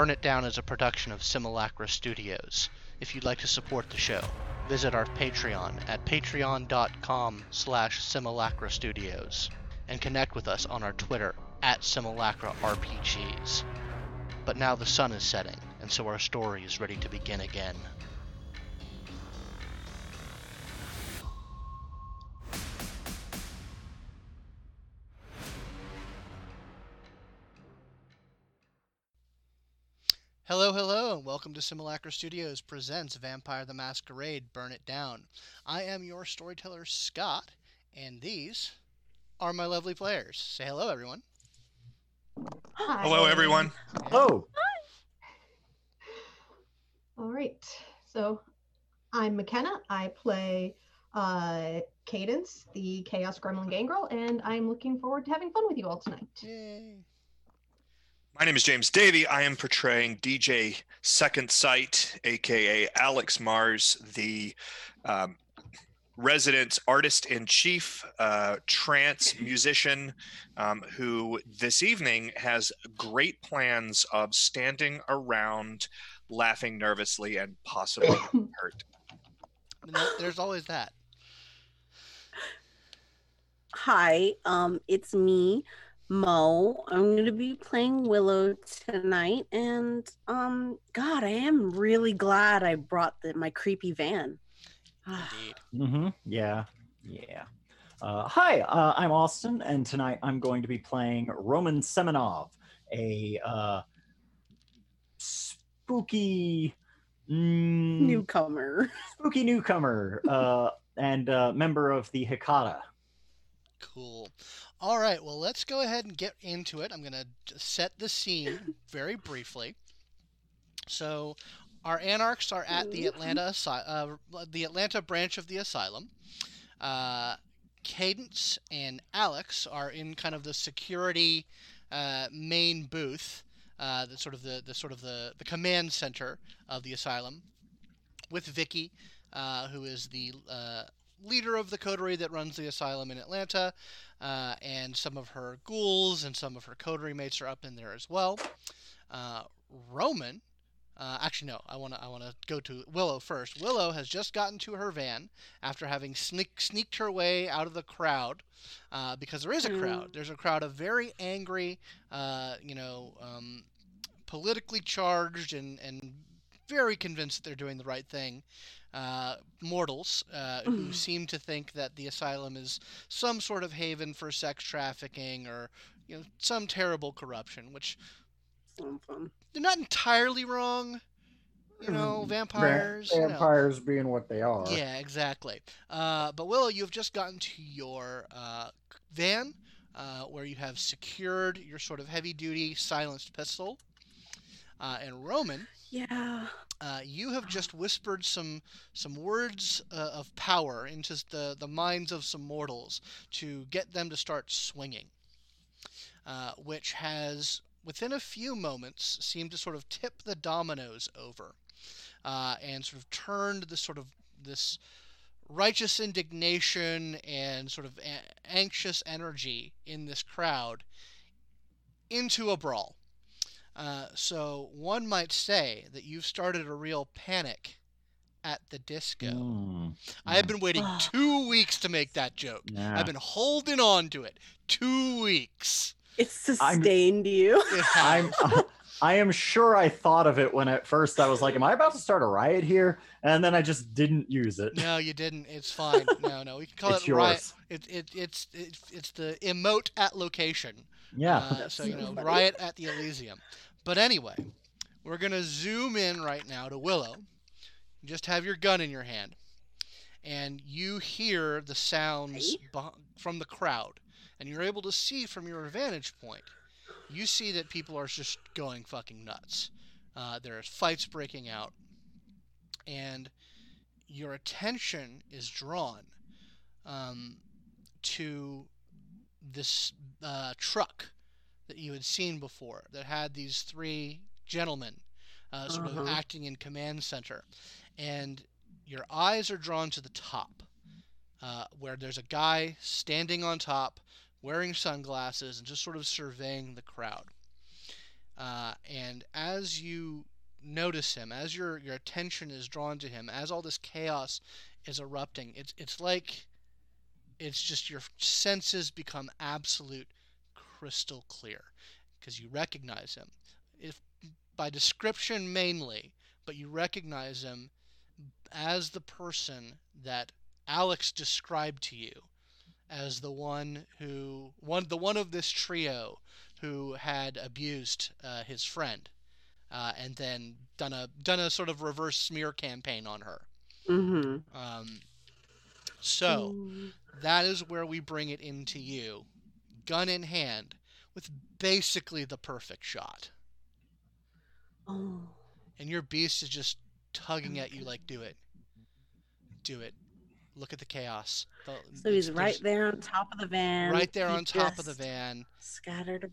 Burn It Down is a production of Simulacra Studios. If you'd like to support the show, visit our Patreon at patreon.com slash simulacra studios and connect with us on our Twitter at simulacra RPGs. But now the sun is setting, and so our story is ready to begin again. Welcome to Simulacra Studios presents Vampire the Masquerade Burn It Down. I am your storyteller, Scott, and these are my lovely players. Say hello, everyone. Hi. Hello, everyone. Oh, All right. So I'm McKenna. I play uh, Cadence, the Chaos Gremlin Gangrel, and I'm looking forward to having fun with you all tonight. Yay. My name is James Davey. I am portraying DJ Second Sight, aka Alex Mars, the um, resident artist in chief, uh, trance musician, um, who this evening has great plans of standing around, laughing nervously, and possibly hurt. There's always that. Hi, um, it's me, Mo. I'm gonna be playing Willow tonight, and um, God, I am really glad I brought the, my creepy van. Indeed. mm-hmm. yeah, yeah. Uh, hi, uh, I'm Austin, and tonight I'm going to be playing Roman Semenov, a uh, spooky, mm, Newcomer. spooky newcomer, uh, and uh, member of the Hecata. Cool. All right, well, let's go ahead and get into it. I'm going to set the scene very briefly. So, our anarchs are at the Atlanta uh, the Atlanta branch of the asylum. Uh, Cadence and Alex are in kind of the security uh, main booth, uh, the sort of the, the sort of the, the command center of the asylum, with Vicky, uh, who is the uh, leader of the coterie that runs the asylum in Atlanta, uh, and some of her ghouls and some of her coterie mates are up in there as well. Uh, Roman, uh, actually no, I want to I want to go to Willow first. Willow has just gotten to her van after having sneak, sneaked her way out of the crowd, uh, because there is a crowd. Mm. There's a crowd of very angry, uh, you know, um, politically charged and and very convinced that they're doing the right thing uh, mortals uh, who Mm. seem to think that the asylum is some sort of haven for sex trafficking or you know some terrible corruption, which they're not entirely wrong. You know, Va- vampires. you know. vampires being what they are. Yeah, exactly. Uh, but Willow, you've just gotten to your uh, van uh, where you have secured your sort of heavy-duty silenced pistol. Uh, and Roman, Yeah. uh, you have just whispered some some words uh, of power into the the minds of some mortals to get them to start swinging, uh, which has within a few moments seemed to sort of tip the dominoes over, uh, and sort of turned this sort of this righteous indignation and sort of a- anxious energy in this crowd into a brawl. Uh, so one might say that you've started a real panic at the disco. Mm, I have been waiting two weeks to make that joke. yeah. I've been holding on to it. Two weeks. It I'm- sustained you. It I'm, has. I am sure I thought of it when at first I was like, "Am I about to start a riot here?" And then I just didn't use it. no, you didn't. It's fine. No, no. We can call it's it riot. yours. It, it, it's, it, it's the emote at location. Yeah. Uh, so you know, riot at the Elysium. But anyway, we're gonna zoom in right now to Willow. You just have your gun in your hand, and you hear the sounds from the crowd, and you're able to see from your vantage point. You see that people are just going fucking nuts. Uh, there's fights breaking out, and your attention is drawn um, to this uh, truck that you had seen before that had these three gentlemen uh, sort of Uh-huh. acting in command center. And your eyes are drawn to the top, uh, where there's a guy standing on top wearing sunglasses and just sort of surveying the crowd. Uh, and as you notice him, as your your attention is drawn to him, as all this chaos is erupting, it's it's like it's just your senses become absolute crystal clear because you recognize him. If by description mainly, but you recognize him as the person that Alex described to you as the one who one the one of this trio who had abused uh, his friend uh, and then done a done a sort of reverse smear campaign on her. Mm-hmm. Um, so that is where we bring it into you, gun in hand, with basically the perfect shot, Oh. and your beast is just tugging oh at you like, "Do it, do it." Look at the chaos. The- So he's right there on top of the van. right there He on top of the van. Scattered.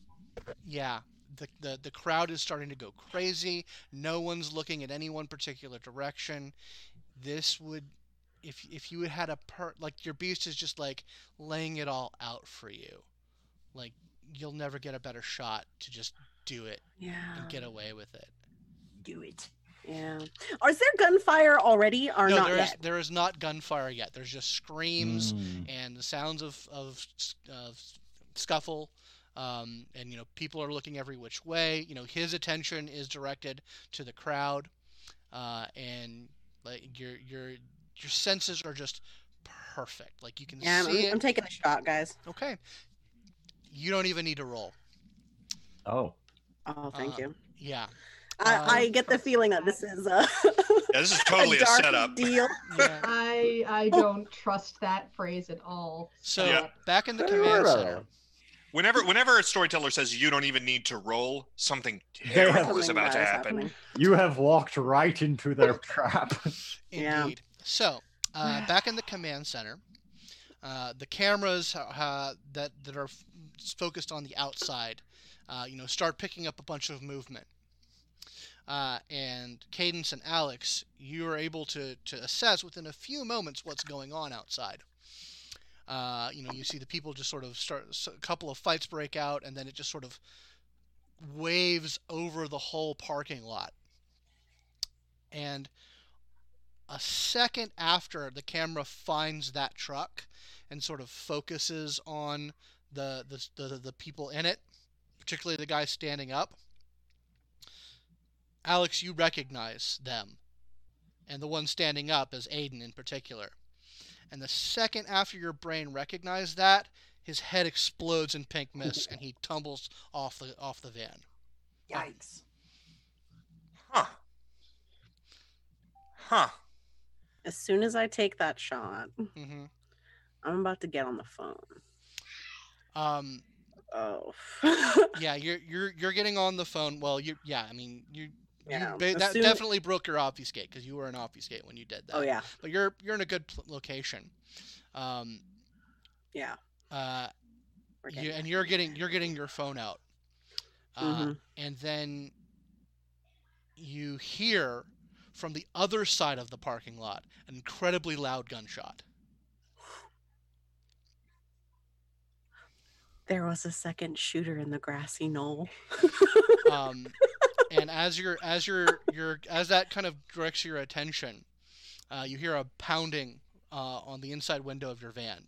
Yeah, the, the the crowd is starting to go crazy. No one's looking at any one particular direction. This would, if if you had a per like your beast is just like laying it all out for you, like you'll never get a better shot to just do it Yeah. and get away with it. Do it. Yeah. Is there gunfire already or no, not there is yet? there is not gunfire yet. There's just screams Mm. and the sounds of of, of scuffle. Um, and you know people are looking every which way. You know his attention is directed to the crowd, uh, and like your your your senses are just perfect. Like you can Yeah, I'm, see it. I'm taking a shot, guys. okay, you don't even need to roll. Oh. Oh, thank Uh, you. Yeah, I, um, I get the feeling that this is a, Yeah, this is totally a, dark setup. deal. yeah. I I don't trust that phrase at all. So Yeah. back in the command center. Whenever whenever a storyteller says you don't even need to roll, something terrible is Something about to happen. happening. You have walked right into their trap. Indeed. So, uh, back in the command center, uh, the cameras uh, that that are f- focused on the outside, uh, you know, start picking up a bunch of movement. Uh, and Cadence and Alex, you are able to to assess within a few moments what's going on outside. Uh, you know, you see the people just sort of start a couple of fights break out, and then it just sort of waves over the whole parking lot. And a second after the camera finds that truck and sort of focuses on the the, the, the people in it, particularly the guy standing up, Alex, you recognize them. And the one standing up is Aiden in particular. And the second after your brain recognizes that, his head explodes in pink mist and he tumbles off the off the van. Yikes. Huh. Huh. As soon as I take that shot, hmm I'm about to get on the phone. Um, Oh. yeah, you're you're you're getting on the phone. Well, you yeah, I mean you. Yeah, you that soon- definitely broke your obfuscate because you were an obfuscate when you did that. oh yeah. But you're you're in a good pl- location. Um, Yeah. uh, you, and you're getting you're getting your phone out. Uh, Mhm. and then you hear from the other side of the parking lot an incredibly loud gunshot. There was a second shooter in the grassy knoll. um, and as you're as you're you're as that kind of directs your attention, uh, you hear a pounding uh, on the inside window of your van.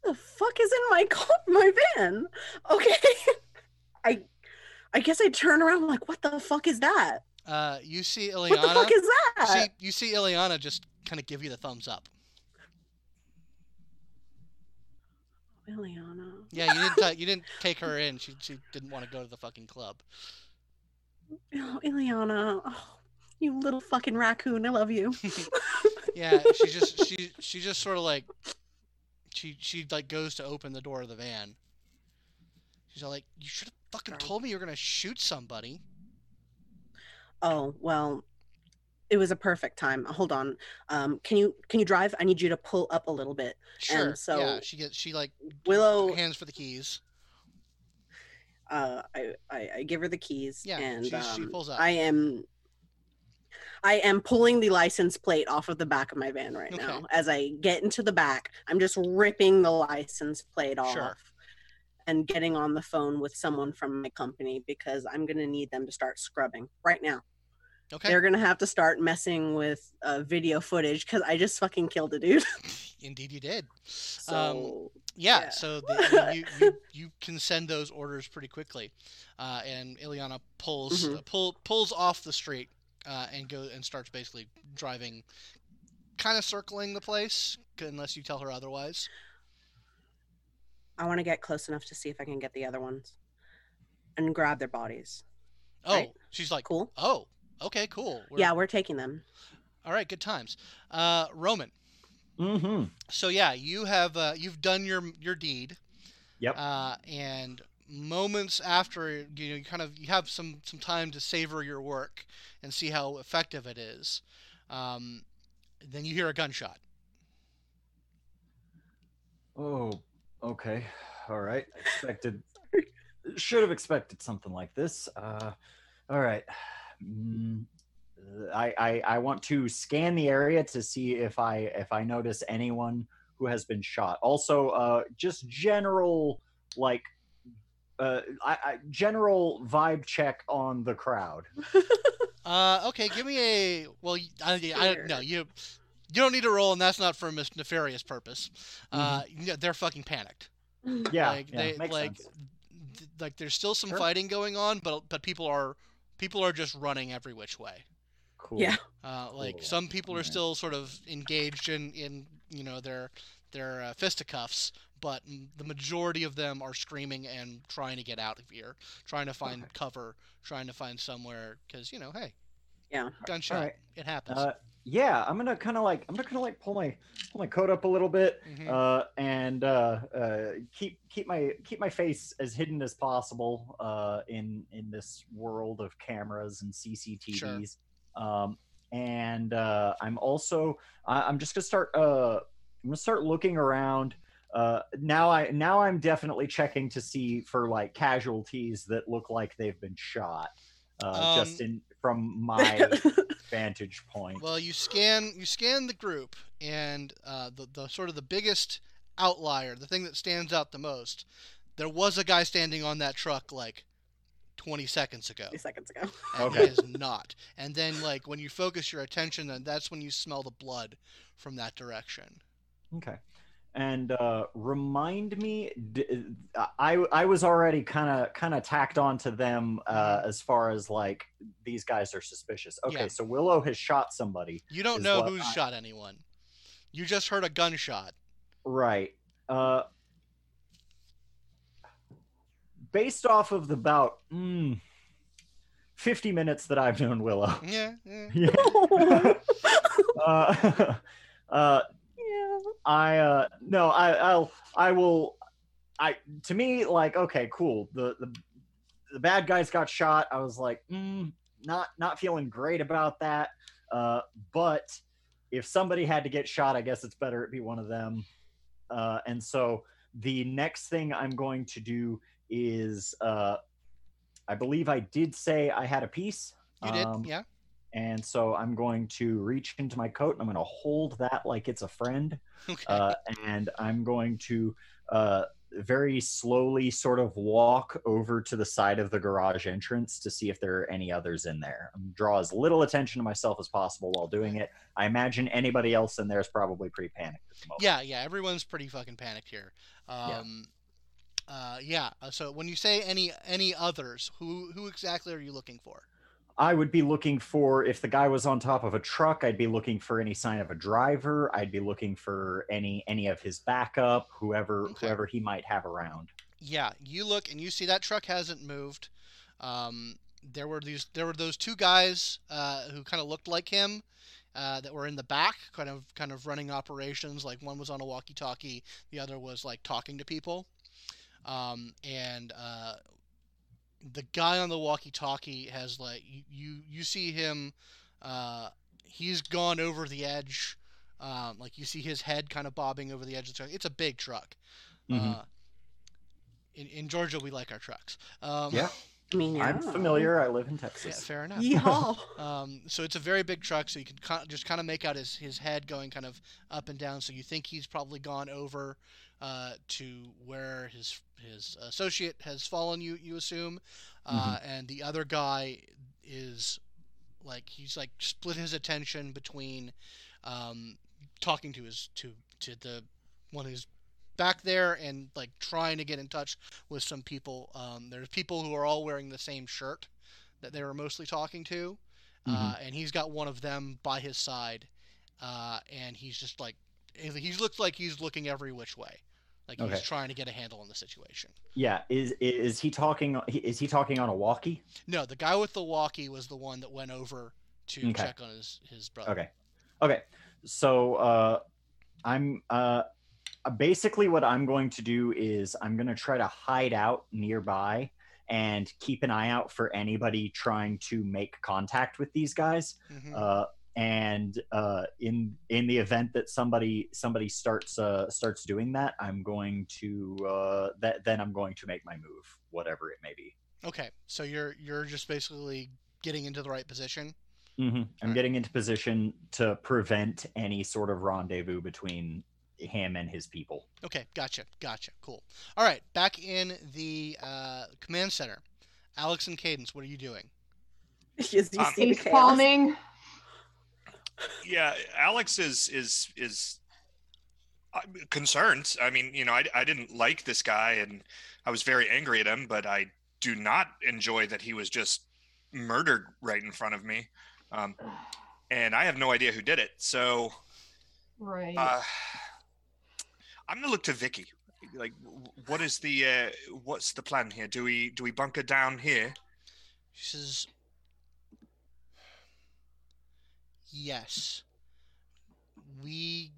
What the fuck is in my car, my van? Okay. I I guess I turn around like, what the fuck is that? Uh, you see What the fuck is that? See, you see Ileana just kind of give you the thumbs up. Ileana. Yeah, you didn't you didn't take her in. She she didn't want to go to the fucking club. Oh, Ileana. Oh, you little fucking raccoon. I love you. Yeah, she just she she just sort of like she she like goes to open the door of the van. She's all like, "You should have fucking told me you were gonna shoot somebody." Oh, well, it was a perfect time. Hold on. Um, can you can you drive? I need you to pull up a little bit. Sure. yeah, so- she gets she like Willow, hands for the keys. uh, I, I I give her the keys, Yeah, and she- she um, pulls up. I am. I am pulling the license plate off of the back of my van right Okay. now. As I get into the back, I'm just ripping the license plate off. Sure. and getting on the phone with someone from my company because I'm going to need them to start scrubbing right now. Okay. They're going to have to start messing with uh, video footage because I just fucking killed a dude. Indeed, you did. So, Yeah, Yeah. so the, you, you you can send those orders pretty quickly, uh, and Ileana pulls Mhm. pull pulls off the street uh, and go and starts basically driving, kind of circling the place unless you tell her otherwise. I want to get close enough to see if I can get the other ones and grab their bodies. Oh, Right. she's like, Cool. oh, okay, cool. We're- Yeah, we're taking them. All right, good times. Uh, Roman. Mm-hmm. So yeah, you have uh, you've done your your deed. Yep. Uh, and moments after, you know, you kind of you have some some time to savor your work and see how effective it is. Um, then you hear a gunshot. Oh, okay. All right. Expected. Should have expected something like this. Uh, all right. Mm, I, I I want to scan the area to see if I if I notice anyone who has been shot. Also, uh, just general like. Uh, I, I general vibe check on the crowd. Uh, okay, give me a well. y- I, I, Sure. no, you you don't need to roll, and that's not for a nefarious purpose. Uh, yeah, they're fucking panicked. Yeah, like yeah, they makes like sense. th- like there's still some Sure. fighting going on, but but people are people are just running every which way. Cool. Yeah. Uh, like Cool. some people are Alright. still sort of engaged in in you know their their uh, fisticuffs, but m- the majority of them are screaming and trying to get out of here, trying to find Okay. cover, trying to find somewhere because you know hey Yeah. gunshot Alright. it happens. Uh, yeah, I'm gonna kind of like I'm gonna kind of like pull my pull my coat up a little bit, Mhm. uh, and uh, uh, keep keep my keep my face as hidden as possible uh, in in this world of cameras and CCTVs. Um, and uh, I'm also I, I'm just gonna start uh, I'm gonna start looking around. Uh, now I now I'm definitely checking to see for like casualties that look like they've been shot. Uh, just Um, in from my vantage point. Well, you scan you scan the group, and uh, the the sort of the biggest outlier, the thing that stands out the most, there was a guy standing on that truck like 20 seconds ago. 20 seconds ago. and Okay. he is not. And then like when you focus your attention, then that's when you smell the blood from that direction. Okay. And uh, remind me, d- I I was already kind of kind of tacked on to them uh, as far as like these guys are suspicious. Okay, Yeah. so Willow has shot somebody, You don't know what who's I- shot anyone. You just heard a gunshot. right? Uh, based off of the about mm, fifty minutes that I've known Willow, Yeah. yeah. yeah. uh, uh, yeah. I uh no, I I'll I will I to me like okay, cool. The the the bad guys got shot. I was like, mm, not not feeling great about that. Uh but if somebody had to get shot, I guess it's better it be one of them. Uh and so the next thing I'm going to do is uh I believe I did say I had a piece. You did. Um, yeah. And so I'm going to reach into my coat and I'm going to hold that like it's a friend. Okay. Uh, and I'm going to uh, very slowly sort of walk over to the side of the garage entrance to see if there are any others in there. Um, draw as little attention to myself as possible while doing it. I imagine anybody else in there is probably pretty panicked at the moment. yeah. Yeah. Everyone's pretty fucking panicked here. Yeah. Um, uh, yeah. uh, So when you say any any others, who who exactly are you looking for? I would be looking for if the guy was on top of a truck, I'd be looking for any sign of a driver. I'd be looking for any any of his backup, whoever Okay. whoever he might have around. Yeah, you look and you see that truck hasn't moved. Um, there were these, there were those two guys uh, who kind of looked like him uh, that were in the back, kind of, kind of running operations. Like one was on a walkie-talkie, the other was like talking to people. Um, and uh, the guy on the walkie-talkie has like you, you, you see him. Uh, he's gone over the edge. Um, like you see his head kind of bobbing over the edge of the truck. It's a big truck. Mhm. Uh, in, in Georgia, we like our trucks. Um, Yeah. I mean, yeah. I'm familiar. I live in Yeah, Texas. fair enough. Yeehaw. Um, so it's a very big truck, so you can ki- just kind of make out his, his head going kind of up and down. So you think he's probably gone over uh, to where his his associate has fallen. You you assume, uh, and the other guy is like he's like split his attention between um, talking to his to to the one who's back there and like trying to get in touch with some people. Um, there's people who are all wearing the same shirt that they were mostly talking to. Uh, and he's got one of them by his side, uh, and he's just like he looks like he's looking every which way, like Okay. he's trying to get a handle on the situation. Yeah. Is is he talking? Is he talking on a walkie? No, the guy with the walkie was the one that went over to Okay. check on his his brother. Okay. Okay. So uh I'm uh basically what I'm going to do is I'm going to try to hide out nearby and keep an eye out for anybody trying to make contact with these guys. Mhm. Uh and uh in in the event that somebody somebody starts uh starts doing that, I'm going to uh that then I'm going to make my move, whatever it may be. Okay, so you're you're just basically getting into the right position. hmm I'm Alright. getting into position to prevent any sort of rendezvous between him and his people. Okay, gotcha, gotcha, cool. All right, back in the uh, command center, Alex and Cadence, what are you doing? As you Um, see the Face chaos. palming. Yeah alex is is is uh, concerned. I mean you know I, I didn't like this guy and i was very angry at him but i do not enjoy that he was just murdered right in front of me. Um, and i have no idea who did it. So Right. uh, i'm gonna look to vicky. Like what is the uh, what's the plan here? Do we do we bunker down here? She says, "Yes, we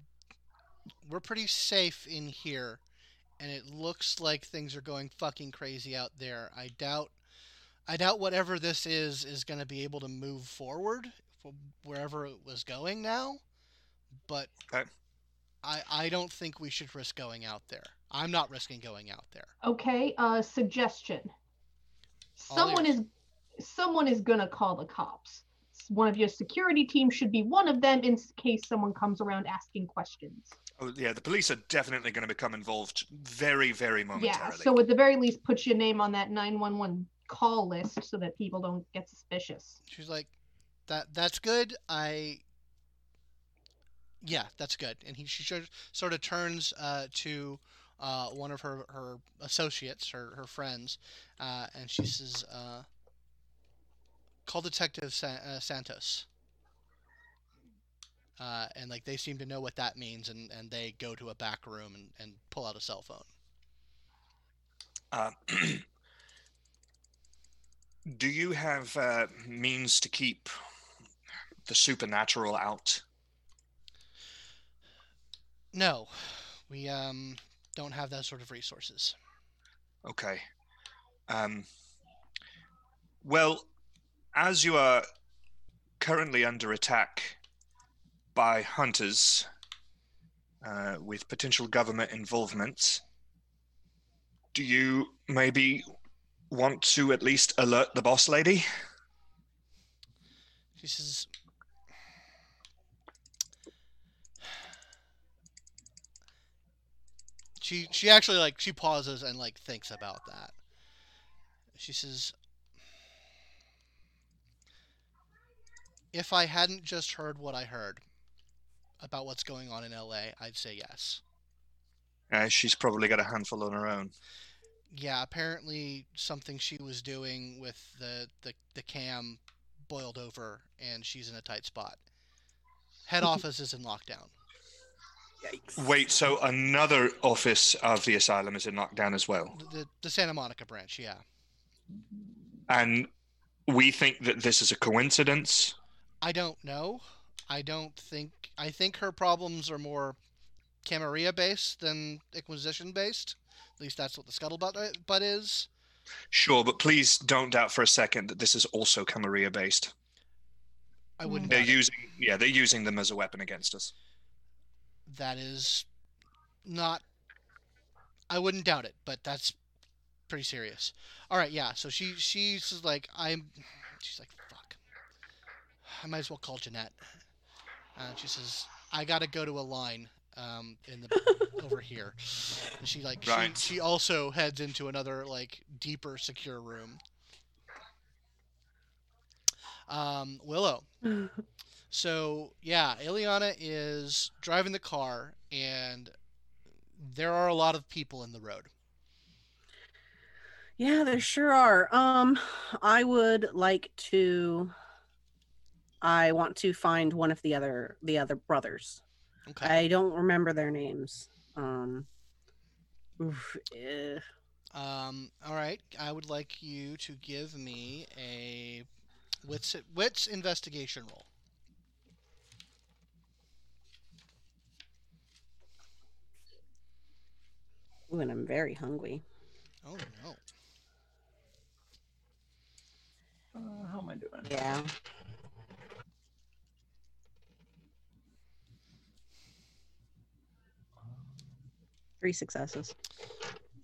we're pretty safe in here, and it looks like things are going fucking crazy out there. I doubt, I doubt whatever this is is going to be able to move forward from wherever it was going now. But Okay. I I don't think we should risk going out there. I'm not risking going out there. Okay, uh suggestion. All Someone ears. is someone is gonna call the cops. One of your security team should be one of them in case someone comes around asking questions. oh yeah the police are definitely going to become involved very very momentarily Yeah, so at the very least put your name on that 911 call list so that people don't get suspicious. She's like, "That that's good. I, yeah, that's good." And he she sort of- sort of turns uh, to uh, one of her her associates, her her friends, uh, and she says, uh, "Call Detective Sa- uh, Santos." Uh, and like they seem to know what that means, and, and they go to a back room and, and pull out a cell phone. Uh, do you have uh, means to keep the supernatural out? No, we um don't have that sort of resources. Okay. Um, well, as you are currently under attack by hunters uh, with potential government involvement, do you maybe want to at least alert the boss lady? She says, she she actually like she pauses and like thinks about that. She says, if I hadn't just heard what I heard about what's going on in LA, I'd say yes. Uh, she's probably got a handful on her own. Yeah, apparently something she was doing with the the, the cam boiled over and she's in a tight spot. Head office is in lockdown. Yikes. Wait, so another office of the asylum is in lockdown as well? The, the, the Santa Monica branch, yeah. And we think that this is a coincidence. I don't know. I don't think. I think her problems are more Camarilla based than Inquisition based. At least that's what the scuttlebutt uh, but is. Sure, but please don't doubt for a second that this is also Camarilla based. I wouldn't. They're doubt it. using, yeah, they're using them as a weapon against us. That is not. I wouldn't doubt it, but that's pretty serious. All right, yeah. So she she's like I'm. She's like. I might as well call Jeanette. Uh, she says I gotta go to a line um, in the over here. And she like Right. she, she also heads into another like deeper secure room. Um, Willow. So yeah, Ileana is driving the car, and there are a lot of people in the road. Yeah, there sure are. Um, I would like to. I want to find one of the other the other brothers. Okay. I don't remember their names. Um, oof, eh. Um, all right. I would like you to give me a wits wits investigation roll. ooh, and I'm very hungry. Oh no. Uh, how am I doing? Yeah. Three successes.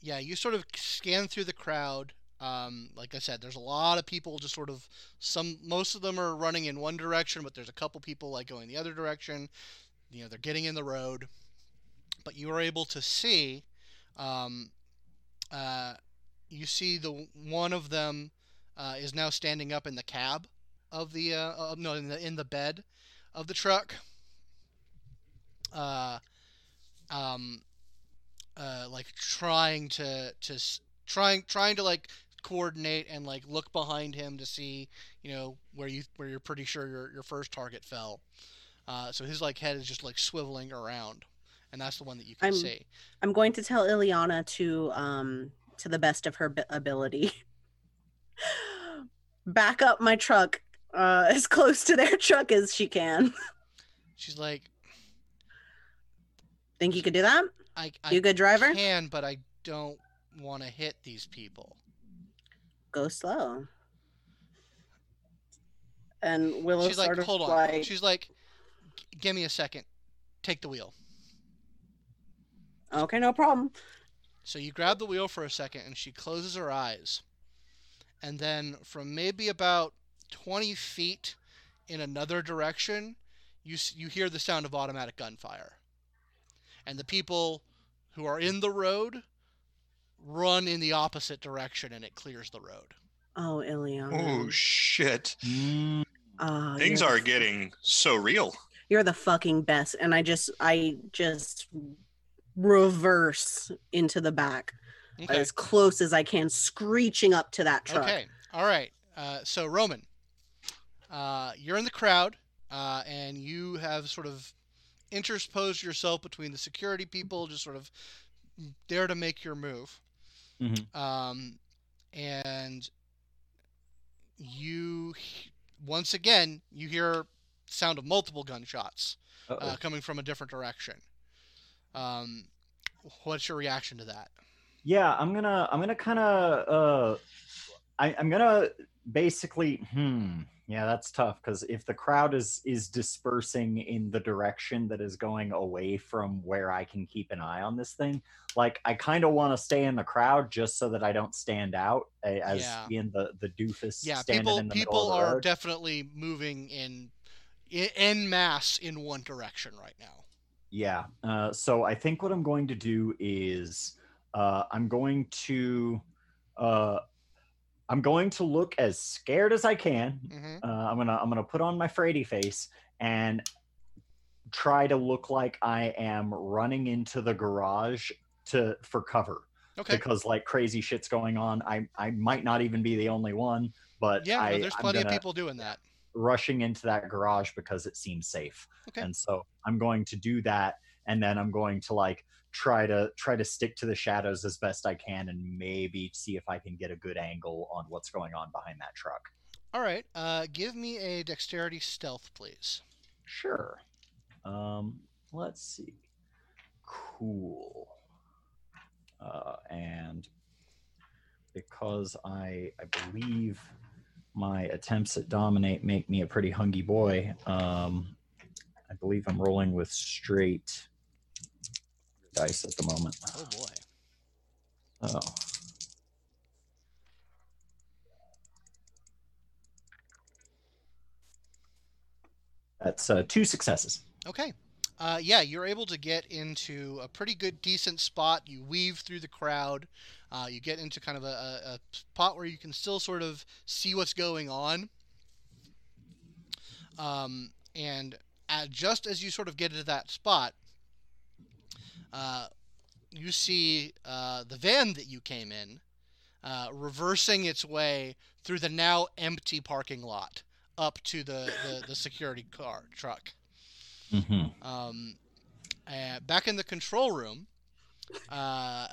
Yeah, you sort of scan through the crowd. Um, like I said, there's a lot of people just sort of some most of them are running in one direction, but there's a couple people like going the other direction. You know, they're getting in the road. But you are able to see um, uh, you see the one of them uh, is now standing up in the cab of the uh, no in the in the bed of the truck. Uh, um, uh, like trying to to trying trying to like coordinate and like look behind him to see you know where you where you're pretty sure your your first target fell. Uh, so his like head is just like swiveling around, and that's the one that you can I'm- see. I'm going to tell Ileana to um to the best of her bi- ability. Back up my truck uh as close to their truck as she can. She's like, Think you could do that? I You I a good driver? can, but I don't want to hit these people. Go slow. And Willow She's like, hold on. like She's like, give me a second. Take the wheel. okay, no problem. So you grab the wheel for a second, and she closes her eyes. And then, from maybe about 20 feet in another direction, you, you hear the sound of automatic gunfire. And the people who are in the road run in the opposite direction, and it clears the road. Oh, Ileana. Oh shit! Mm, Ah, Things you're getting so real. You're the fucking best. And I just I just reverse into the back Okay. as close as I can, screeching up to that truck. Okay. All right. Uh, so Roman, uh, you're in the crowd, uh, and you have sort of interposed yourself between the security people, just sort of there to make your move. Mhm. Um, and you, once again, you hear sound of multiple gunshots uh, coming from a different direction. Um, what's your reaction to that? yeah i'm gonna i'm gonna kind of uh i'm gonna basically hmm yeah that's tough because if the crowd is is dispersing in the direction that is going away from where i can keep an eye on this thing like i kind of want to stay in the crowd just so that i don't stand out as Yeah. being the the doofus Yeah, standing people in the people middle of the are road. definitely moving in in mass in one direction right now. Yeah. Uh, so I think what I'm going to do is uh, I'm going to uh, I'm going to look as scared as I can. hmm Uh, I'm gonna I'm gonna put on my Frady face and try to look like I am running into the garage to for cover Okay. because like crazy shit's going on. I I might not even be the only one, but Yeah, no, there's I'm plenty of people doing that. rushing into that garage because it seems safe. Okay. And so I'm going to do that and then I'm going to like try to try to stick to the shadows as best I can and maybe see if I can get a good angle on what's going on behind that truck. All right. Uh, give me a dexterity stealth, please. Sure. Um let's see. Cool. Uh and because I I believe my attempts at dominate make me a pretty hungry boy. Um, I believe I'm rolling with straight dice at the moment. Oh boy. Oh. That's uh, two successes. Okay. Uh, yeah, you're able to get into a pretty good, decent spot. You weave through the crowd. Uh, you get into kind of a, a, spot where you can still sort of see what's going on. Um, and at, just as you sort of get into that spot, uh, you see uh, the van that you came in uh, reversing its way through the now empty parking lot up to the, the, the security car truck. Mm-hmm. Um, uh, back in the control room, uh,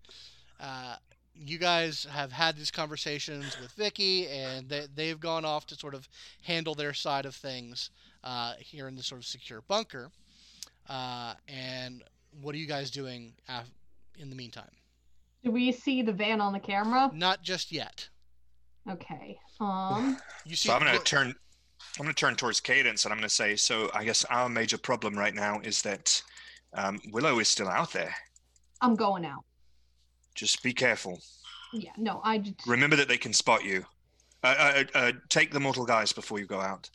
uh, you guys have had these conversations with Vicky, and they, they've gone off to sort of handle their side of things uh, here in the sort of secure bunker. Uh, and what are you guys doing af- in the meantime? Do we see the van on the camera? Not just yet. Okay. Um. You see, So I'm going to look- turn. I'm going to turn towards Cadence, and I'm going to say. So I guess our major problem right now is that um, Willow is still out there. I'm going out. Just be careful. Yeah. No. I just. Remember that they can spot you. Uh, uh, uh, take the mortal guys before you go out.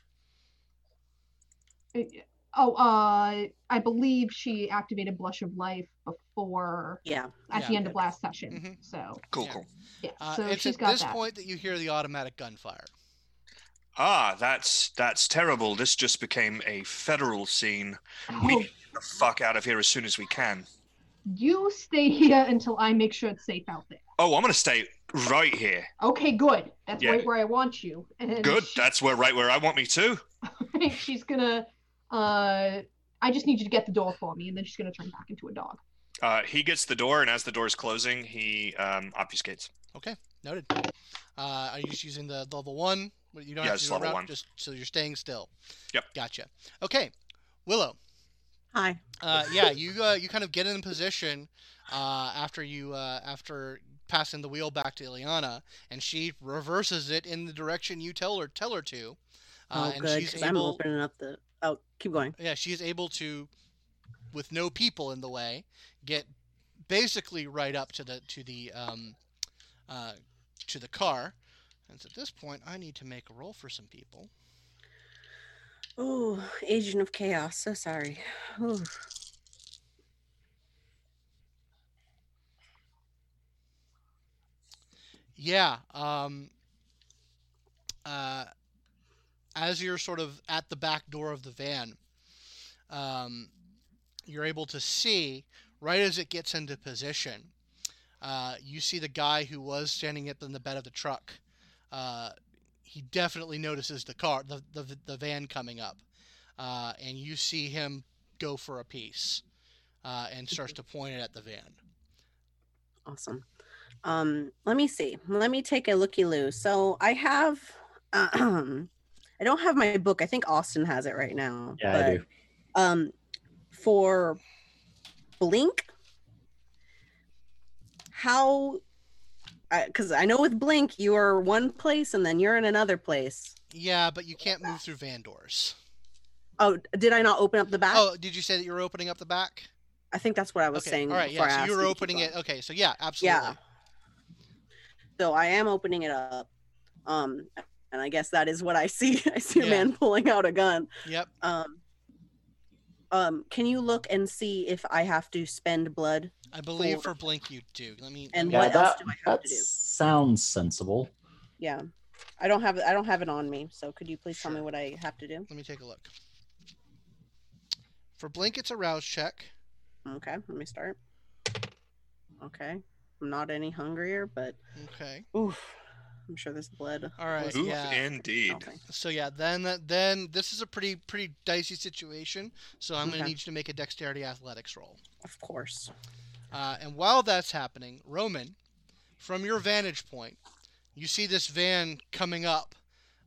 Oh. Uh. I believe she activated Blush of Life before Yeah. at Yeah. the end of last session. Mhm. So Cool, Yeah. cool. yeah. uh, so it's she's at got this that. point that you hear the automatic gunfire. Ah, that's that's terrible. This just became a federal scene. We Oh, need the fuck out of here as soon as we can. you stay here until I make sure it's safe out there. Oh, I'm going to stay right here. Okay, good. That's Yeah. right where I want you. And Good. she- That's where right where I want me to. she's gonna. Uh, I just need you to get the door for me, and then she's gonna turn back into a dog. Uh, he gets the door, and as the door is closing, he um, obfuscates. Okay, noted. Uh, are you just using the level one? You don't Yeah, have to do level route, one. Just so you're staying still. Yep. Gotcha. Okay, Willow. Hi. Uh, yeah, you uh, you kind of get in position uh, after you uh, after passing the wheel back to Ileana, and she reverses it in the direction you tell her tell her to. Uh, oh, and good. she's Because I'm opening up the. Oh, keep going. yeah, she is able to, with no people in the way, get basically right up to the to the um, uh, to the car. And so at this point, I need to make a roll for some people. Oh, Agent of Chaos. So sorry. Ooh. Yeah. Um, uh, as you're sort of at the back door of the van, um, you're able to see right as it gets into position. Uh, you see the guy who was standing up in the bed of the truck. Uh, he definitely notices the car, the the, the van coming up, uh, and you see him go for a piece, uh, and starts to point it at the van. Awesome. Um, let me see. Let me take a looky loo. So I have um I don't have my book. I think Austin has it right now. Yeah, I do. Um for Blink, how because I know with Blink you are one place and then you're in another place. Yeah, but you can't move through van doors. Oh, did I not open up the back? Oh, did you say that you were opening up the back? I think that's what I was okay. saying. All right, yeah. So you were opening it. Okay, so yeah, absolutely. Yeah. So I am opening it up. Um, and I guess that is what I see. I see a man pulling out a gun. Yep. Um, um, can you look and see if I have to spend blood? I believe For- for Blink you do. Let me. And let me- what else do I have that to do? sounds sensible. Yeah, I don't have. I don't have it on me. So could you please tell me what I have to do? Let me take a look. For Blink, it's a rouse check. Okay, let me start. Okay, I'm not any hungrier, but Okay. oof, I'm sure there's blood. All right. was- Oof, Yeah. indeed. So yeah, then then this is a pretty pretty dicey situation. So I'm gonna need you to make a dexterity athletics roll. Of course. Uh, and while that's happening, Roman, from your vantage point, you see this van coming up,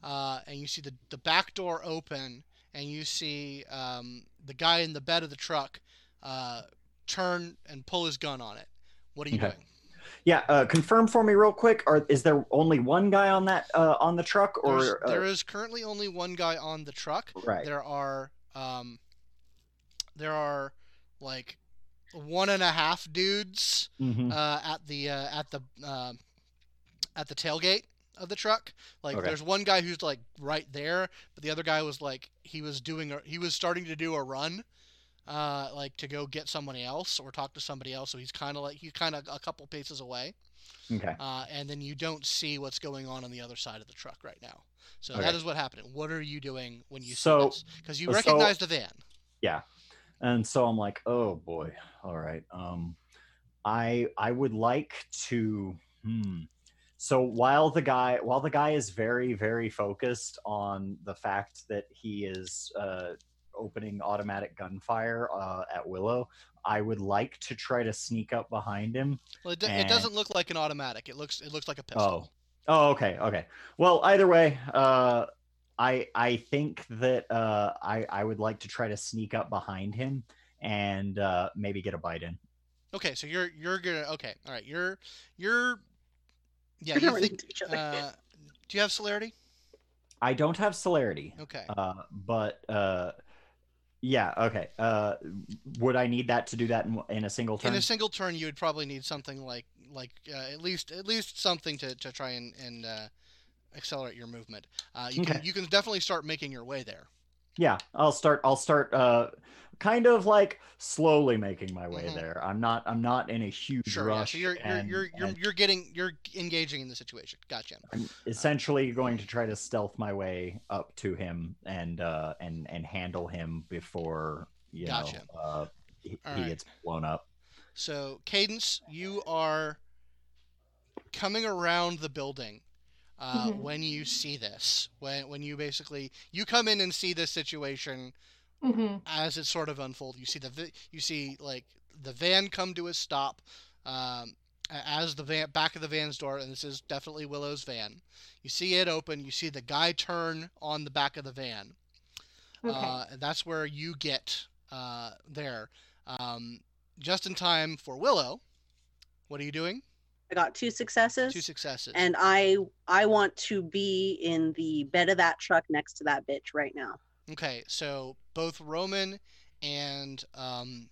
uh, and you see the, the back door open, and you see um, the guy in the bed of the truck uh, turn and pull his gun on it. What are you Okay. doing? Yeah, uh, confirm for me real quick. Or is there only one guy on that uh, on the truck, or uh, there is currently only one guy on the truck. right? There are um, there are like one and a half dudes Mhm. uh, at the uh, at the uh, at the tailgate of the truck. Like Okay. there's one guy who's like right there, but the other guy was like he was doing a, he was starting to do a run, uh, like to go get somebody else or talk to somebody else. So he's kind of like he's kind of a couple paces away, Okay. uh, and then you don't see what's going on on the other side of the truck right now. So Okay. that is what happened. What are you doing when you So- see this? Because you so- the van. Yeah. And so i'm like oh boy all right um i i would like to hmm. so while the guy while the guy is very very focused on the fact that he is uh opening automatic gunfire uh, at willow i would like to try to sneak up behind him Well, it, do- it doesn't look like an automatic. It looks it looks like a pistol. oh oh, okay okay well either way uh i i think that uh i i would like to try to sneak up behind him and uh maybe get a bite in Okay, so you're you're gonna okay, all right. You're you're yeah. You think, into each other. uh, do you have celerity? I don't have celerity, Okay. uh, but uh, yeah, okay. Uh, would I need that to do that in, in a single turn? In a single turn, you would probably need something like like uh, at least at least something to, to try and and uh, accelerate your movement. Uh, you can Okay. you can definitely start making your way there. yeah, I'll start. I'll start. Uh, kind of like slowly making my way Mhm. there. I'm not. I'm not in a huge Sure. Yeah. rush. So you're you're and- you're you're, and you're getting you're engaging in the situation. Gotcha. I'm essentially going to try to stealth my way up to him and uh, and and handle him before you Gotcha. know uh, he, he right. gets blown up. So, Cadence, you are coming around the building uh, Mhm. when you see this. When when you basically you come in and see this situation hmm as it sort of unfolds. You see the you see like the van come to a stop um, as the van back of the van's door, and this is definitely Willow's van. You see it open. You see the guy turn on the back of the van. Okay. Uh, and that's where you get uh, there, um, just in time for Willow. What are you doing? I got two successes. Two successes. and I I want to be in the bed of that truck next to that bitch right now. Okay, so both Roman and um,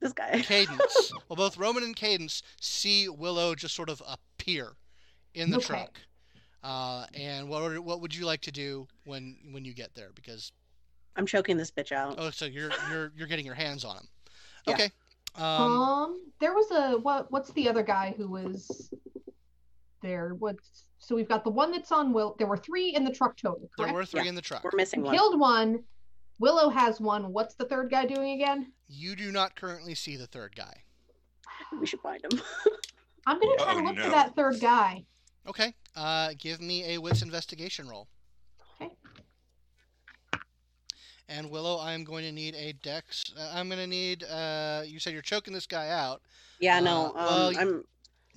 This guy. Cadence, well, both Roman and Cadence see Willow just sort of appear in the Okay. truck. Uh, and what would- what would you like to do when when you get there? Because I'm choking this bitch out. oh, so you're you're you're getting your hands on him. Yeah. Okay. Um, Um, there was a what? What's the other guy who was there? What's so we've got the one that's on Will. There were three in the truck total, there were three Yeah. in the truck. We're missing one. Killed one. Willow has one. What's the third guy doing again? You do not currently see the third guy. We should find him. I'm gonna try Oh, to look no. for that third guy. Okay. Uh, give me a wits investigation roll. Okay. And Willow, I'm going to need a dex. Uh, I'm going to need. Uh, you said you're choking this guy out. yeah, no. Um, Uh, well, y- I'm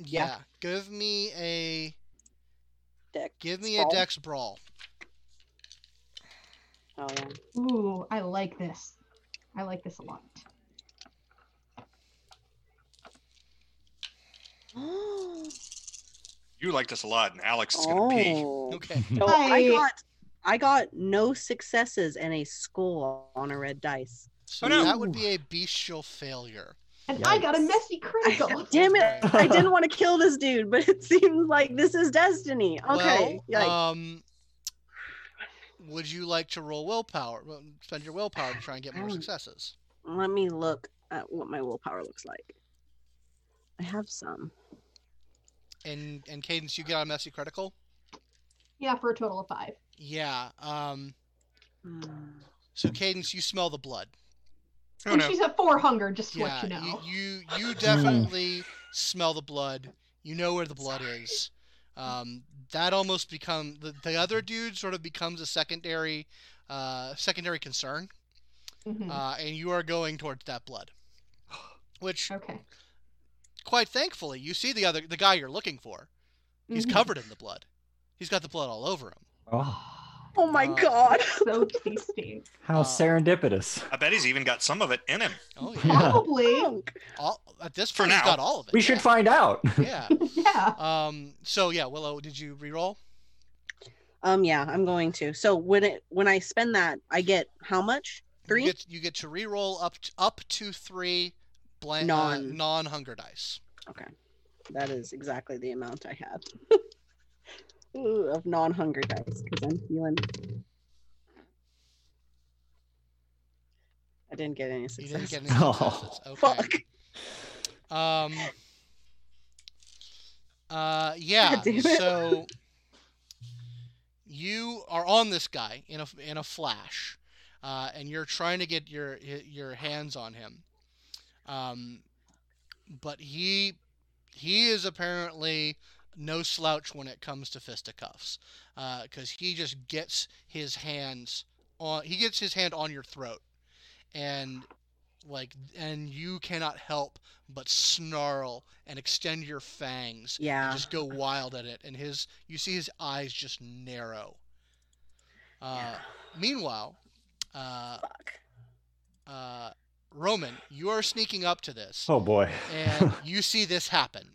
Yeah. Yeah. Give me a. deck. Give me sprawl. a dex brawl. Oh yeah. Ooh, I like this. I like this a lot. You liked this a lot, and Alex is gonna pee. oh. Okay. So I I- got I got no successes and a skull on a red dice. So Oh, no. that would be a bestial failure. And I got a messy critical. Damn it! I didn't want to kill this dude, but it seems like this is destiny. Okay. Well, um, would you like to roll willpower? Spend your willpower to try and get more Mm. successes. Let me look at what my willpower looks like. I have some. And and Cadence, you get on messy critical. Yeah, for a total of five. Yeah. Um. Hmm. So Cadence, you smell the blood. Oh and no. she's at four hunger, just to yeah. let you know. you you definitely smell the blood. You know where the blood is. Um. That almost become the the other dude sort of becomes a secondary, uh, secondary concern. Mhm. Uh, and you are going towards that blood. Which, okay. quite thankfully, you see the other the guy you're looking for. He's Mhm. covered in the blood. He's got the blood all over him. Oh, Oh my Uh, god. So tasty. how Uh, serendipitous. I bet he's even got some of it in him. Oh yeah. Yeah. Probably. Punk. all, at this For point, he's now. got all of it. We should find out. Yeah. yeah. Um. So yeah, Willow, did you re-roll? Um yeah, I'm going to. So when it when I spend that, I get how much? Three? You get, you get to re-roll up to, up to three blank Non. uh, non-hunger dice. Okay. That is exactly the amount I had. Ooh, of non-hunger dice because I'm feeling. I didn't get any You success. didn't get any Oh. Okay. Fuck. Um. Uh, yeah. damn it. So you are on this guy in a in a flash, uh, and you're trying to get your your hands on him. Um, but he he is apparently no slouch when it comes to fisticuffs, because he just gets his hands on he gets his hand on your throat, and like and you cannot help but snarl and extend your fangs and Yeah. just go wild at it and his you see his eyes just narrow uh, meanwhile uh, Fuck. uh, roman you are sneaking up to this Oh boy. and you see this happen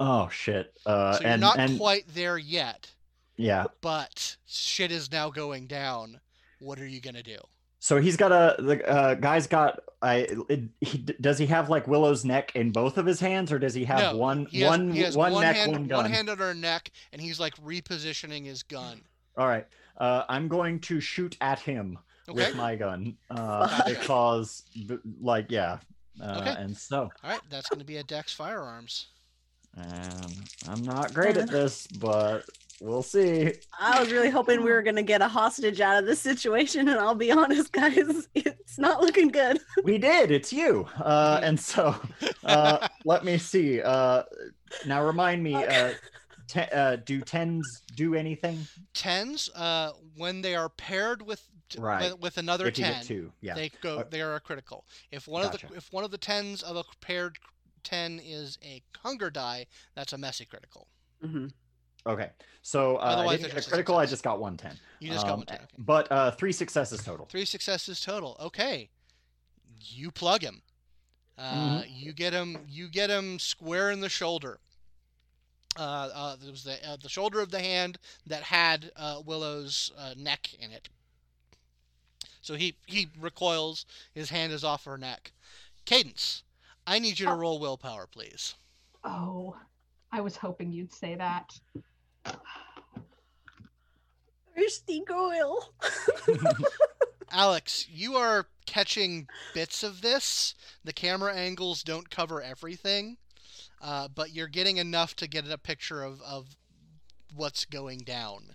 oh shit. Uh, so you're and not and quite there yet yeah. but shit is now going down what are you gonna do So he's got a the uh, guy's got I it, he, does he have like Willow's neck in both of his hands or does he have No, one he has, one he has one one, neck hand, one gun? hand on her neck and he's like repositioning his gun All right. Uh, I'm going to shoot at him okay with my gun uh, because like yeah. Uh, Okay. And so all right that's gonna be a dex firearms um, I'm not great at this, but we'll see. I was really hoping we were gonna get a hostage out of this situation, and I'll be honest, guys, it's not looking good. We did. It's you. Uh, and so uh, let me see. Uh, now remind me. Uh, te- uh, do tens do anything? tens uh when they are paired with Right. with, with another if you 10 yeah. they go Uh, they are a critical if one of the if one of the tens of a paired 10 is a hunger die that's a messy critical Mhm. Okay. So uh, I Otherwise, didn't it's get a critical. I just got one ten. you just got Um, one 10 okay. But uh, three successes total. three successes total okay you plug him uh, Mhm. you get him you get him square in the shoulder uh, uh, it was the uh, the shoulder of the hand that had uh, Willow's uh, neck in it. So he he recoils. His hand is off her neck. Cadence, I need you to Oh. roll willpower, please. Oh, I was hoping you'd say that. Thirsty girl. Alex, you are catching bits of this. The camera angles don't cover everything, uh, but you're getting enough to get a picture of, of what's going down.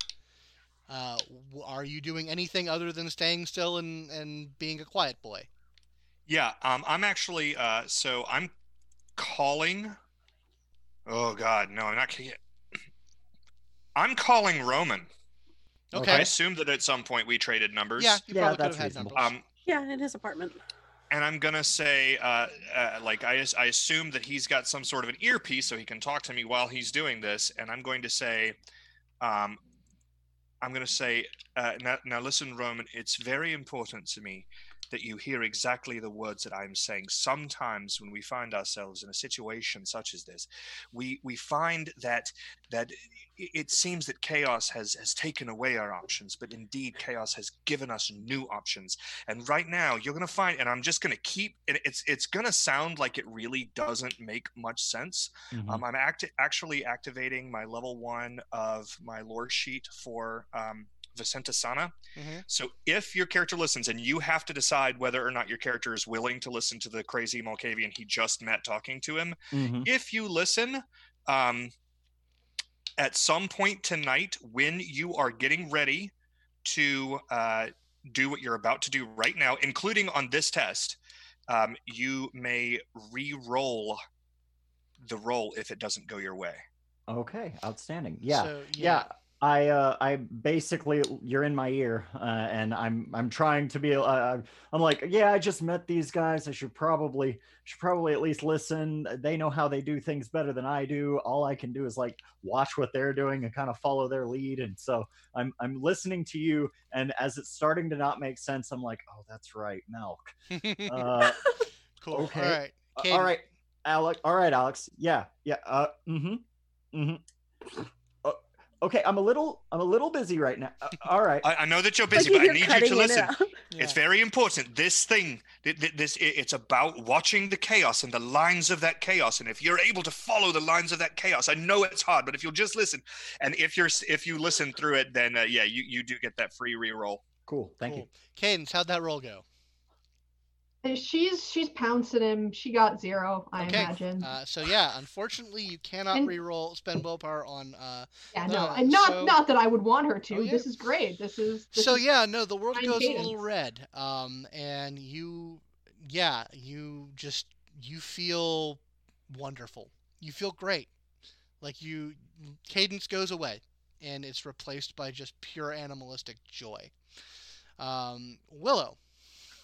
Uh, are you doing anything other than staying still and, and being a quiet boy? Yeah, um, I'm actually uh, so I'm calling. Oh God, no, I'm not. I'm calling Roman. Okay. I assume that at some point we traded numbers. Yeah, you Yeah, probably could that's have had numbers. Um, yeah, in his apartment. and I'm gonna say, uh, uh, like I, I assume that he's got some sort of an earpiece so he can talk to me while he's doing this, and I'm going to say, um, I'm going to say, uh, now, now listen, Roman, it's very important to me that you hear exactly the words that I'm saying. Sometimes when we find ourselves in a situation such as this, we we find that that it seems that chaos has has taken away our options, but indeed chaos has given us new options. And right now, you're going to find, and I'm just going to keep, and it's it's going to sound like it really doesn't make much sense. Mhm. Um, I'm act- actually activating my level one of my lore sheet for um, Vasantasena. Mhm. So if your character listens, and you have to decide whether or not your character is willing to listen to the crazy Malkavian he just met talking to him, Mhm. if you listen, um, at some point tonight, when you are getting ready to uh, do what you're about to do right now, including on this test, um, you may re-roll the roll if it doesn't go your way. Okay. Outstanding. Yeah. So, yeah i uh i basically you're in my ear uh, and i'm i'm trying to be uh, i'm like yeah i just met these guys i should probably should probably at least listen they know how they do things better than i do all i can do is like watch what they're doing and kind of follow their lead and so i'm i'm listening to you and as it's starting to not make sense i'm like oh that's right milk uh cool. okay. All right. Uh, all right, Alex. All right, Alex. Yeah, yeah. Uh, mm-hmm. Mm-hmm. Okay, I'm a little I'm a little busy right now. Uh, all right. I, I know that you're Like busy, but I need you cutting to it listen. out. It's very important. This thing, th- th- this, it's about watching the chaos and the lines of that chaos. And if you're able to follow the lines of that chaos, I know it's hard, but if you'll just listen, and if you're if you listen through it, then uh, yeah, you you do get that free reroll. Cool. Thank Cool. Cadence, how'd that roll go? She's she's pouncing him. She got zero, I Okay, imagine. Uh, so yeah, unfortunately, you cannot And- re-roll spend willpower on. Uh, yeah, no, uh, and not so- not that I would want her to. Oh, yeah. This is great. This is this so is, yeah, no, the world goes a little red. Um, and you, yeah, you just you feel wonderful. You feel great. Like you, cadence goes away, and it's replaced by just pure animalistic joy. Um, Willow.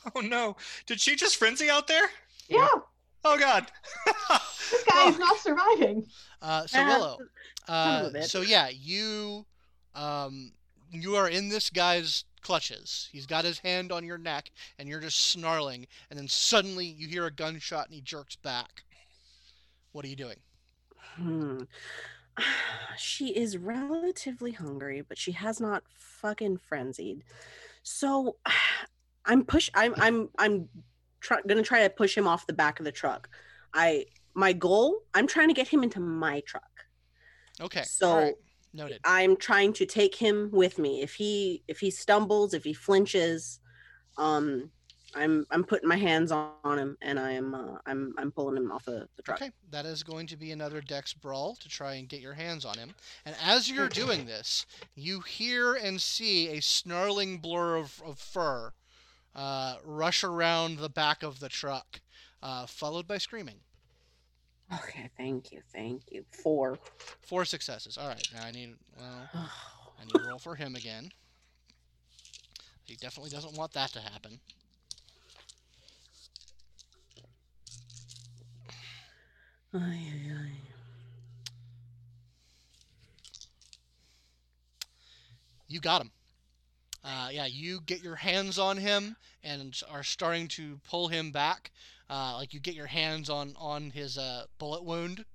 Oh no! Did she just frenzy out there? yeah. Oh god! This guy is not surviving. Uh, so Ah, Willow. Uh, of a bitch. so yeah, you, um, you are in this guy's clutches. He's got his hand on your neck, and you're just snarling. And then suddenly you hear a gunshot, and he jerks back. What are you doing? Hmm. She is relatively hungry, but she has not fucking frenzied. So I'm push. I'm I'm I'm try, gonna try to push him off the back of the truck. I my goal. I'm trying to get him into my truck. Okay. So- right, noted. I'm trying to take him with me. If he if he stumbles, if he flinches, um, I'm I'm putting my hands on, on him and I am uh, I'm I'm pulling him off the, the truck. Okay, that is going to be another dex brawl to try and get your hands on him. And as you're doing this, you hear and see a snarling blur of, of fur uh, rush around the back of the truck, uh, followed by screaming. Okay, thank you, thank you. Four. Four successes. All right, now I need well, I need to roll for him again. He definitely doesn't want that to happen. Ay, ay, ay. You got him. Uh, yeah, you get your hands on him and are starting to pull him back. Uh, like you get your hands on on his uh, bullet wound,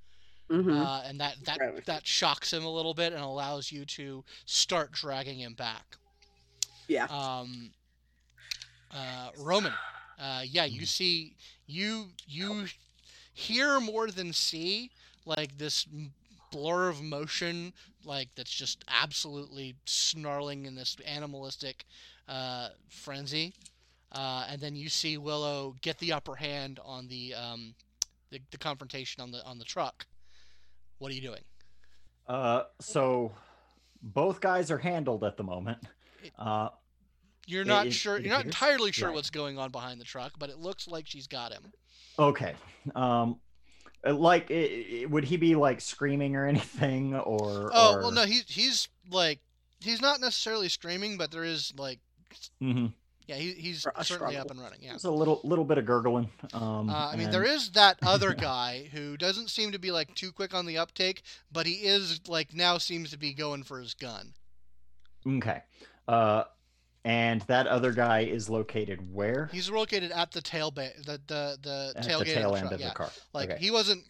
Mhm. uh, and that that Right. that shocks him a little bit and allows you to start dragging him back. yeah. Um, uh, Roman, uh, yeah, you see, you you hear more than see, like this blur of motion, like that's just absolutely snarling in this animalistic uh, frenzy, uh, and then you see Willow get the upper hand on the um, the, the confrontation on the on the truck. What are you doing? Uh, so both guys are handled at the moment. Uh, You're not it- sure. it You're not entirely sure right. what's going on behind the truck, but it looks like she's got him. okay. Um, like, i- i- would he be like screaming or anything, or? Oh or... well, no, he's he's like he's not necessarily screaming, but there is like hmm yeah, he, he's A certainly struggle. up and running. Yeah. it's a little little bit of gurgling. Um, Uh, I mean, there is that other guy who doesn't seem to be like too quick on the uptake, but he is like now seems to be going for his gun. Okay. Uh, and that other guy is located where? He's located at the tail ba- the the the At tailgate the tail of the end of yeah. the car. Like okay. he wasn't.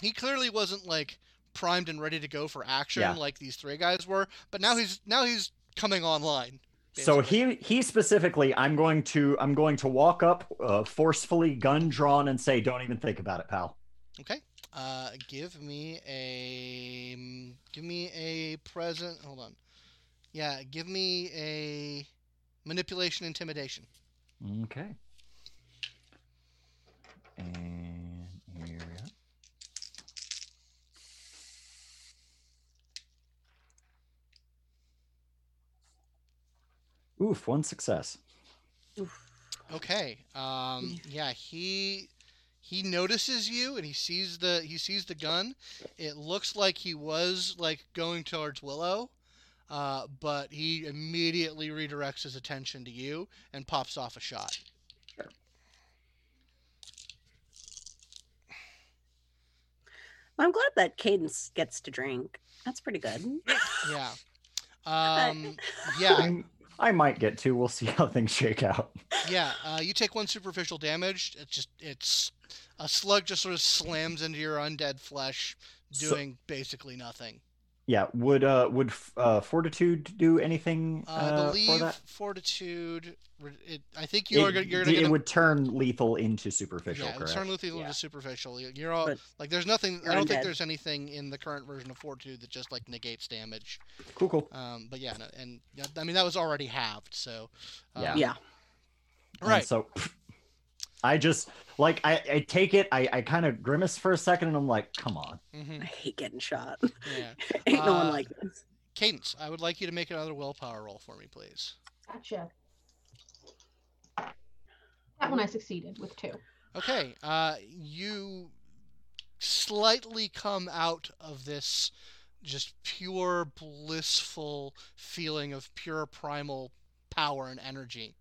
He clearly wasn't like primed and ready to go for action Yeah. like these three guys were, but now he's now he's coming online. So he he specifically, I'm going to I'm going to walk up uh, forcefully, gun drawn, and say, "Don't even think about it, pal." Okay. Uh, give me a give me a present. Hold on. Yeah, give me a manipulation intimidation. Okay. And here we go. Oof, one success. Oof. Okay. Um, yeah, he he notices you and he sees the he sees the gun. It looks like he was like going towards Willow, uh, but he immediately redirects his attention to you and pops off a shot. Sure. I'm glad that Cadence gets to drink. That's pretty good. Yeah. Um, yeah. I'm- I might get to. We'll see how things shake out. Yeah, uh, you take one superficial damage. It's just it's a slug just sort of slams into your undead flesh, So- doing basically nothing. Yeah. Would uh would uh fortitude do anything Uh, uh, I for believe that? fortitude. It, I think you are It- gonna, you're it gonna get a- would turn lethal into superficial. yeah, it would correct? turn lethal Yeah. into superficial. You- You're all But like, there's nothing. I don't think undead. there's anything in the current version of fortitude that just like negates damage. Cool, cool. Um, but yeah, no, and I mean that was already halved. So um, Yeah. Yeah. And right. so I just like I, I take it, I, I kind of grimace for a second and I'm like, come on. hmm I hate getting shot. Yeah. Ain't no Uh, one like this. Cadence, I would like you to make another willpower roll for me, please. Gotcha. That one I succeeded with two. Okay, uh, you slightly come out of this just pure blissful feeling of pure primal power and energy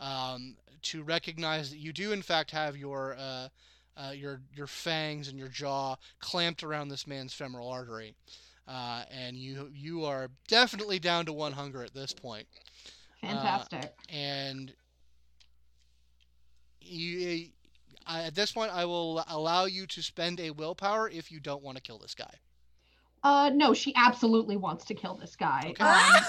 um, to recognize that you do in fact have your uh, uh, your your fangs and your jaw clamped around this man's femoral artery, uh, and you you are definitely down to one hunger at this point Fantastic. and you, I, at this point, I will allow you to spend a willpower if you don't want to kill this guy. Uh, no, she absolutely wants to kill this guy. Okay. Um,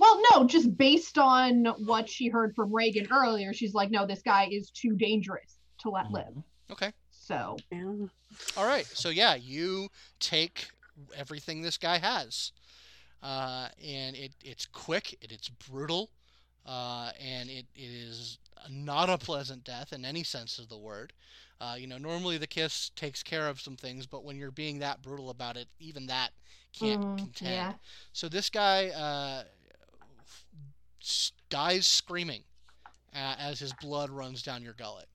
well, no, just based on what she heard from Reagan earlier, she's like, no, this guy is too dangerous to let live. Okay. So, Yeah. All right. So yeah, you take everything this guy has, uh, and it it's quick, it, it's brutal, uh, and it, it is not a pleasant death in any sense of the word. Uh, you know, normally the kiss takes care of some things, but when you're being that brutal about it, even that can't mm, contend. yeah. So this guy uh, s- dies screaming uh, as his blood runs down your gullet.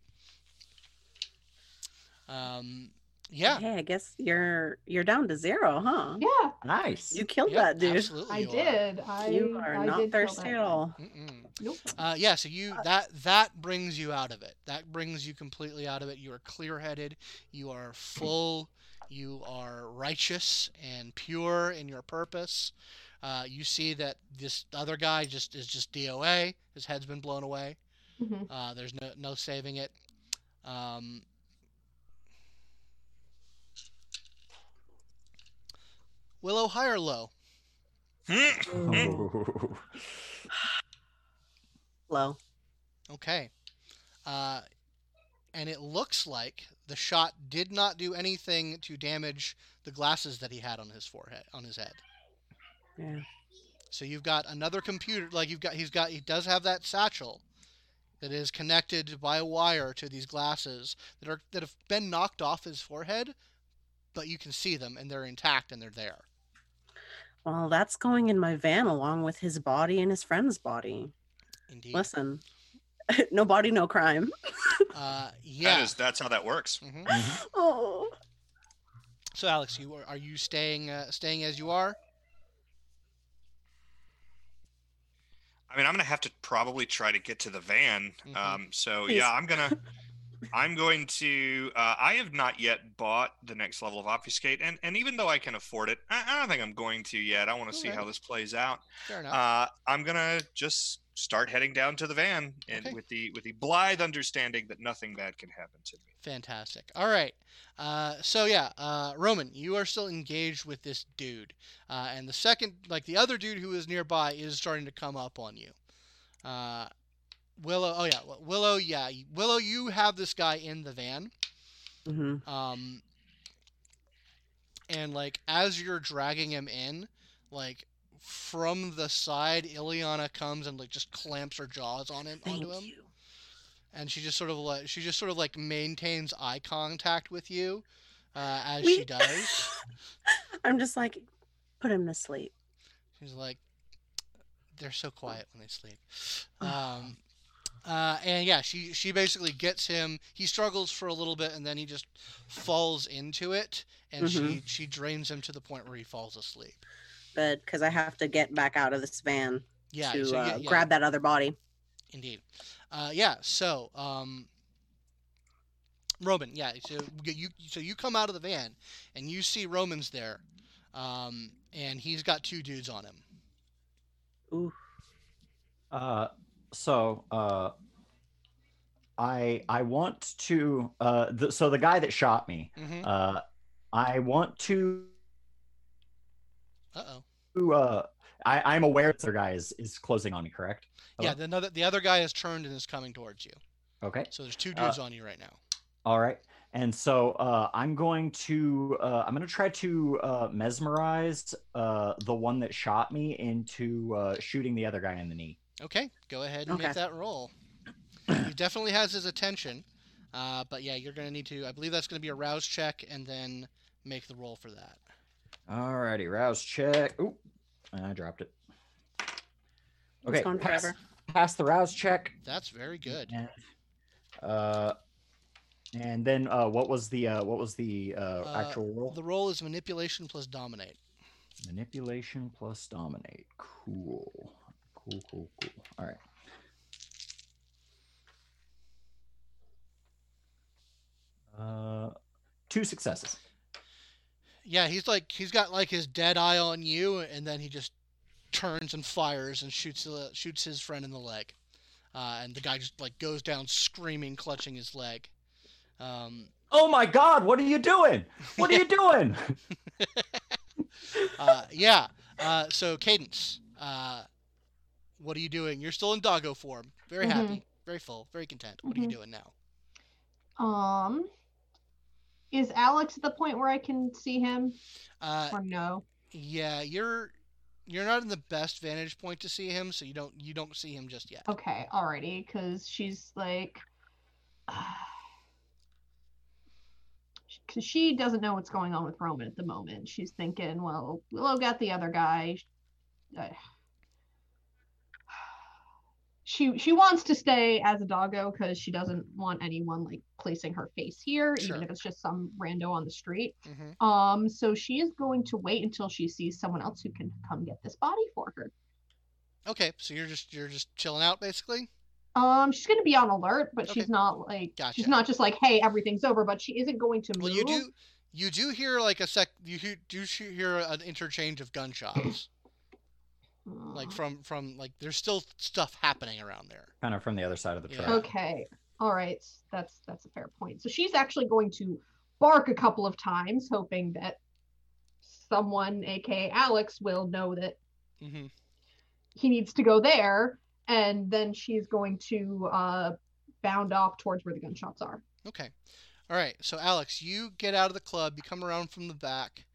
Um, yeah, Hey, I guess you're you're down to zero, huh? Yeah, Nice. You killed yeah, that dude. absolutely. I you are. did. I, You are I not did kill thirsty at all. Nope. Uh, yeah, so you that that brings you out of it. That brings you completely out of it. You are clear-headed. You are full. You are righteous and pure in your purpose. Uh, you see that this other guy just is just DOA. His head's been blown away. Mhm. Uh, there's no no saving it. Um, Willow, high or low? Hmm. Low. Okay. Uh, and it looks like the shot did not do anything to damage the glasses that he had on his forehead, on his head. Yeah. So you've got another computer, like you've got, he's got, he does have that satchel that is connected by a wire to these glasses that are that have been knocked off his forehead, but you can see them and they're intact and they're there. Well, that's going in my van along with his body and his friend's body. Indeed. Listen, no body, no crime. Uh, yeah. is that's how that works. hmm Mhm. Oh. So Alex, you are, are you staying uh, staying as you are? I mean, I'm gonna have to probably try to get to the van. Mhm. Um, so Please. yeah, I'm gonna. I'm going to. Uh, I have not yet bought the next level of obfuscate, and and even though I can afford it, I, I don't think I'm going to yet. I want to see how this plays out. Fair enough. Uh, I'm gonna just start heading down to the van, and Okay. with the with the blithe understanding that nothing bad can happen to me. Fantastic. All right. Uh, so yeah, uh, Roman, you are still engaged with this dude, uh, and the second, like the other dude who is nearby, is starting to come up on you. Uh, Willow. Oh yeah, Willow. Yeah, Willow. You have this guy in the van. hmm Um, and like as you're dragging him in, like from the side, Ileana comes and like just clamps her jaws on him Thank onto him. you. and she just sort of like she just sort of like maintains eye contact with you uh, as We- she does. I'm just like, put him to sleep. She's like, they're so quiet when they sleep. Um, uh, and yeah, she she basically gets him. He struggles for a little bit, and then he just falls into it, and she she drains him to the point where he falls asleep. Good, because I have to get back out of this van Yeah, to so uh, yeah, yeah, grab that other body. Indeed. Uh, yeah. So, um, Roman. Yeah. So you- you so you come out of the van and you see Roman's there, um, and he's got two dudes on him. Ooh. Uh, so uh, I I want to uh, the, so the guy that shot me, hmm uh, I want to Uh oh. Who? Uh, I, I'm aware the other guy is, is closing on me. Correct. Yeah, the other the other guy has turned and is coming towards you. Okay. So there's two Uh, dudes on you right now. All right. And so uh, I'm going to uh, I'm going to try to uh, mesmerize uh, the one that shot me into uh, shooting the other guy in the knee. Okay, go ahead and Okay. make that roll. he definitely has his attention, uh, but yeah, you're gonna need to. I believe that's gonna be a rouse check, and then make the roll for that. All righty, rouse check. Ooh, I dropped it. Okay, gone pass, forever. pass the rouse check. That's very good. And, uh, and then uh, what was the uh, what was the uh, Uh, actual roll? The roll is manipulation plus dominate. Manipulation plus dominate. Cool. Cool, cool, cool. All right. Uh, two successes. Yeah, he's like he's got like his dead eye on you, and then he just turns and fires and shoots uh, shoots his friend in the leg, uh, and the guy just like goes down screaming, clutching his leg. Um, Oh my God! What are you doing? What are you doing? uh, yeah. Uh, so Cadence, uh, what are you doing? You're still in doggo form. Very Mhm. happy, very full, very content. What are you Mhm. doing now? Um, is Alex at the point where I can see him Uh, or no? yeah, you're you're not in the best vantage point to see him, so you don't you don't see him just yet. Okay, alrighty, because she's like, because she doesn't know what's going on with Roman at the moment. She's thinking, well, Willow got the other guy. She she wants to stay as a doggo because she doesn't want anyone like placing her face here, Sure. even if it's just some rando on the street. hmm Um, so she is going to wait until she sees someone else who can come get this body for her. Okay, so you're just you're just chilling out basically. Um, she's going to be on alert, but Okay. she's not like Gotcha. she's not just like, "Hey, everything's over," but she isn't going to move. Well, you do you do hear like a sec you do hear an interchange of gunshots like from from like there's still stuff happening around there. kind of from the other side of the Yeah. track. Okay. All right. That's that's a fair point. So she's actually going to bark a couple of times, hoping that someone, aka Alex, will know that hmm he needs to go there, and then she's going to uh, bound off towards where the gunshots are. Okay. All right. So Alex, you get out of the club. You come around from the back,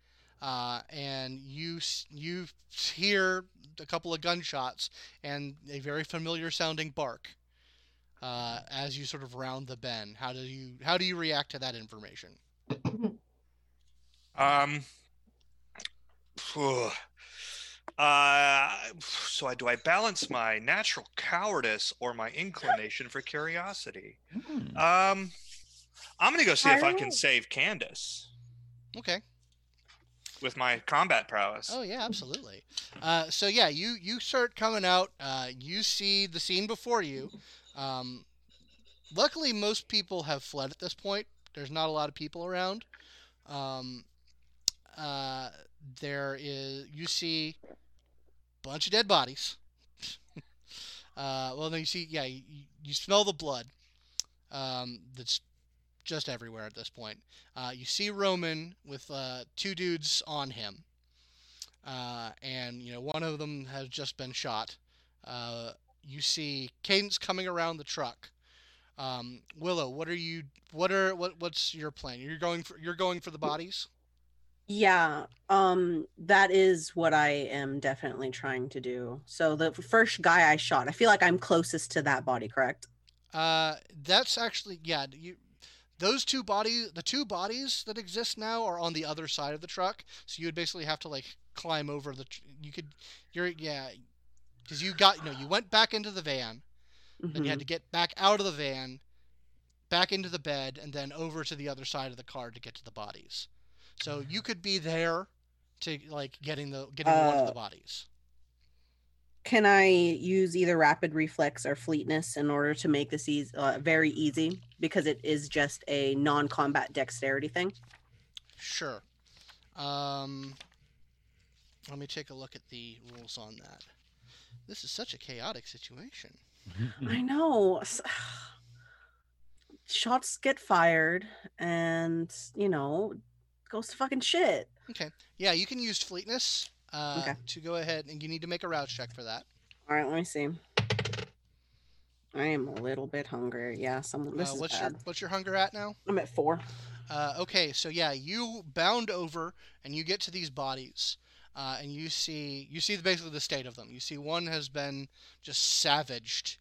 uh, and you you hear a couple of gunshots and a very familiar sounding bark uh, as you sort of round the bend. How do you how do you react to that information? Um. phew. Uh, so I, do I balance my natural cowardice or my inclination for curiosity? Hmm. Um, I'm gonna go see if I can save Candace Okay. With my combat prowess. Oh yeah, absolutely. Uh, so yeah, you you start coming out. Uh, you see the scene before you. Um, luckily, most people have fled at this point. There's not a lot of people around. Um, uh, there is you see a bunch of dead bodies. uh, well, then you see yeah you, you smell the blood. Um, that's just everywhere at this point. Uh, you see Roman with uh, two dudes on him uh, and you know one of them has just been shot. Uh, you see Cadence coming around the truck. Um, Willow, what are you? What are what? What's your plan? You're going for you're going for the bodies. Yeah, um, that is what I am definitely trying to do. So the first guy I shot, I feel like I'm closest to that body, correct? Uh, that's actually yeah. You those two bodies, the two bodies that exist now are on the other side of the truck. So you would basically have to like climb over the. tr- You could, you're yeah, because you got you know you went back into the van. Then you had Mhm. to get back out of the van, back into the bed, and then over to the other side of the car to get to the bodies. So you could be there to like getting the getting one of the Uh, bodies. Can I use either rapid reflex or fleetness in order to make this easy, uh, very easy? Because it is just a non-combat dexterity thing. Sure. Um, let me take a look at the rules on that. This is such a chaotic situation. I know. Shots get fired, and you know, goes to fucking shit. Okay. Yeah, you can use fleetness. Uh, Okay. to go ahead and you need to make a rouse check for that. All right, let me see. I am a little bit hungry. Yeah, someone. This uh, is what's bad. your what's your hunger at now? I'm at four. Uh, okay, so yeah, you bound over and you get to these bodies, uh, and you see you see basically the state of them. You see one has been just savaged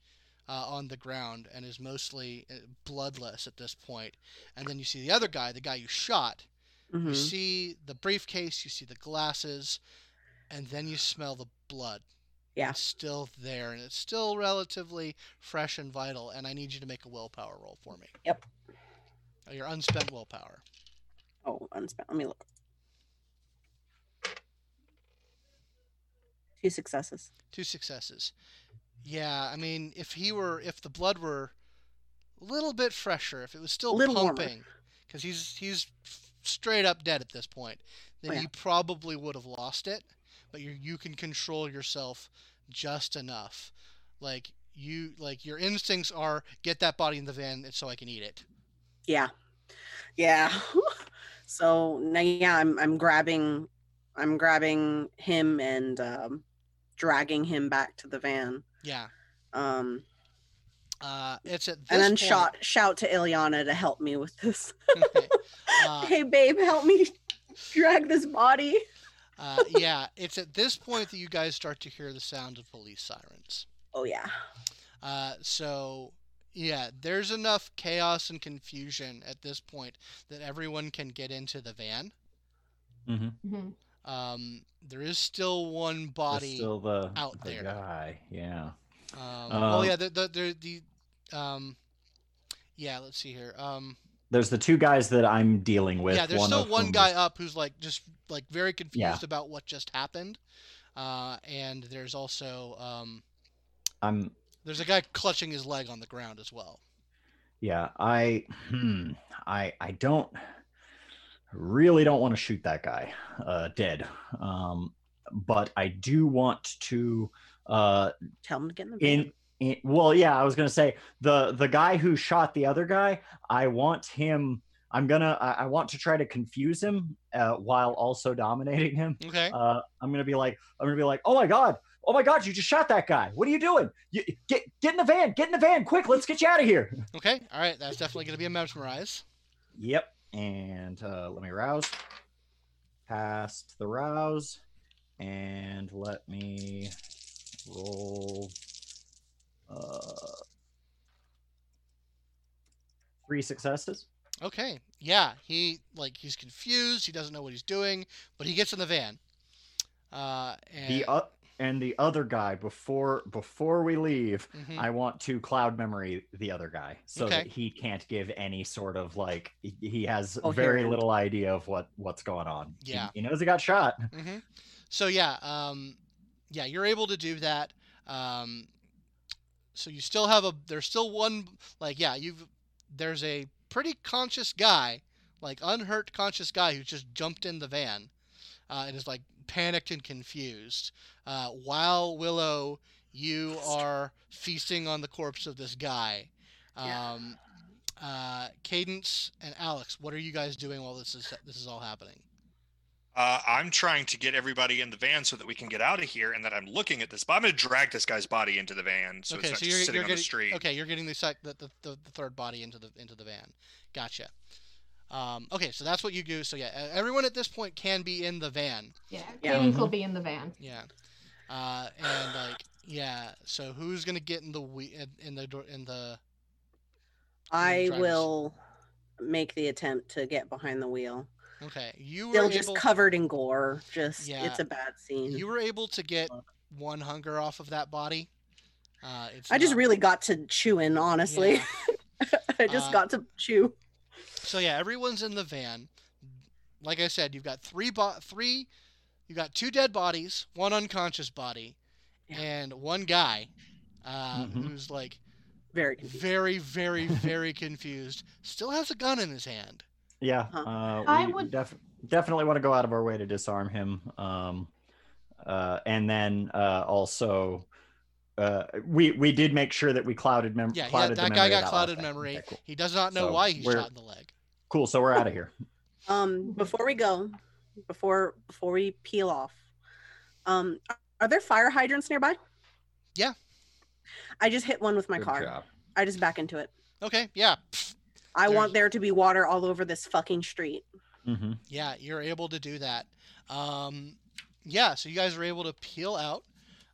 uh, on the ground and is mostly uh, bloodless at this point, and then you see the other guy, the guy you shot. Mhm. You see the briefcase, you see the glasses, and then you smell the blood. Yeah. It's still there, and it's still relatively fresh and vital. And I need you to make a willpower roll for me. Yep. Uh, Your unspent willpower. Oh, unspent. Let me look. Two successes. Two successes. Yeah, I mean, if he were, if the blood were a little bit fresher, if it was still pumping, because he's he's straight up dead at this point, then Oh, yeah. you probably would have lost it. But you you can control yourself just enough, like you like your instincts are get that body in the van so I can eat it. Yeah. Yeah. so now yeah, I'm I'm grabbing I'm grabbing him and um dragging him back to the van. Yeah. Um Uh, it's at this and then point, shout shout to Ilyana to help me with this. Uh, hey babe, help me drag this body. Uh, yeah, it's at this point that you guys start to hear the sound of police sirens. Oh yeah. Uh, so, yeah, there's enough chaos and confusion at this point that everyone can get into the van. Mm-hmm. Mhm. Um, there is still one body. Still the, out the there. guy. Yeah. Um, well, Um, yeah, the the the, the um, yeah. Let's see here. Um, There's the two guys that I'm dealing with. yeah, there's one still one whom guy is- up who's like just like very confused Yeah. about what just happened. Uh, and there's also um, I'm there's a guy clutching his leg on the ground as well. Yeah, I hmm, I I don't really don't want to shoot that guy uh dead. Um but I do want to uh Tell him to get in the van. in, well yeah, I was going to say the the guy who shot the other guy, I want him I'm going to I I want to try to confuse him uh while also dominating him. Okay. Uh I'm going to be like I'm going to be like, "Oh my god. Oh my god, you just shot that guy. What are you doing? You, get get in the van. Get in the van quick. Let's get you out of here." Okay. All right. That's definitely going to be a mesmerize. Yep. And uh, let me rouse. Past the rouse. And let me roll uh, three successes. Okay. Yeah. He like he's confused. He doesn't know what he's doing, but he gets in the van. Uh, and The uh, and the other guy before before we leave, Mhm. I want to cloud memory the other guy so that he can't give any sort of like he- he has Oh, very here. little idea of what what's going on. Yeah. he knows he got shot. hmm So yeah, um, yeah, you're able to do that. Um, so you still have a. There's still one. Like yeah, you've. There's a pretty conscious guy, like unhurt conscious guy who just jumped in the van, uh, and is like panicked and confused. Uh, while Willow, you are feasting on the corpse of this guy. Yeah. Um, uh, Cadence and Alex, what are you guys doing while this is this is all happening? Uh, I'm trying to get everybody in the van so that we can get out of here, and that I'm looking at this. But I'm going to drag this guy's body into the van, so okay, it's not so just you're, sitting you're on getting the street. okay. You're getting the, sec, the, the, the the third body into the into the van. Gotcha. Um, okay, so that's what you do. So yeah, everyone at this point can be in the van. Yeah, Yeah. Cadence will Mhm. be in the van. Yeah. Uh, and like yeah, so who's gonna get in the we in, in the door in the I drivers. will make the attempt to get behind the wheel. Okay you were Still able just covered in gore. Just Yeah. it's a bad scene. you were able to get one hunger off of that body. Uh, it's I just really got to chewing, honestly. Yeah. I just Uh, got to chew. So yeah, everyone's in the van. Like I said, you've got three bo- three you've got two dead bodies, one unconscious body, Yeah. and one guy uh, Mhm. who's like Very confused. very, very, very confused. Still has a gun in his hand. Yeah, Huh. uh, I we would- def- definitely want to go out of our way to disarm him. Um, uh, and then uh, also, uh, we we did make sure that we clouded mem- Yeah, yeah clouded the that guy memory of got clouded last memory. Okay, cool. He does not know So why he's we're- shot in the leg. cool, so we're out of here. Um, before we go, before before we peel off, Um, are there fire hydrants nearby? Yeah. I just hit one with my Good car. job. I just back into it. Okay, yeah, pff, I There's- want there to be water all over this fucking street. Mm-hmm. yeah, you're able to do that. Um, yeah, so you guys are able to peel out.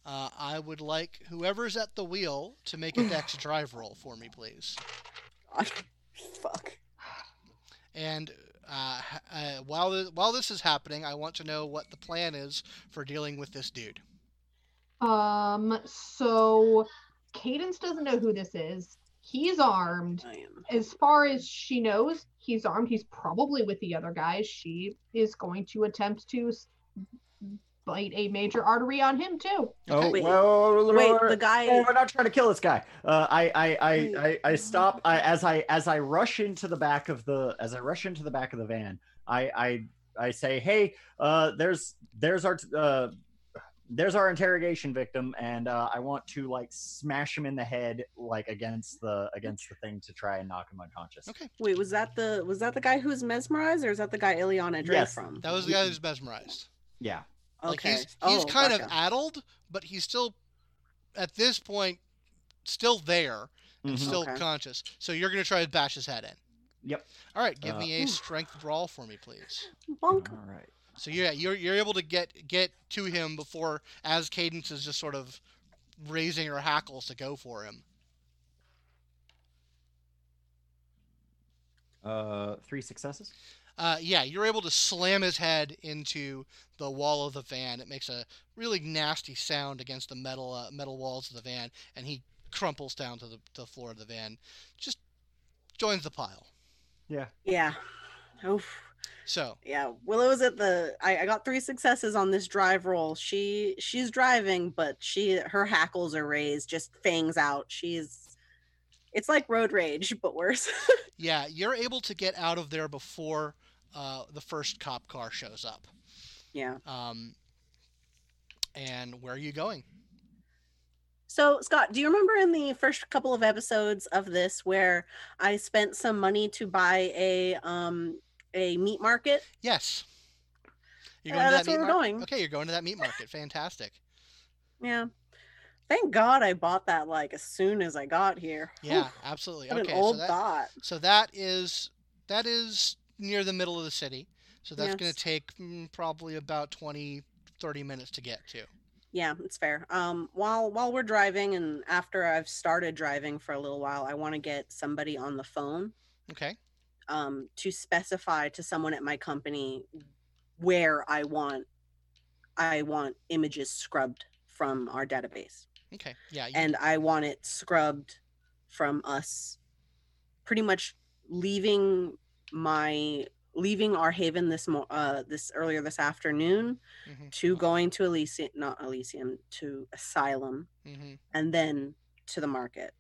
Uh, I would like whoever's at the wheel to make a dex drive roll for me, please. God, Fuck. And uh, uh, while th- while this is happening, I want to know what the plan is for dealing with this dude. Um, so Cadence doesn't know who this is. He's armed. As far as she knows, he's armed. He's probably with the other guys. She is going to attempt to bite a major artery on him too. Oh, Wait. whoa, Wait, whoa, the guy. Oh, we're not trying to kill this guy. Uh, I, I, I, I, I stop I, as I, as I rush into the back of the, as I rush into the back of the van. I, I, I say, hey, uh, there's, there's our, uh, there's our interrogation victim, and uh, I want to like smash him in the head, like against the, against the thing to try and knock him unconscious. Okay, Wait, was that the was that the guy who was mesmerized, or is that the guy Ileana drank Yes. from? that was the guy who's mesmerized. Yeah. Like Okay. he's he's Oh, kind of addled, but he's still at this point still there and Mhm. still Okay. conscious. So you're gonna try to bash his head in. Yep. All right, give Uh, me a strength brawl for me, please. Bonk. All right. So yeah, you're you're able to get get to him before as Cadence is just sort of raising her hackles to go for him. Uh, three successes. Uh, yeah, you're able to slam his head into the wall of the van. It makes a really nasty sound against the metal uh, metal walls of the van, and he crumples down to the, to the floor of the van. Just joins the pile. Yeah. Yeah. Oof. So Yeah. Willow's at the. I, I got three successes on this drive roll. She she's driving, but she her hackles are raised, just fangs out. She's. It's like road rage, but worse. yeah, you're able to get out of there before uh, the first cop car shows up. yeah. Um, and where are you going? So, Scott, do you remember in the first couple of episodes of this where I spent some money to buy a um a meat market? Yes. You're Uh, to that's that where we're going. Okay, you're going to that meat market. Fantastic. Yeah. Thank God I bought that like as soon as I got here. Yeah, Whew, absolutely. okay, old so that, thought. so that is that is near the middle of the city. So that's going to take mm, probably about 20 30 minutes to get to. Yeah, it's fair. Um, while while we're driving and after I've started driving for a little while, I want to get somebody on the phone Okay. Um, to specify to someone at my company where I want I want images scrubbed from our database, Okay. Yeah, you, and I want it scrubbed from us, pretty much leaving my leaving our haven this mo- uh this earlier this afternoon mhm, to going to Elysium, not Elysium, to Asylum, mhm. and then to the market.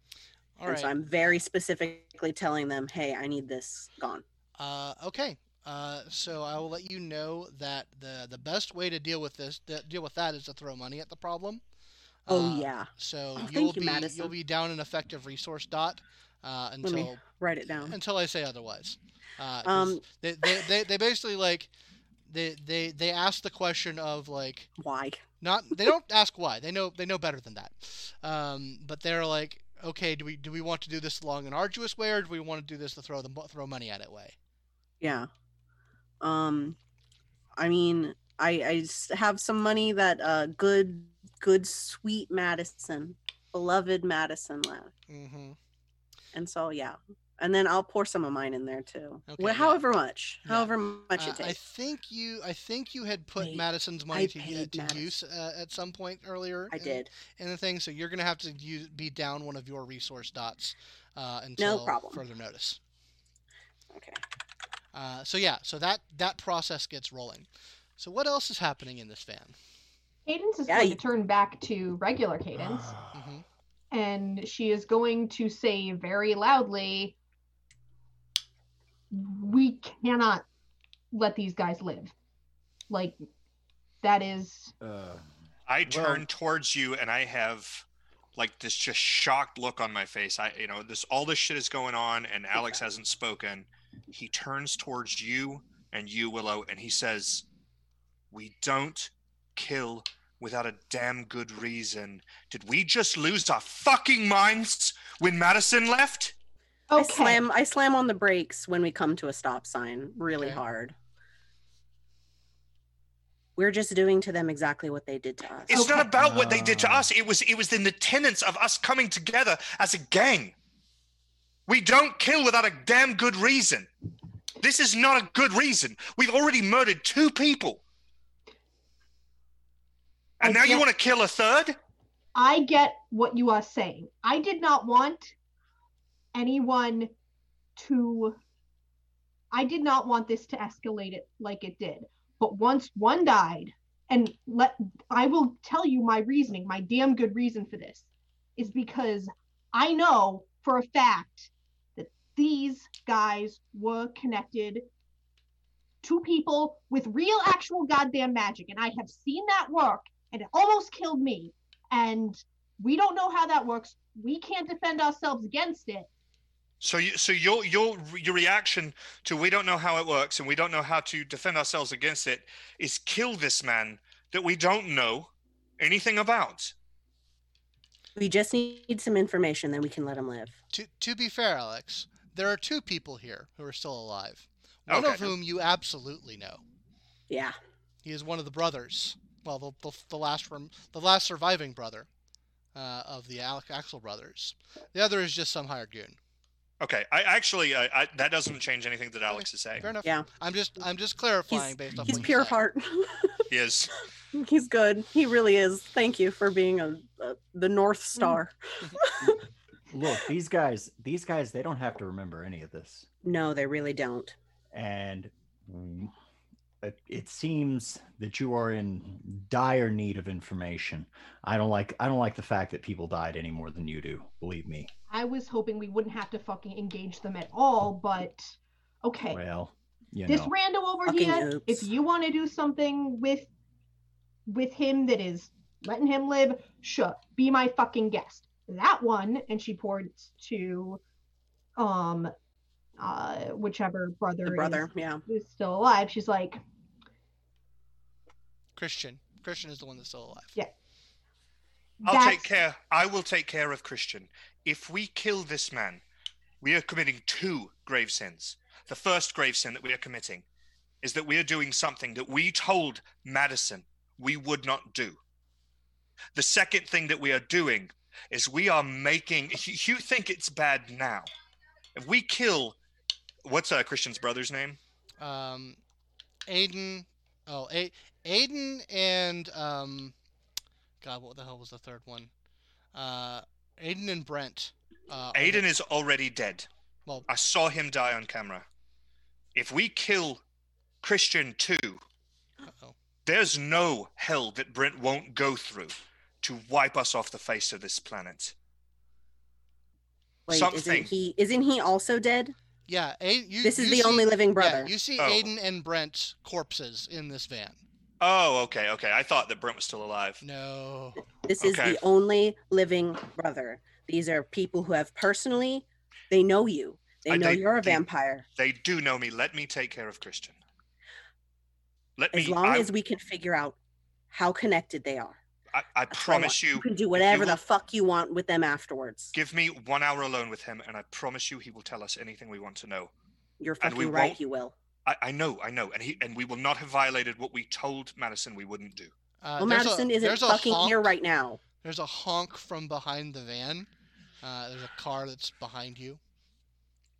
All and right. so I'm very specifically telling them, hey, I need this gone. Uh, okay. Uh, so I will let you know that the the best way to deal with this to deal with that is to throw money at the problem. Oh Uh, yeah, So Oh, you'll you, be Madison. you'll be down an effective resource dot uh, Let me until write it down. until I say otherwise. Uh, Um, they, they, they, they basically like they, they they ask the question of like Why? not they don't ask why they know they know better than that um, but they're like okay do we do we want to do this along an arduous way or do we want to do this to throw the throw money at it way Yeah. Um, I mean, I I have some money that uh good good sweet Madison, beloved Madison left, mm-hmm. and so yeah. And then I'll pour some of mine in there too. Okay, Wh- yeah. however much, Yeah. however much Uh, it I think you I think you had put Wait, Madison's I money to, paid to Madison. use uh, at some point earlier I in- did. in the thing so you're gonna have to use, be down one of your resource dots uh, until problem. further notice Okay. Uh, so yeah, so that that process gets rolling. So what else is happening in this van? Cadence is Yeah, going you- to turn back to regular Cadence, hmm and she is going to say very loudly, "We cannot let these guys live. Like that is Uh, I Well- turn towards you and I have like this just shocked look on my face. I, you know, this all this shit is going on and Alex hasn't spoken. He turns towards you and you, Willow, and he says, "We don't kill without a damn good reason. Did we just lose our fucking minds when Madison left? I slam I slam on the brakes when we come to a stop sign really Okay. hard. We're just doing to them exactly what they did to us. It's not Okay. about what they did to us. It was it was in the tenets of us coming together as a gang. We don't kill without a damn good reason. This is not a good reason. We've already murdered two people. And I now you want to kill a third? I get what you are saying. I did not want anyone to. I did not want this to escalate it like it did. But once one died, and let I will tell you my reasoning, my damn good reason for this is because I know for a fact that these guys were connected to people with real actual goddamn magic. And I have seen that work, and it almost killed me and we don't know how that works. We can't defend ourselves against it. So you, so your your your reaction to we don't know how it works and we don't know how to defend ourselves against it is kill this man that we don't know anything about. We just need some information, then we can let him live. To to be fair, Alex, there are two people here who are still alive. One Okay. of whom you absolutely know. Yeah. He is one of the brothers. Well, the the, the last from the last surviving brother uh, of the Alec Axel brothers. The other is just some hired goon. Okay, I actually I, I, that doesn't change anything that Alex is saying. Fair enough. Yeah. I'm just I'm just clarifying He's, based off he's what pure said. heart. He is. he's good. He really is. Thank you for being a, a the North Star. Look, these guys, these guys, they don't have to remember any of this. No, they really don't. and mm, it, it seems that you are in dire need of information. I don't like I don't like the fact that people died any more than you do. Believe me. I was hoping we wouldn't have to fucking engage them at all, but okay. Well, you this know, rando over Fucking here, if you want to do something with with him that is letting him live, sure, be my fucking guest. That one, and she points to um uh whichever brother, The is- yeah. is still alive. She's like, Christian. Christian is the one that's still alive. Yeah. I'll "That's take care. I will take care of Christian. If we kill this man, we are committing two grave sins. The first grave sin that we are committing is that we are doing something that we told Madison we would not do. The second thing that we are doing is we are making. You think it's bad now? If we kill, what's uh, Christian's brother's name? Um, Aiden. Oh, A- Aiden and um, God, what the hell was the third one? Uh, Aiden and Brent. Uh, are the- Aiden is already dead. Well- I saw him die on camera. If we kill Christian too, Uh-oh. there's no hell that Brent won't go through to wipe us off the face of this planet. Wait, Something. isn't he isn't he also dead? Yeah, A- you, This is you the see- only living Yeah, brother. you see Oh. Aiden and Brent's corpses in this van. Oh, okay, okay. I thought that Brent was still alive. No. This is Okay. the only living brother. These are people who have personally they know you. They know they- you're a they- vampire. They do know me. Let me take care of Christian. Let As me. long I, as we can figure out how connected they are. I, I That's what I promise want. you. You can do whatever will- the fuck you want with them afterwards. Give me one hour alone with him, and I promise you, he will tell us anything we want to know. You're and we fucking right, won't- he will. I, I know, I know, and he and we will not have violated what we told Madison we wouldn't do. Uh, Well, there's a- Madison isn't there's a fucking here honk- right now. There's a honk from behind the van. Uh, there's a car that's behind you.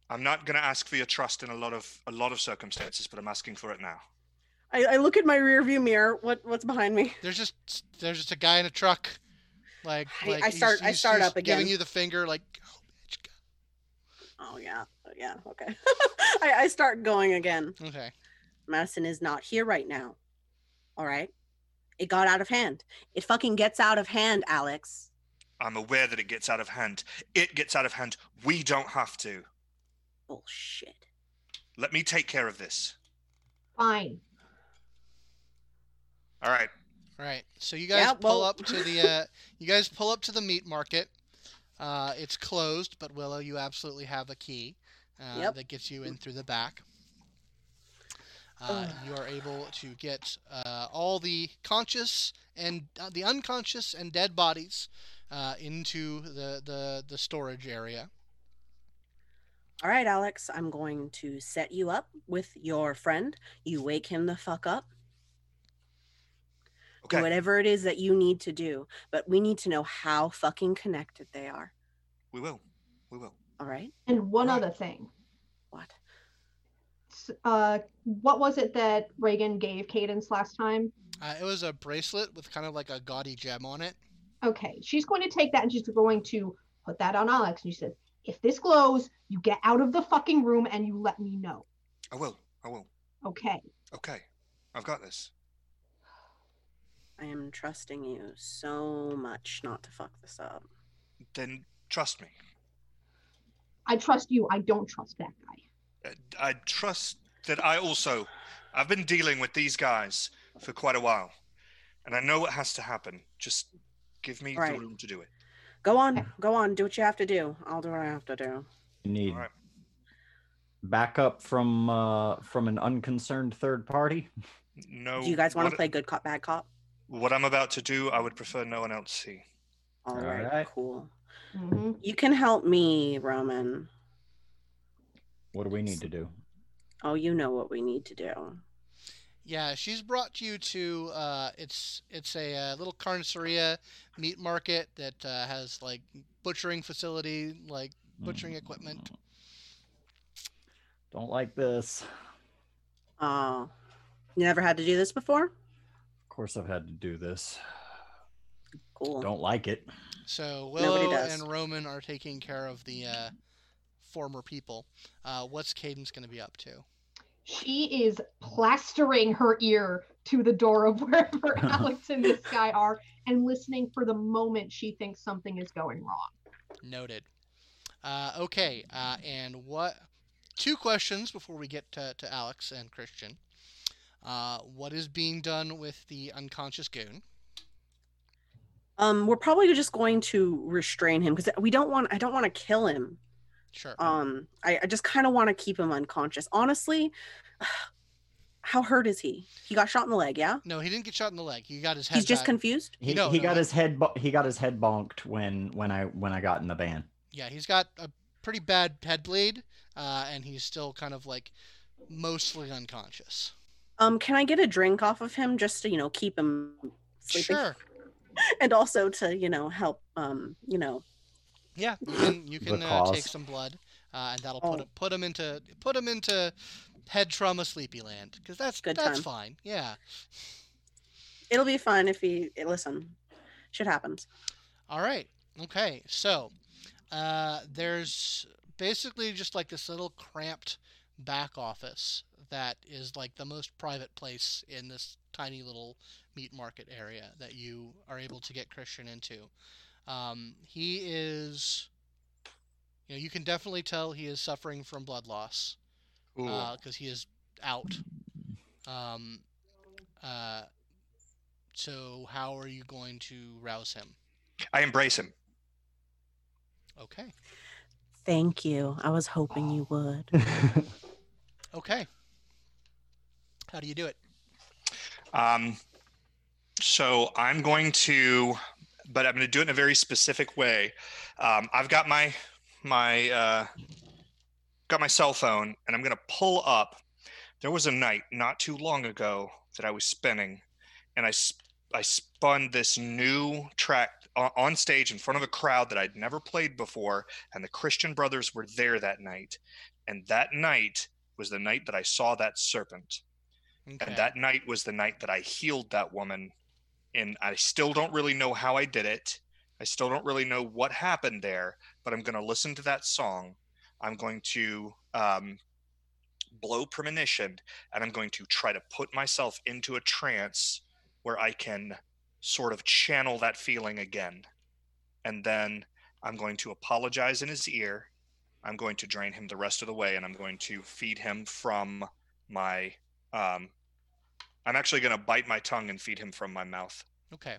I'm not going to ask for your trust in a lot of a lot of circumstances, but I'm asking for it now. I, I look at my rear view mirror. What what's behind me? There's just there's just a guy in a truck, like, I- like I he's- start- I start he's up giving again. you the finger, like, oh, bitch, go." Oh yeah, yeah, okay. I, I start going again. Okay. Madison is not here right now. All right. It got out of hand. It fucking gets out of hand, Alex. I'm aware that it gets out of hand. It gets out of hand. We don't have to. Bullshit. Let me take care of this. fine. All right. All right. So you guys Yeah, pull well- up to the uh, you guys pull up to the meat market. Uh, it's closed, but Willow, you absolutely have a key uh, Yep. that gets you in through the back. Uh, you are able to get uh, all the conscious and uh, the unconscious and dead bodies uh, into the, the the storage area. All right, Alex, I'm going to set you up with your friend. You wake him the fuck up. Do Okay. whatever it is that you need to do, but we need to know how fucking connected they are. We will. We will. All right? And one Right. other thing. What? S- Uh, what was it that Reagan gave Cadence last time? Uh, it was a bracelet with kind of like a gaudy gem on it. Okay, she's going to take that and she's going to put that on Alex. And she says, if this glows, you get out of the fucking room and you let me know. I will. I will. Okay. Okay. I've got this. I am trusting you so much not to fuck this up. Then trust me. I trust you. I don't trust that guy. I trust that I also. I've been dealing with these guys for quite a while, and I know what has to happen. Just give me Right. the room to do it. Go on, go on, do what you have to do. I'll do what I have to do. You need All right. backup from uh, from an unconcerned third party. No. Do you guys want to play good cop, bad cop? What I'm about to do, I would prefer no one else see. All All right, right. cool. Hmm You can help me, Roman. What do we need to do? Oh, you know what we need to do. Yeah, she's brought you to uh, it's it's a uh, little carniceria meat market that uh, has like butchering facility, like butchering equipment. Don't like this. Oh, you never had to do this before? Of course, I've had to do this. Cool. Don't like it. So Nobody Willow does. and Roman are taking care of the uh, former people. Uh, what's Cadence going to be up to? She is plastering her ear to the door of wherever Alex and this guy are and listening for the moment she thinks something is going wrong. Noted. Uh, okay, uh, and what? Two questions before we get to, to Alex and Christian. Uh, what is being done with the unconscious goon? Um, we're probably just going to restrain him because we don't want. I don't want to kill him. Sure. Um, I, I just kind of want to keep him unconscious. Honestly, how hurt is he? He got shot in the leg. Yeah, no, he didn't get shot in the leg. He got his head. he's just back. confused. He, No, he no, got I- his head bo- he got his head bonked when when I when I got in the van. Yeah, he's got a pretty bad head bleed, uh, and he's still kind of like mostly unconscious. Um, can I get a drink off of him just to you know keep him sleeping, Sure. and also to you know help um you know Yeah, you can you can uh, take some blood, uh, and that'll put Oh. put them into put them into head trauma sleepy land because that's Good that's time. fine. Yeah. it'll be fun if he eh, listen. Shit happens. All right. Okay. So, uh, there's basically just like this little cramped back office that is like the most private place in this tiny little meat market area that you are able to get Christian into. Um, he is, you know, you can definitely tell he is suffering from blood loss Ooh. because he is out. Um, uh, so how are you going to rouse him? I embrace him. Okay. Thank you. I was hoping you would. Okay. How do you do it? Um, so I'm going to, but I'm going to do it in a very specific way. Um, I've got my my uh, got my cell phone, and I'm going to pull up. There was a night not too long ago that I was spinning, and I I spun this new track on stage in front of a crowd that I'd never played before, and the Christian brothers were there that night, and that night was the night that I saw that serpent. Okay. And that night was the night that I healed that woman. And I still don't really know how I did it. I still don't really know what happened there, but I'm going to listen to that song. I'm going to um, blow premonition and I'm going to try to put myself into a trance where I can sort of channel that feeling again. And then I'm going to apologize in his ear. I'm going to drain him the rest of the way and I'm going to feed him from my um, I'm actually going to bite my tongue and feed him from my mouth. Okay.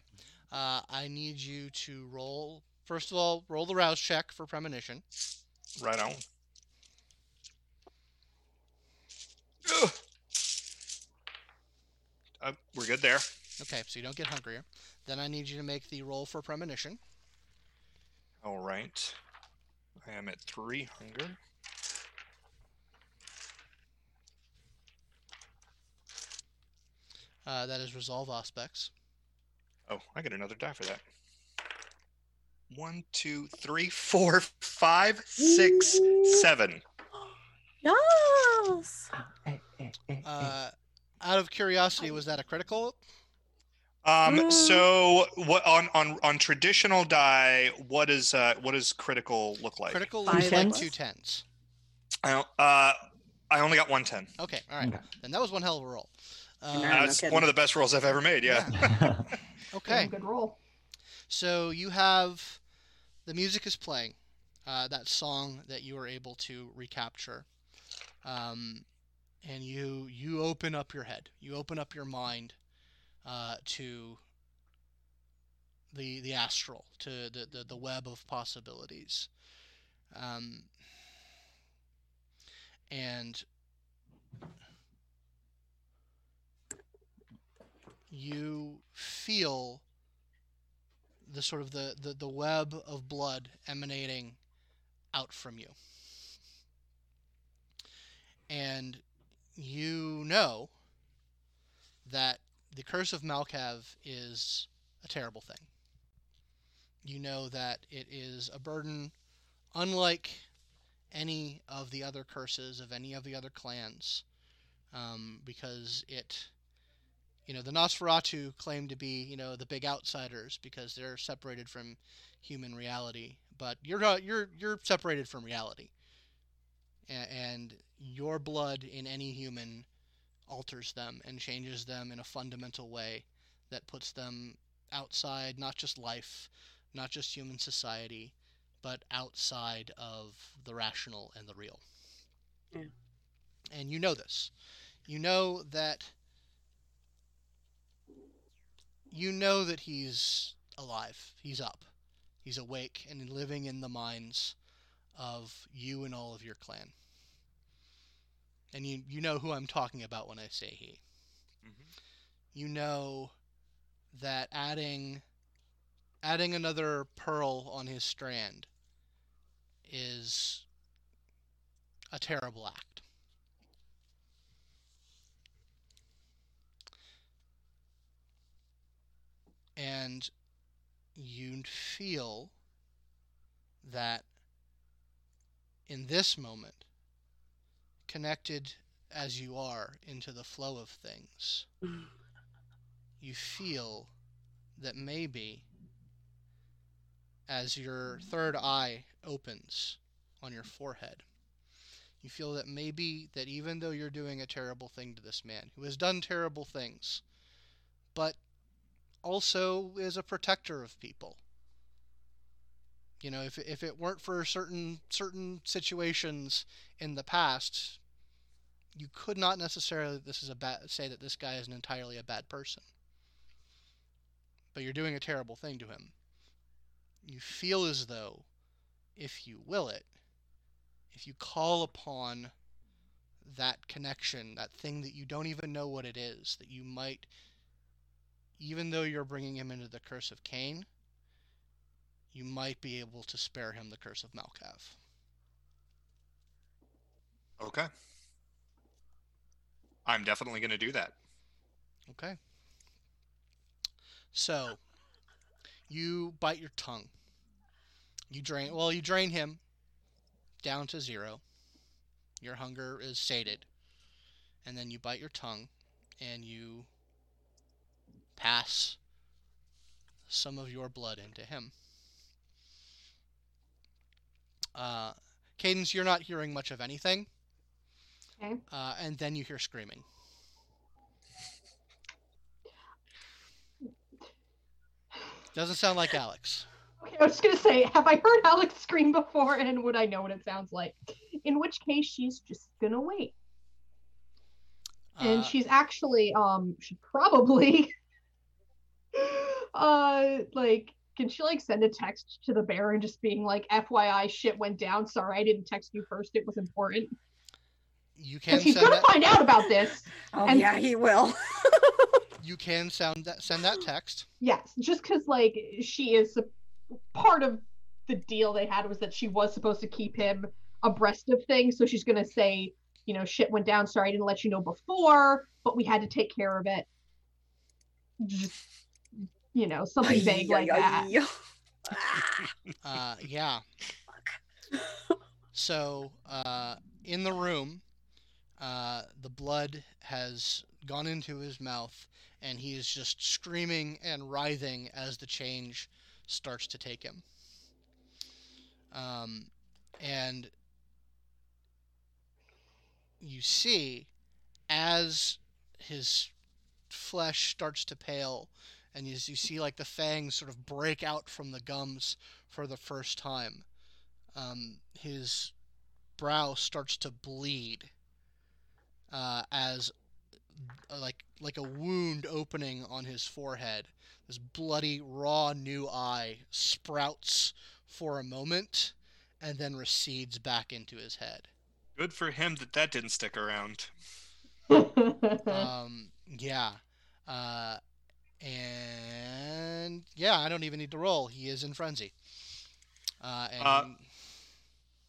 Uh, I need you to roll. First of all, roll the rouse check for premonition. Right on. Uh, we're good there. Okay, so you don't get hungrier. Then I need you to make the roll for premonition. All right. I am at three hunger. Uh, that is resolve aspects. Oh, I get another die for that. One, two, three, four, five, six, seven. Yes. Uh, out of curiosity, was that a critical? Um, Mm. so what on on on traditional die? What is uh what does critical look like? Critical Five looks like tens? two tens. I don't- uh, I only got one ten. Okay, all right. Okay. Then that was one hell of a roll. Uh, no That's kidding. one of the best rolls I've ever made. Yeah. okay. Good roll. So you have the music is playing, uh, that song that you were able to recapture, um, and you you open up your head, you open up your mind uh, to the the astral, to the, the, the web of possibilities, um, and you feel the sort of the, the, the web of blood emanating out from you. And you know that the curse of Malkav is a terrible thing. You know that it is a burden unlike any of the other curses of any of the other clans, um, because it you know, the Nosferatu claim to be, you know, the big outsiders because they're separated from human reality. But you're not, you're you're separated from reality, A- and your blood in any human alters them and changes them in a fundamental way that puts them outside not just life, not just human society, but outside of the rational and the real. Yeah. And you know this. You know that you know that he's alive. He's up. He's awake and living in the minds of you and all of your clan. And you you know who I'm talking about when I say he. Mhm. You know that adding adding another pearl on his strand is a terrible act. And you feel that in this moment, connected as you are into the flow of things, you feel that maybe as your third eye opens on your forehead, you feel that maybe that even though you're doing a terrible thing to this man who has done terrible things, but also is a protector of people. You know, if if it weren't for certain certain situations in the past, you could not necessarily this is a bad say that this guy is an entirely a bad person. But you're doing a terrible thing to him. You feel as though if you will it, if you call upon that connection, that thing that you don't even know what it is, that you might even though you're bringing him into the curse of Cain, you might be able to spare him the curse of Malkav. Okay. I'm definitely going to do that. Okay. So, you bite your tongue. You drain, well, you drain him down to zero. Your hunger is sated. And then you bite your tongue and you pass some of your blood into him. Uh, Cadence, you're not hearing much of anything. Okay. Uh, and then you hear screaming. Doesn't sound like Alex. Okay, I was just gonna say, have I heard Alex scream before, and would I know what it sounds like? In which case, she's just gonna wait, and Uh, she's actually um should probably uh like can she like send a text to the Baron just being like FYI shit went down sorry I didn't text you first it was important you can Because he's gonna that. find out about this. Oh And- yeah, he will. You can sound that. Send that text. Yes, just because like she is a, part of the deal they had was that she was supposed to keep him abreast of things. So she's gonna say, you know, shit went down. Sorry, I didn't let you know before, but we had to take care of it. Just, you know, something vague like that. Uh, yeah. So, uh, in the room, uh, the blood has gone into his mouth, and he is just screaming and writhing as the change starts to take him. Um, and you see, as his flesh starts to pale, and as you see like the fangs sort of break out from the gums for the first time, um, his brow starts to bleed uh, as uh, like like a wound opening on his forehead. This bloody raw new eye sprouts for a moment and then recedes back into his head. Good for him that that didn't stick around. um, yeah. Uh, and yeah, I don't even need to roll. He is in frenzy. Uh, and Uh,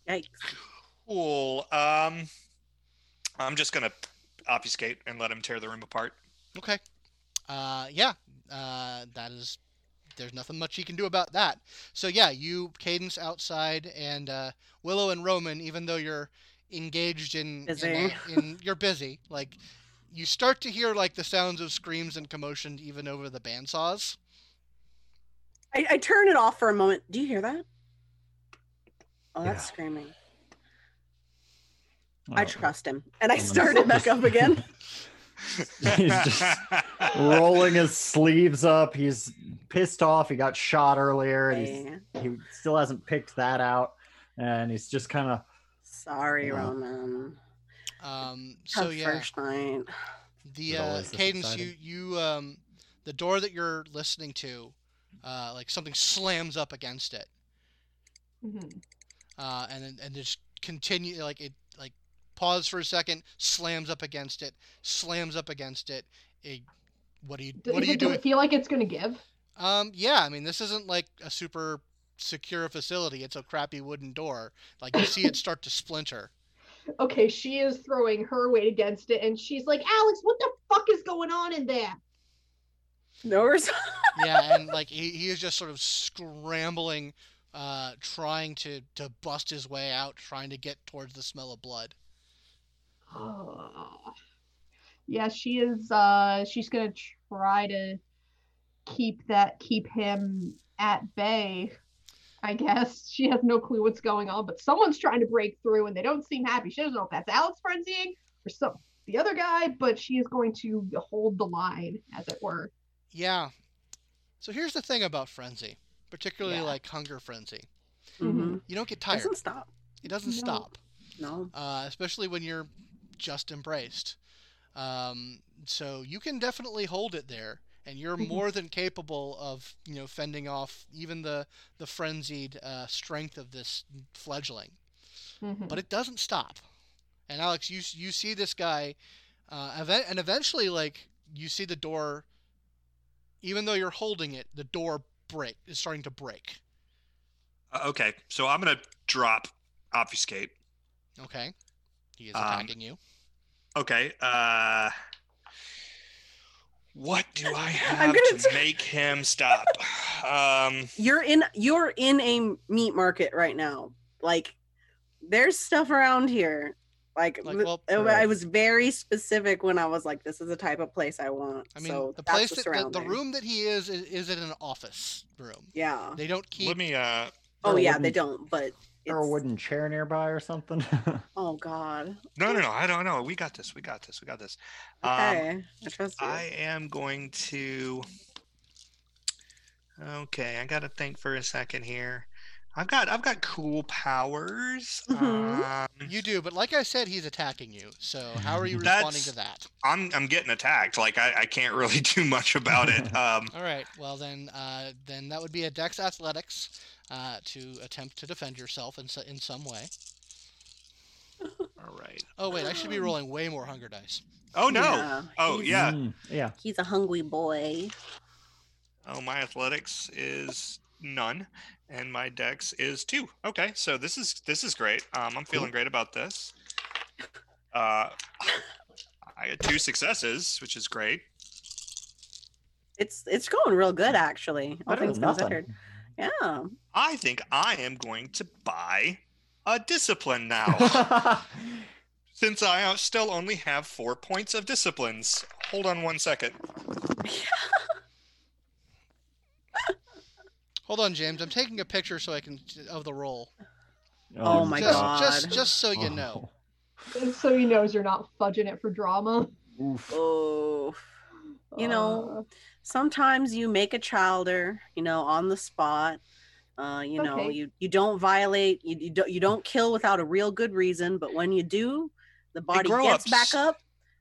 Yikes. Cool. Um, I'm just gonna obfuscate and let him tear the room apart. okay. Uh, yeah. Uh, that is. There's nothing much he can do about that. So yeah, you cadence outside, and uh, Willow and Roman, even though you're engaged in, in, Busy. uh, in you're busy. Like you start to hear like the sounds of screams and commotion even over the bandsaws. I, I turn it off for a moment. Do you hear that? Oh, that's Yeah. screaming. I trust him. And I Someone's start it back up again. He's just rolling his sleeves up. He's pissed off. He got shot earlier, and he's, he still hasn't picked that out. And he's just kind of sorry, Yeah. Roman. Um, so yeah. first night. the uh, cadence you exciting? you um the door that you're listening to uh like something slams up against it Mhm. uh and then- and just continue like it like pause for a second slams up against it slams up against it, it what do you what do you do? does doing it feel like it's gonna give? um yeah i mean this isn't like a super secure facility it's a crappy wooden door like you see it start to splinter Okay, she is throwing her weight against it, and she's like, "Alex, what the fuck is going on in there?" No res- yeah and like he, he is just sort of scrambling uh trying to to bust his way out trying to get towards the smell of blood Oh. yeah, she is. Uh, she's gonna try to keep that, keep him at bay. I guess she has no clue what's going on, but someone's trying to break through, and they don't seem happy. She doesn't know if that's Alex frenzying or some the other guy, but she is going to hold the line, as it were. yeah so here's the thing about frenzy particularly Yeah. like hunger frenzy Mhm. you don't get tired It Doesn't stop. it doesn't No. stop No. uh, especially when you're just embraced. Um, so you can definitely hold it there, and you're Mhm. more than capable of you know fending off even the the frenzied uh, strength of this fledgling. Mhm. But it doesn't stop. And Alex, you you see this guy, uh, event, and eventually like you see the door. Even though you're holding it, the door break is starting to break. Uh, okay, so I'm gonna drop obfuscate. Okay, he is Um, attacking you. Okay. Uh, what do I have gonna to t- make him stop? Um, You're in you're in a meat market right now. Like there's stuff around here. Like, Like, well- I- I was very specific when I was like, "This is the type of place I want." I mean, so the place that the, the room that he is is, is in an office room. Yeah. They don't keep. let me. Uh, Oh yeah, wooden- they don't. But or a wooden chair nearby or something. Oh god. no, no, no. I don't know. We got this. We got this. We got this. Um, Okay, I trust you. I am going to. Okay, I gotta think for a second here. I've got I've got cool powers. Mhm. Um, You do, but like I said, he's attacking you. So how are you responding to that? I'm I'm getting attacked. Like I, I can't really do much about it. Um, All right. Well then, uh, then that would be a Dex Athletics uh, to attempt to defend yourself in so- in some way. all right. right. Oh wait, I should be rolling way more hunger dice. Oh no. Yeah, Oh he's- yeah. Mm, yeah. He's a hungry boy. Oh, my athletics is none, and my dex is two. Okay, so this is this is great. Um, I'm feeling great about this. Uh, I had two successes, which is great. It's it's going real good actually. All things considered. Yeah. I think I am going to buy a discipline now, since I uh, still only have four points of disciplines. Hold on one second. Hold on, James. I'm taking a picture so I can of the roll. Oh my just, God. Just, just so you know. And so he knows you're not fudging it for drama. Oof. Oh. You know, sometimes you make a childer, you know, on the spot. Uh, you know, Okay. you you don't violate, you, you don't you don't kill without a real good reason, but when you do, the body gets ups. back up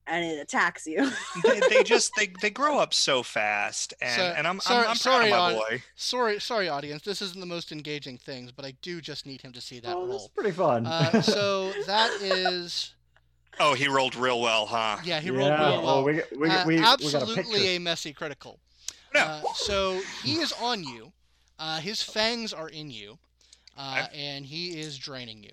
and it attacks you. They, they just they, they grow up so fast, and, So- and I'm, sorry- I'm, I'm sorry, proud of my boy. Sorry, sorry, audience. This isn't the most engaging things, but I do just need him to see that oh, that's roll. pretty fun. Uh, so that is, Oh, he rolled real well, huh? yeah, he yeah. rolled real well. Oh, we, we, Uh, we, we got a absolutely a messy critical. No. Uh, so he is on you. Uh, his fangs are in you, uh, and he is draining you.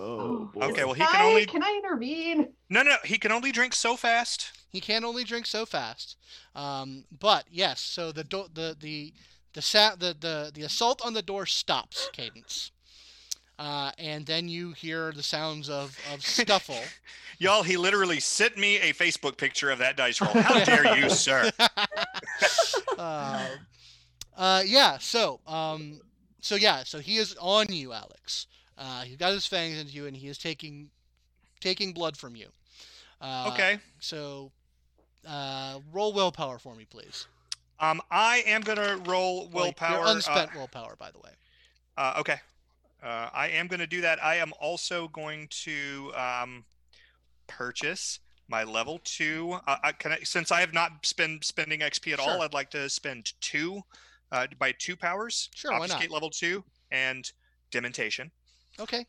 Oh, boy. Okay, well he Hi, can only can I intervene? no no he can only drink so fast. He can only drink so fast. Um, but yes, so the do- the the the, sa- the the the assault on the door stops, Cadence. Uh, and then you hear the sounds of, of scuffle. Y'all, he literally sent me a Facebook picture of that dice roll. How dare you, sir? uh, uh, yeah. So, um, so yeah. So he is on you, Alex. Uh, he's got his fangs into you, and he is taking taking blood from you. Uh, Okay. So, uh, roll willpower for me, please. Um, I am gonna roll willpower. your uh, unspent willpower, by the way. Uh, okay. Uh, I am going to do that. I am also going to um, purchase my level two. Uh, I, can I, since I have not spend spending XP at all, I'd like to spend two uh, by two powers. Sure, why not? Obfuscate level two and dementation. Okay.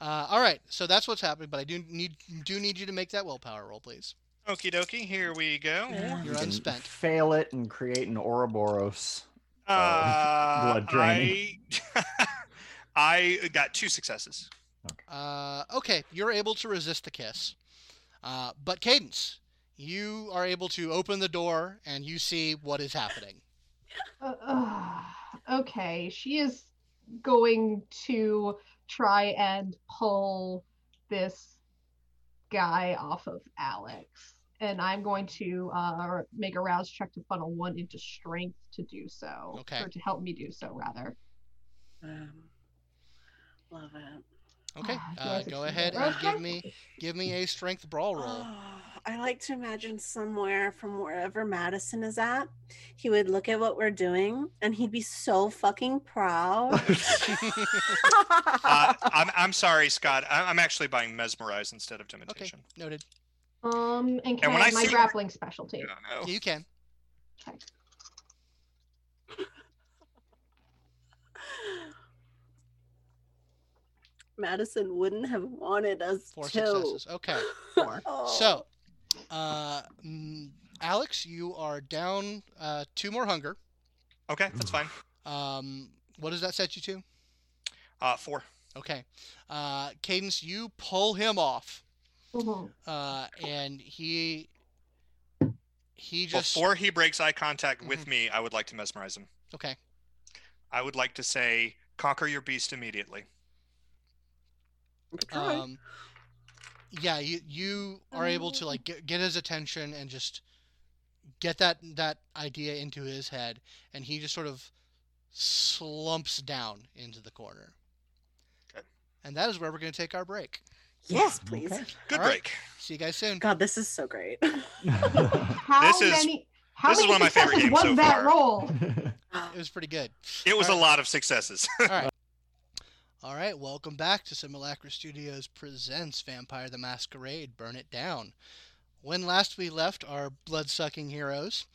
Uh, all right. So that's what's happening, but I do need do need you to make that willpower roll, please. Okie dokie. Here we go. Yeah. You're You unspent. Fail it and create an Ouroboros. Uh, blood draining. I, I got two successes. Uh, okay, you're able to resist the kiss. Uh, but Cadence, you are able to open the door and you see what is happening. Uh, uh, okay, she is going to try and pull this guy off of Alex. And I'm going to uh, make a rouse check to funnel one into strength to do so. Okay. Or to help me do so, rather. Um, love it. Okay, Ah, uh, go ahead and give me give me a strength brawl roll. I like to imagine somewhere from wherever Madison is at, he would look at what we're doing and he'd be so fucking proud. Uh, I'm, I'm sorry, Scott. I- I'm actually buying mesmerize instead of Okay, dementation. noted. Um, and can when I I have my see- grappling specialty? I don't know. Yeah, you can. Madison wouldn't have wanted us Four to. successes. Okay. Four. Oh. So, uh, mm, Alex, you are down uh, two more hunger. Okay, that's fine. Um, what does that set you to? Uh, four. Okay. Uh, Cadence, you pull him off, Mhm. uh, and he he just Before he breaks eye contact with Mhm. me, I would like to mesmerize him. okay. I would like to say, conquer your beast immediately. Try. Um, yeah, you you are able to like mm-hmm. get, get his attention and just get that that idea into his head, and he just sort of slumps down into the corner. Okay. And that is where we're going to take our break. yes, mm-hmm. please. Okay. Good All right. break. See you guys soon. God, this is so great. How This is- many? How this is one of my favorite games was so that far. roll? It was pretty good. It was All a right. lot of successes. All right. All right, welcome back to Simulacra Studios presents Vampire the Masquerade Burn It Down. When last we left our blood-sucking heroes,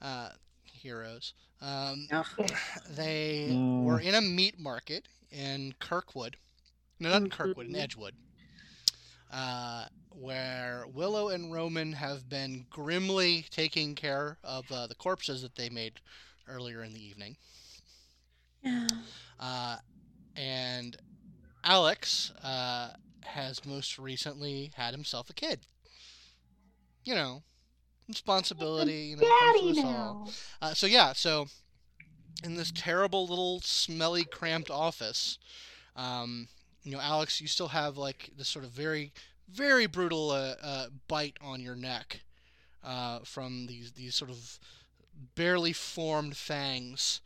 uh, heroes, um, Ugh. they Mm. were in a meat market in Kirkwood. No, not in Kirkwood, in Mhm. Edgewood. uh, where Willow and Roman have been grimly taking care of uh, the corpses that they made earlier in the evening. Yeah. Uh, and Alex uh, has most recently had himself a kid. You know, responsibility. You know, Daddy now. Uh, so yeah, so in this terrible little smelly, cramped office, um, you know, Alex, you still have like this sort of very, very brutal uh, uh, bite on your neck uh, from these these sort of barely formed fangs.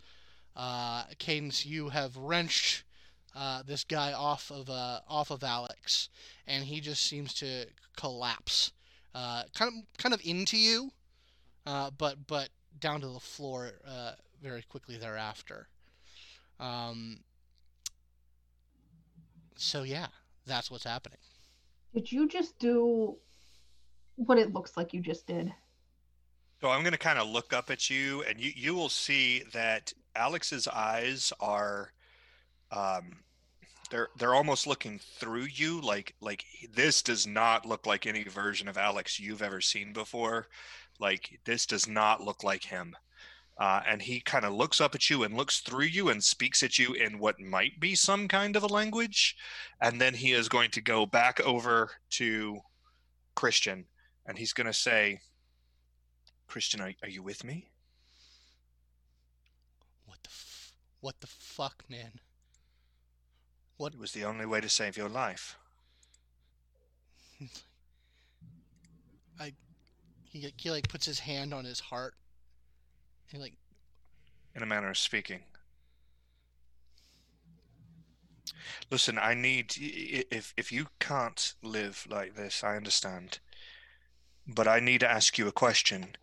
Uh, Cadence, you have wrenched uh, this guy off of uh, off of Alex, and he just seems to collapse, uh, kind of kind of into you, uh, but but down to the floor uh, very quickly thereafter. Um, so yeah, that's what's happening. Did you just do what it looks like you just did? So I'm going to kind of look up at you, and you you will see that Alex's eyes are, um, they're they're almost looking through you. Like like this does not look like any version of Alex you've ever seen before. Like this does not look like him. Uh, and he kind of looks up at you and looks through you and speaks at you in what might be some kind of a language, and then he is going to go back over to Christian, and he's going to say. Christian, are, are you with me? What the f- what the fuck, man? What was the only way to save your life. I he he like puts his hand on his heart. He like in a manner of speaking. Listen, I need if if you can't live like this, I understand. But I need to ask you a question.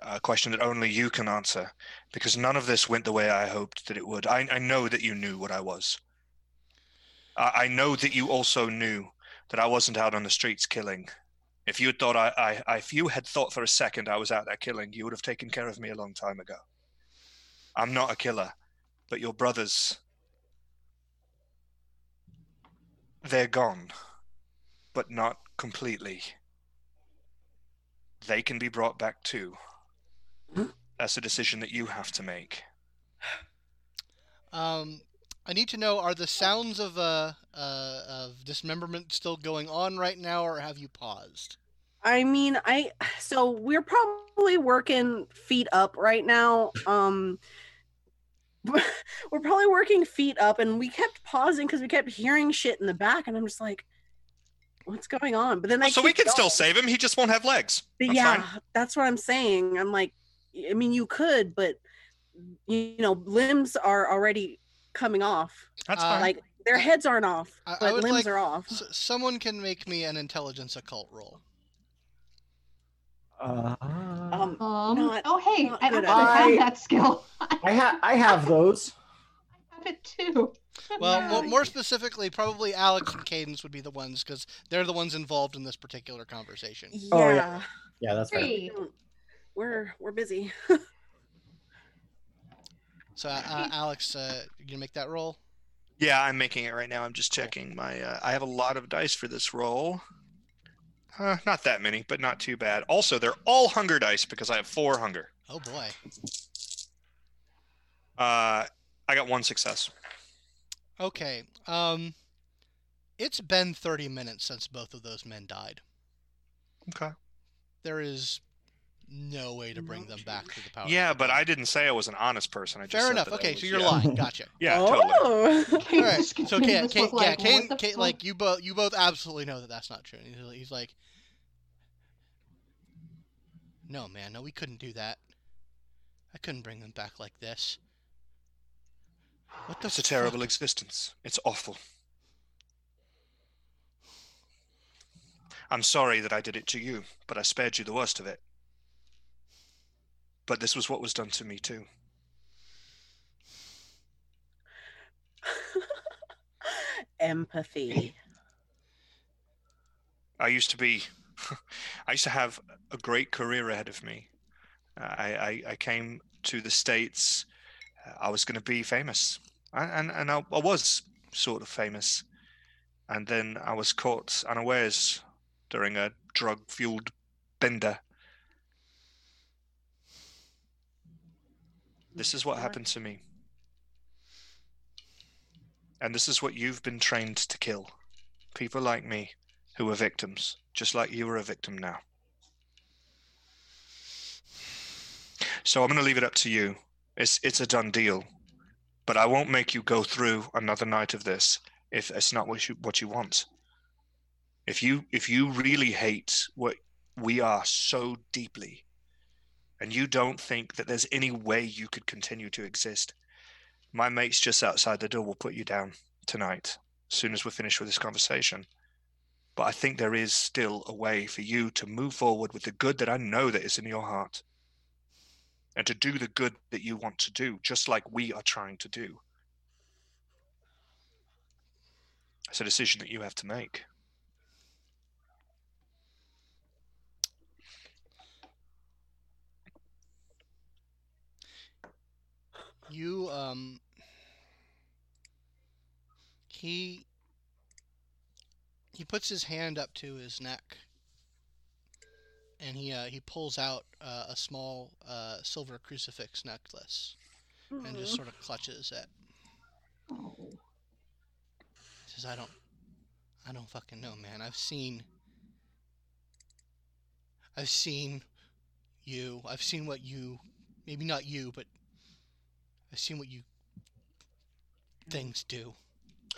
A question that only you can answer because none of this went the way I hoped that it would. I, I know that you knew what I was. I, I know that you also knew that I wasn't out on the streets killing. If you had thought I, I, I if you had thought for a second I was out there killing, you would have taken care of me a long time ago. I'm not a killer, but your brothers, they're gone, but not completely. They can be brought back too. That's a decision that you have to make. um I need to know are the sounds of uh uh of dismemberment still going on right now or have you paused? I mean, I so we're probably working feet up right now. Um we're probably working feet up and we kept pausing because we kept hearing shit in the back and I'm just like what's going on? But then I so we keep can still save him. He just won't have legs. But That's yeah, fine. that's what I'm saying. I'm like I mean you could, but you know, limbs are already coming off. That's Uh. Like their heads aren't off, I- I but would limbs like are off. S- someone can make me an intelligence occult roll. Uh, Um, Um, Not- oh, hey, I good actually at have that skill. I I have I have those. I have it too. Well, Yeah. mo- more specifically, probably Alex and Cadence would be the ones because they're the ones involved in this particular conversation. yeah. Oh, yeah. Yeah, that's right. We're we're busy. So, uh, uh, Alex, uh, you gonna make that roll? Yeah, I'm making it right now. I'm just checking my. Uh, I have a lot of dice for this roll. Uh, not that many, but not too bad. Also, they're all hunger dice because I have four hunger. Oh boy. Uh, I got one success. Okay. Um, it's been 30 minutes since both of those men died. Okay. There is no way to bring them back to the power. Yeah, but I didn't say I was an honest person. I just Fair said enough. that Okay, was- so you're yeah. lying. Gotcha. Yeah, totally. oh. All Kane's right. just So, giving Kane, this Kane, look yeah, like, Kane, Kane, like you both, you both absolutely know that that's not true. And he's, he's like, no, man, no, we couldn't do that. I couldn't bring them back like this. What the It's a terrible existence. It's awful. I'm sorry that I did it to you, but I spared you the worst of it. But this was what was done to me too. Empathy. I used to be, I used to have a great career ahead of me. I, I, I came to the States. uh, I was going to be famous. I- And, and I, I was sort of famous. and then I was caught unawares during a drug-fueled bender. This is what happened to me. And this is what you've been trained to kill. People like me who were victims, just like you were a victim now. So I'm going to leave it up to you. It's it's a done deal. But I won't make you go through another night of this if it's not what you what you want. If you if you really hate what we are so deeply and you don't think that there's any way you could continue to exist, my mates just outside the door will put you down tonight as soon as we're finished with this conversation. But I think there is still a way for you to move forward with the good that I know that is in your heart and to do the good that you want to do, just like we are trying to do. It's a decision that you have to make. You um he he puts his hand up to his neck and he uh, he pulls out uh, a small uh, silver crucifix necklace and just sort of clutches it. Oh. He says, "I don't, I don't fucking know, man. I've seen, I've seen you. I've seen what you, maybe not you, but I've seen what you things do.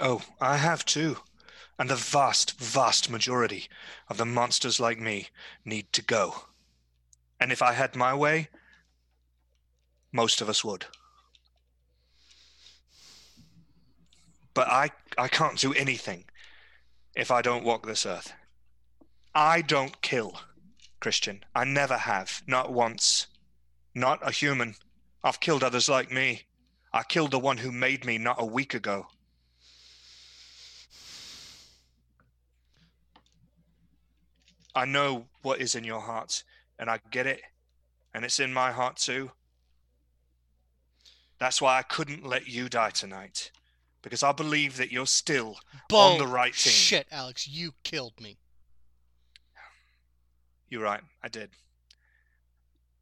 Oh, I have too. And the vast, vast majority of the monsters like me need to go. And if I had my way, most of us would. But I, I can't do anything if I don't walk this earth. I don't kill, Christian. I never have. Not once. Not a human. I've killed others like me. I killed the one who made me not a week ago. I know what is in your hearts, and I get it, and it's in my heart too. That's why I couldn't let you die tonight, because I believe that you're still on the right thing. Shit, Alex, you killed me. You're right, I did.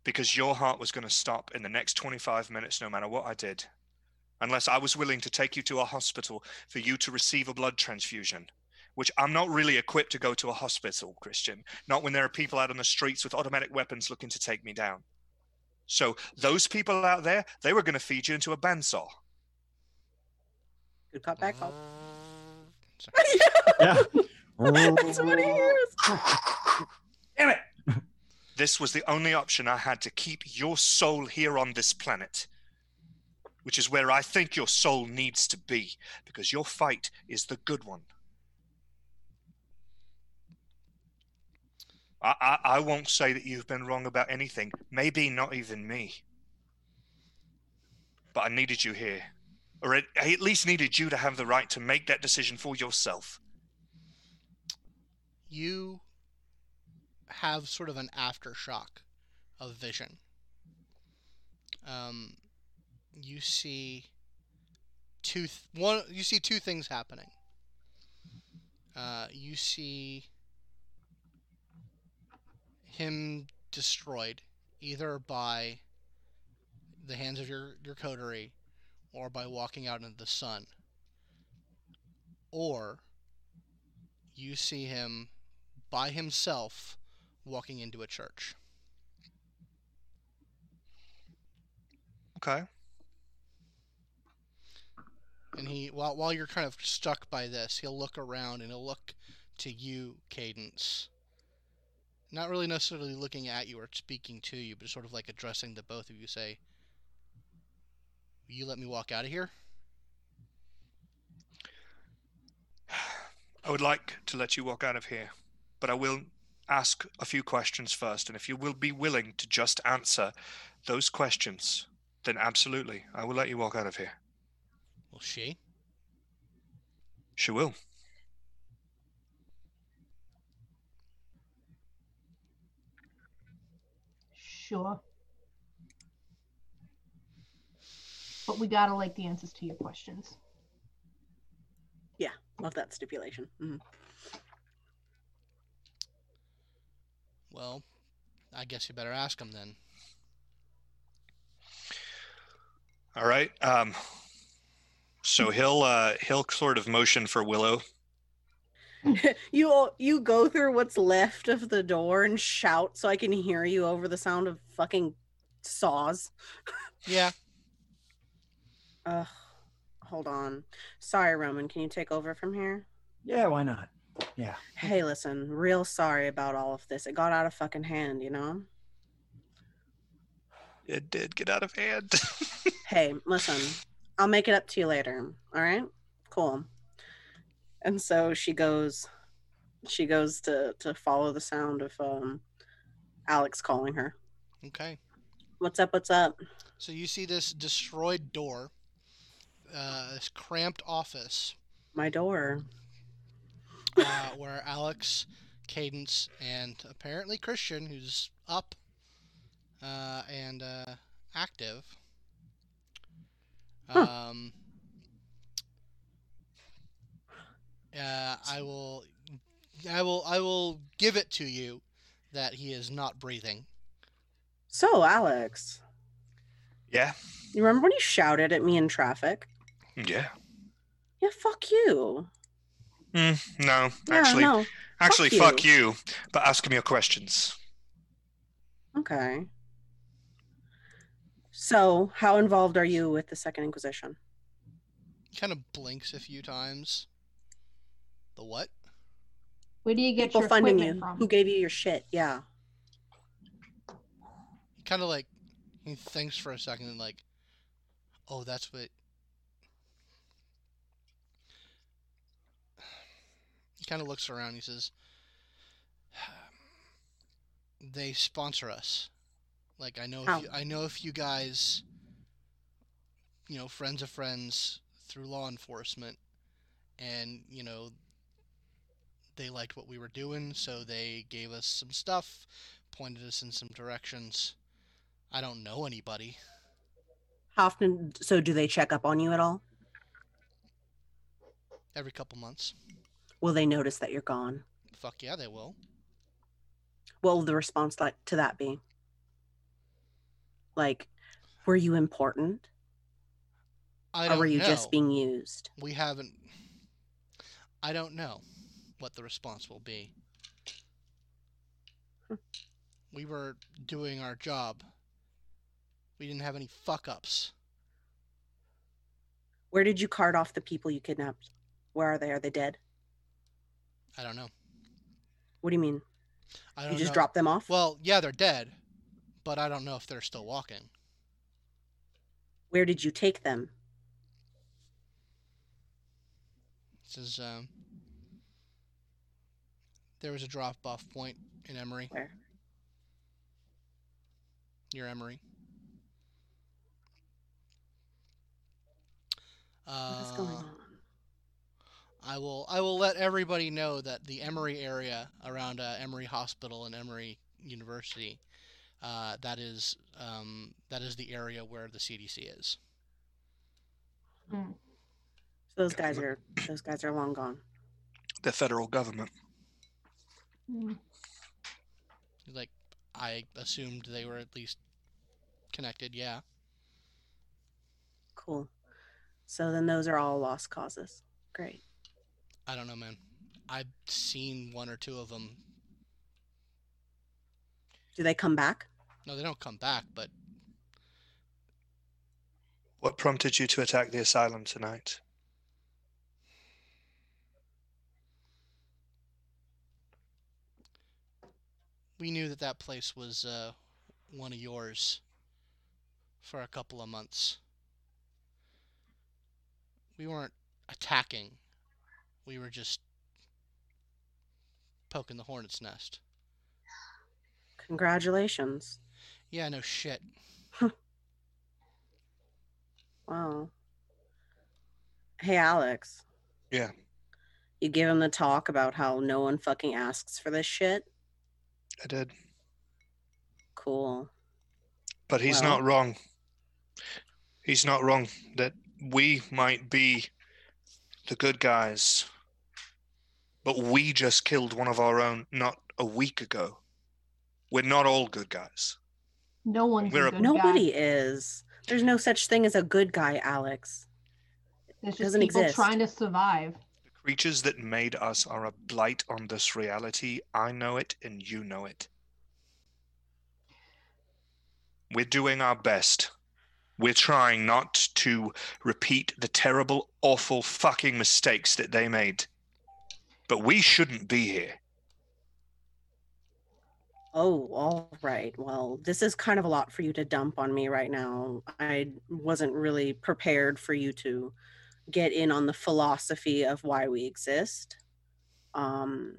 Because your heart was going to stop in the next 25 minutes, no matter what I did. Unless I was willing to take you to a hospital for you to receive a blood transfusion. Which I'm not really equipped to go to a hospital, Christian. Not when there are people out on the streets with automatic weapons looking to take me down. So those people out there, they were going to feed you into a bandsaw. Good cop, bad cop. Yeah. That's what he hears. Damn it. This was the only option I had to keep your soul here on this planet. Which is where I think your soul needs to be, because your fight is the good one. I, I, I won't say that you've been wrong about anything, maybe not even me. But I needed you here. Or at, I at least needed you to have the right to make that decision for yourself. You have sort of an aftershock of vision. Um, you see two th- one. You see two things happening. Uh, you see him destroyed either by the hands of your your coterie or by walking out into the sun or you see him by himself walking into a church. Okay. and he while while you're kind of stuck by this he'll look around and he'll look to you cadence. Not really necessarily looking at you or speaking to you but sort of like addressing the both of you say will you let me walk out of here? I would like to let you walk out of here, but I will ask a few questions first. And if you will be willing to just answer those questions, then absolutely, I will let you walk out of here. will she She will. Sure. But we gotta like the answers to your questions. Yeah. Love that stipulation. Mhm. Well, I guess you better ask him then. All right. Um, so he'll uh, he'll sort of motion for Willow. you you go through what's left of the door and shout so I can hear you over the sound of fucking saws. Yeah. Ugh. Hold on. Sorry, Roman. Can you take over from here? Yeah, why not? Yeah. Hey, listen, real sorry about all of this. It got out of fucking hand, you know? It did get out of hand. Hey, listen, I'll make it up to you later. All right? Cool. And so she goes she goes to to follow the sound of um Alex calling her. Okay. What's up? What's up? So you see this destroyed door, uh, this cramped office, My door. Uh, where Alex, Cadence, and apparently Christian, who's up uh, and uh, active, um, uh, I will, I will, I will give it to you that he is not breathing. So, Alex, yeah. you remember when you shouted at me in traffic? Yeah. Yeah, fuck you. Mm, no, Yeah, actually, no. actually, fuck fuck you. But ask me your questions. Okay. So, how involved are you with the Second Inquisition? Kind of blinks a few times. The what? Where do you get People your funding you. from? Who gave you your shit? Yeah. He kind of like he thinks for a second and like, oh, that's what. Kind of looks around. He says, "They sponsor us. Like I know, if you, I know if you guys, you know, friends of friends through law enforcement, and you know." They liked what we were doing, so they gave us some stuff, pointed us in some directions. I don't know anybody. How often? So, do they check up on you at all? Every couple months. Will they notice that you're gone? Fuck yeah, they will. What will the response like to that be? Like, were you important, I or don't were you know. just being used? We haven't. I don't know what the response will be. Hmm. We were doing our job. We didn't have any fuck ups. Where did you cart off the people you kidnapped? Where are they? Are they dead? I don't know. What do you mean? I You don't just know. dropped them off? Well, yeah, they're dead, but I don't know if they're still walking. Where did you take them? This is um. There was a drop off point in Emory. Where? Near Emory. What is going Uh, on? I will I will let everybody know that the Emory area around uh, Emory Hospital and Emory University, uh, that is um, that is the area where the CDC is. Hmm. So those guys are those guys are long gone. The federal government. Hmm. Like I assumed they were at least connected. Yeah. Cool. So then those are all lost causes. Great. I don't know, man. I've seen one or two of them. Do they come back? No, they don't come back, but What prompted you to attack the asylum tonight? we knew that that place was uh, one of yours for a couple of months. We weren't attacking. We were just poking the hornet's nest. Congratulations. Yeah, no shit. Wow. Hey Alex. Yeah. You give him the talk about how no one fucking asks for this shit? I did. Cool. But he's Well- not wrong. He's not wrong that we might be the good guys But we just killed one of our own not a week ago. We're not all good guys. No one's We're a a- good Nobody guy. is. There's no such thing as a good guy, Alex. It's just doesn't people exist. trying to survive. The creatures that made us are a blight on this reality. I know it, and you know it. We're doing our best. We're trying not to repeat the terrible, awful fucking mistakes that they made. But we shouldn't be here. Oh, all right. Well, this is kind of a lot for you to dump on me right now. I wasn't really prepared for you to get in on the philosophy of why we exist. Um,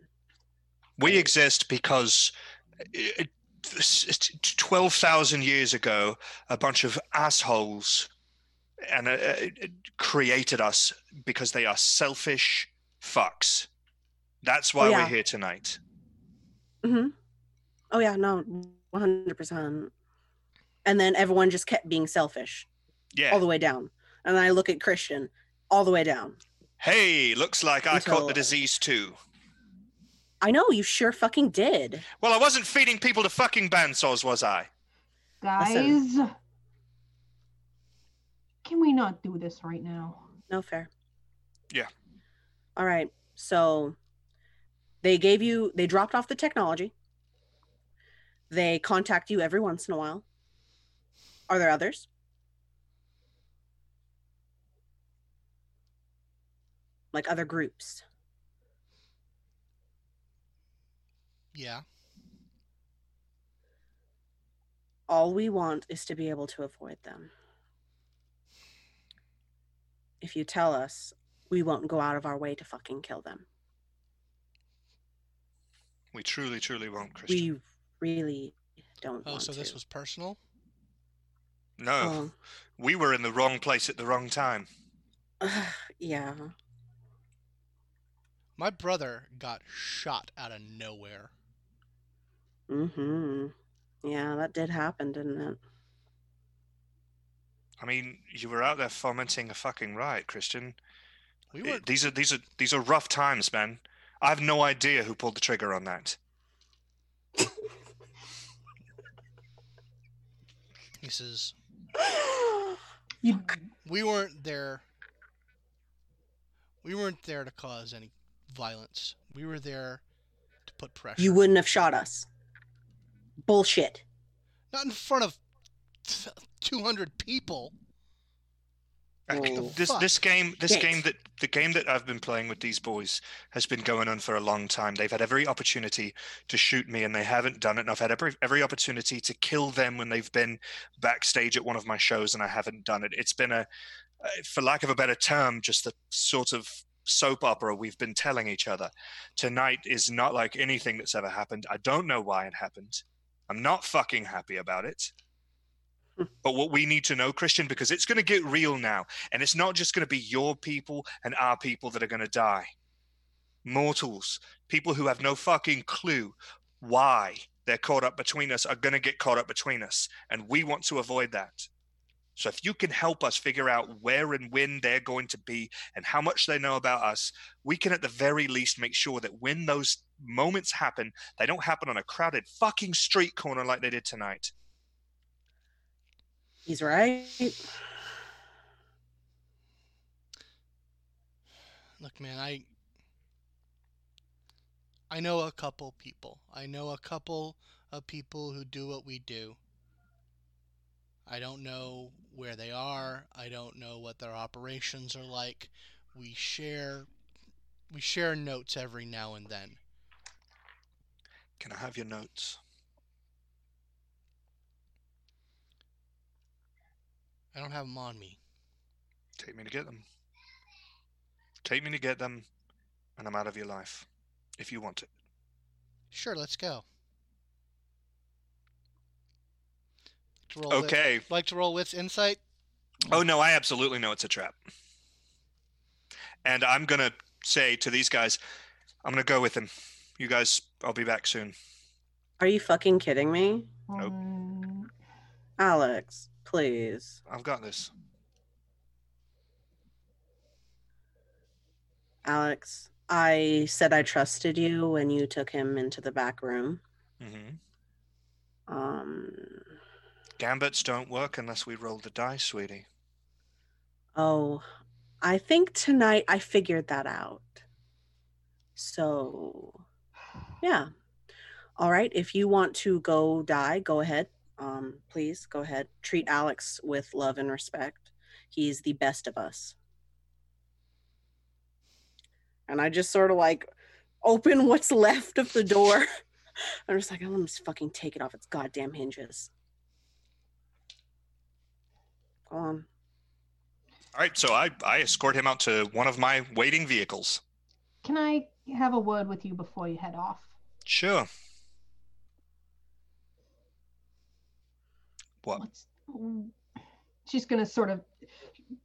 We exist because uh, 12,000 years ago, a bunch of assholes and uh, uh, created us because they are selfish fucks. That's why yeah. we're here tonight. Mm-hmm. Oh yeah, no, one hundred percent. And then everyone just kept being selfish Yeah. all the way down. And then I look at Christian all the way down. hey, looks like I caught the disease too. I know you sure fucking did. Well, I wasn't feeding people to fucking bandsaws, was I? Guys, Listen. can we not do this right now? No fair. Yeah. All right. So they gave you they dropped off the technology. They contact you every once in a while. Are there others? Like other groups. Yeah. All we want is to be able to avoid them. If you tell us, we won't go out of our way to fucking kill them. We truly, truly won't, Christian. We really don't Oh, so to. this was personal? no, oh. we were in the wrong place at the wrong time. Oh, yeah. My brother got shot out of nowhere. Mm-hmm. Yeah, that did happen, didn't it? I mean, you were out there fomenting a fucking riot, Christian. We Eh, were These are these are these are rough times, man. I have no idea who pulled the trigger on that. he says You, we weren't there we weren't there to cause any violence. We were there to put pressure. You wouldn't have shot us. Bullshit. not in front of 200 people. Oh. this Fuck. this game this Shit. game that the game that I've been playing with these boys has been going on for a long time. They've had every opportunity to shoot me and they haven't done it. And I've had every every opportunity to kill them when they've been backstage at one of my shows and I haven't done it. It's been a uh, for lack of a better term just a sort of soap opera we've been telling each other. Tonight is not like anything that's ever happened. I don't know why it happened. I'm not fucking happy about it. Hmm. But what we need to know, Christian, because it's going to get real now, and it's not just going to be your people and our people that are going to die. Mortals, people who have no fucking clue why they're caught up between us, are going to get caught up between us, and we want to avoid that. So if you can help us figure out where and when they're going to be and how much they know about us, we can at the very least make sure that when those moments happen, they don't happen on a crowded fucking street corner like they did tonight. He's right. Look, man, I I know a couple people. I know a couple of people who do what we do. I don't know where they are. I don't know what their operations are like. We share we share notes every now and then. Can I have your notes? I don't have them on me. Take me to get them. Take me to get them, and I'm out of your life. If you want it. Sure, let's go. To roll with- Okay. like to roll with insight? Oh no, I absolutely know it's a trap. And I'm gonna say to these guys, I'm gonna go with him. You guys, I'll be back soon. Are you fucking kidding me? Nope. um, Alex, please. I've got this. Alex, I said I trusted you when you took him into the back room. Mm-hmm. Um, Gambits don't work unless we roll the dice, sweetie. oh, I think tonight I figured that out. So, yeah. All right. If you want to go die, go ahead. Um, please go ahead. Treat Alex with love and respect. He's the best of us. And I just sort of like open what's left of the door. I'm just like, I'm gonna just fucking take it off its goddamn hinges. Go on. All right, so I, I escort him out to one of my waiting vehicles. Can I have a word with you before you head off? Sure. What? What's mm, she's gonna sort of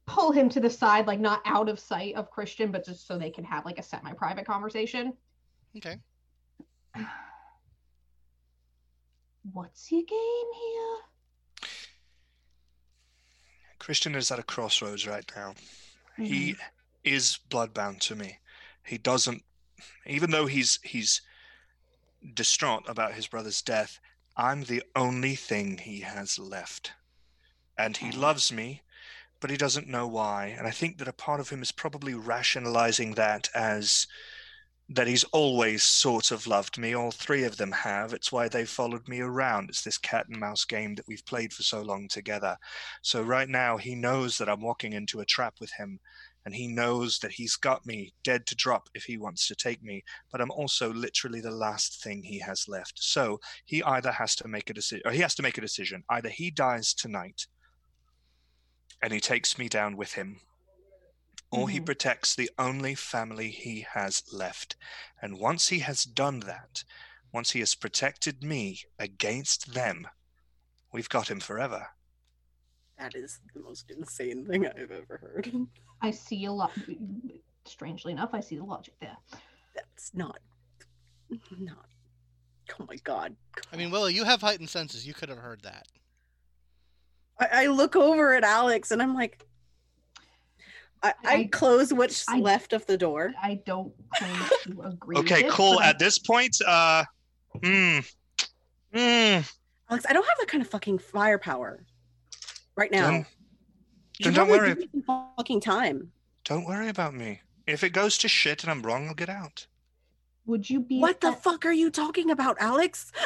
pull him to the side, like not out of sight of Christian, but just so they can have like a semi-private conversation. Okay. What's your game here? Christian is at a crossroads right now. He is bloodbound to me. He doesn't even though he's he's distraught about his brother's death, I'm the only thing he has left. And he loves me, but he doesn't know why. And I think that a part of him is probably rationalizing that as that he's always sort of loved me. All three of them have. It's why they followed me around. It's this cat and mouse game that we've played for so long together. So right now he knows that I'm walking into a trap with him and he knows that he's got me dead to drop if he wants to take me but i'm also literally the last thing he has left so he either has to make a decision or he has to make a decision either he dies tonight and he takes me down with him or he Mhm. protects the only family he has left and once he has done that once he has protected me against them we've got him forever That is the most insane thing I've ever heard. I see a lot. Strangely enough, I see the logic there. That's not not oh my god. I mean, Willow, you have heightened senses. You could have heard that. I, I look over at Alex and I'm like I, I I- close what's I- left of the door. I don't claim to agree. okay with it, cool I- at this point uh hmm hmm Alex, I don't have that kind of fucking firepower right now. Then- You then should don't worry. give me some fucking time. Don't worry about me. If it goes to shit and I'm wrong, I'll get out. would you be What the offend- fuck are you talking about, Alex?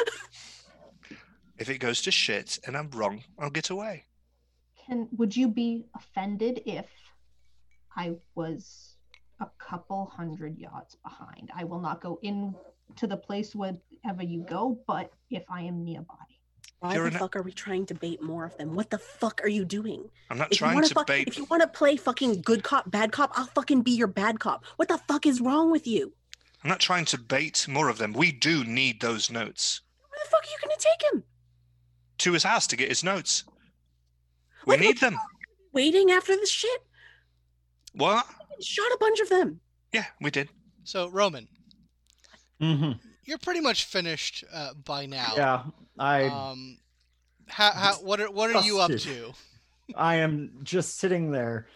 If it goes to shit and I'm wrong, I'll get away. Can would you be offended if I was a couple hundred yards behind? I will not go in to the place wherever you go, but if I am nearby. Why You're the an- fuck are we trying to bait more of them? What the fuck are you doing? I'm not If you trying wanna fuck, bait. if you want to play fucking good cop, bad cop, I'll fucking be your bad cop. What the fuck is wrong with you? I'm not trying to bait more of them. We do need those notes. Where the fuck are you gonna take him? To his house to get his notes. We What the need them. Waiting after this shit? What? Shot a bunch of them. Yeah, we did. So, Roman, hmm you're pretty much finished uh, by now. Yeah, I Um, how, how, what are what are you up to? I am just sitting there,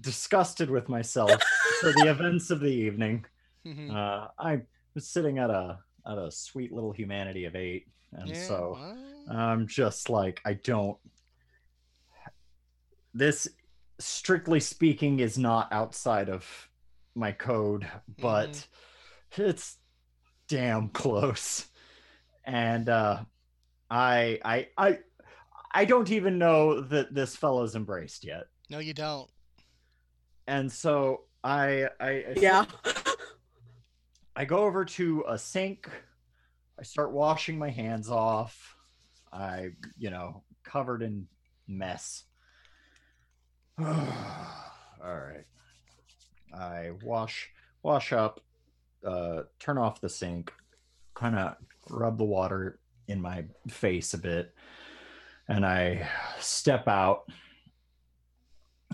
disgusted with myself for the events of the evening. Mhm. Uh, I was sitting at a at a sweet little humanity of eight, and Yeah, so well, I'm just like I don't. This, strictly speaking, is not outside of my code, but it's damn close. And uh, I, I, I, I don't even know that this fellow's embraced yet, no, you don't. and so I, I, I Yeah. I go over to a sink. I start washing my hands off. I, you know, covered in mess. All right. I wash wash up, uh, turn off the sink, kind of rub the water in my face a bit, and I step out.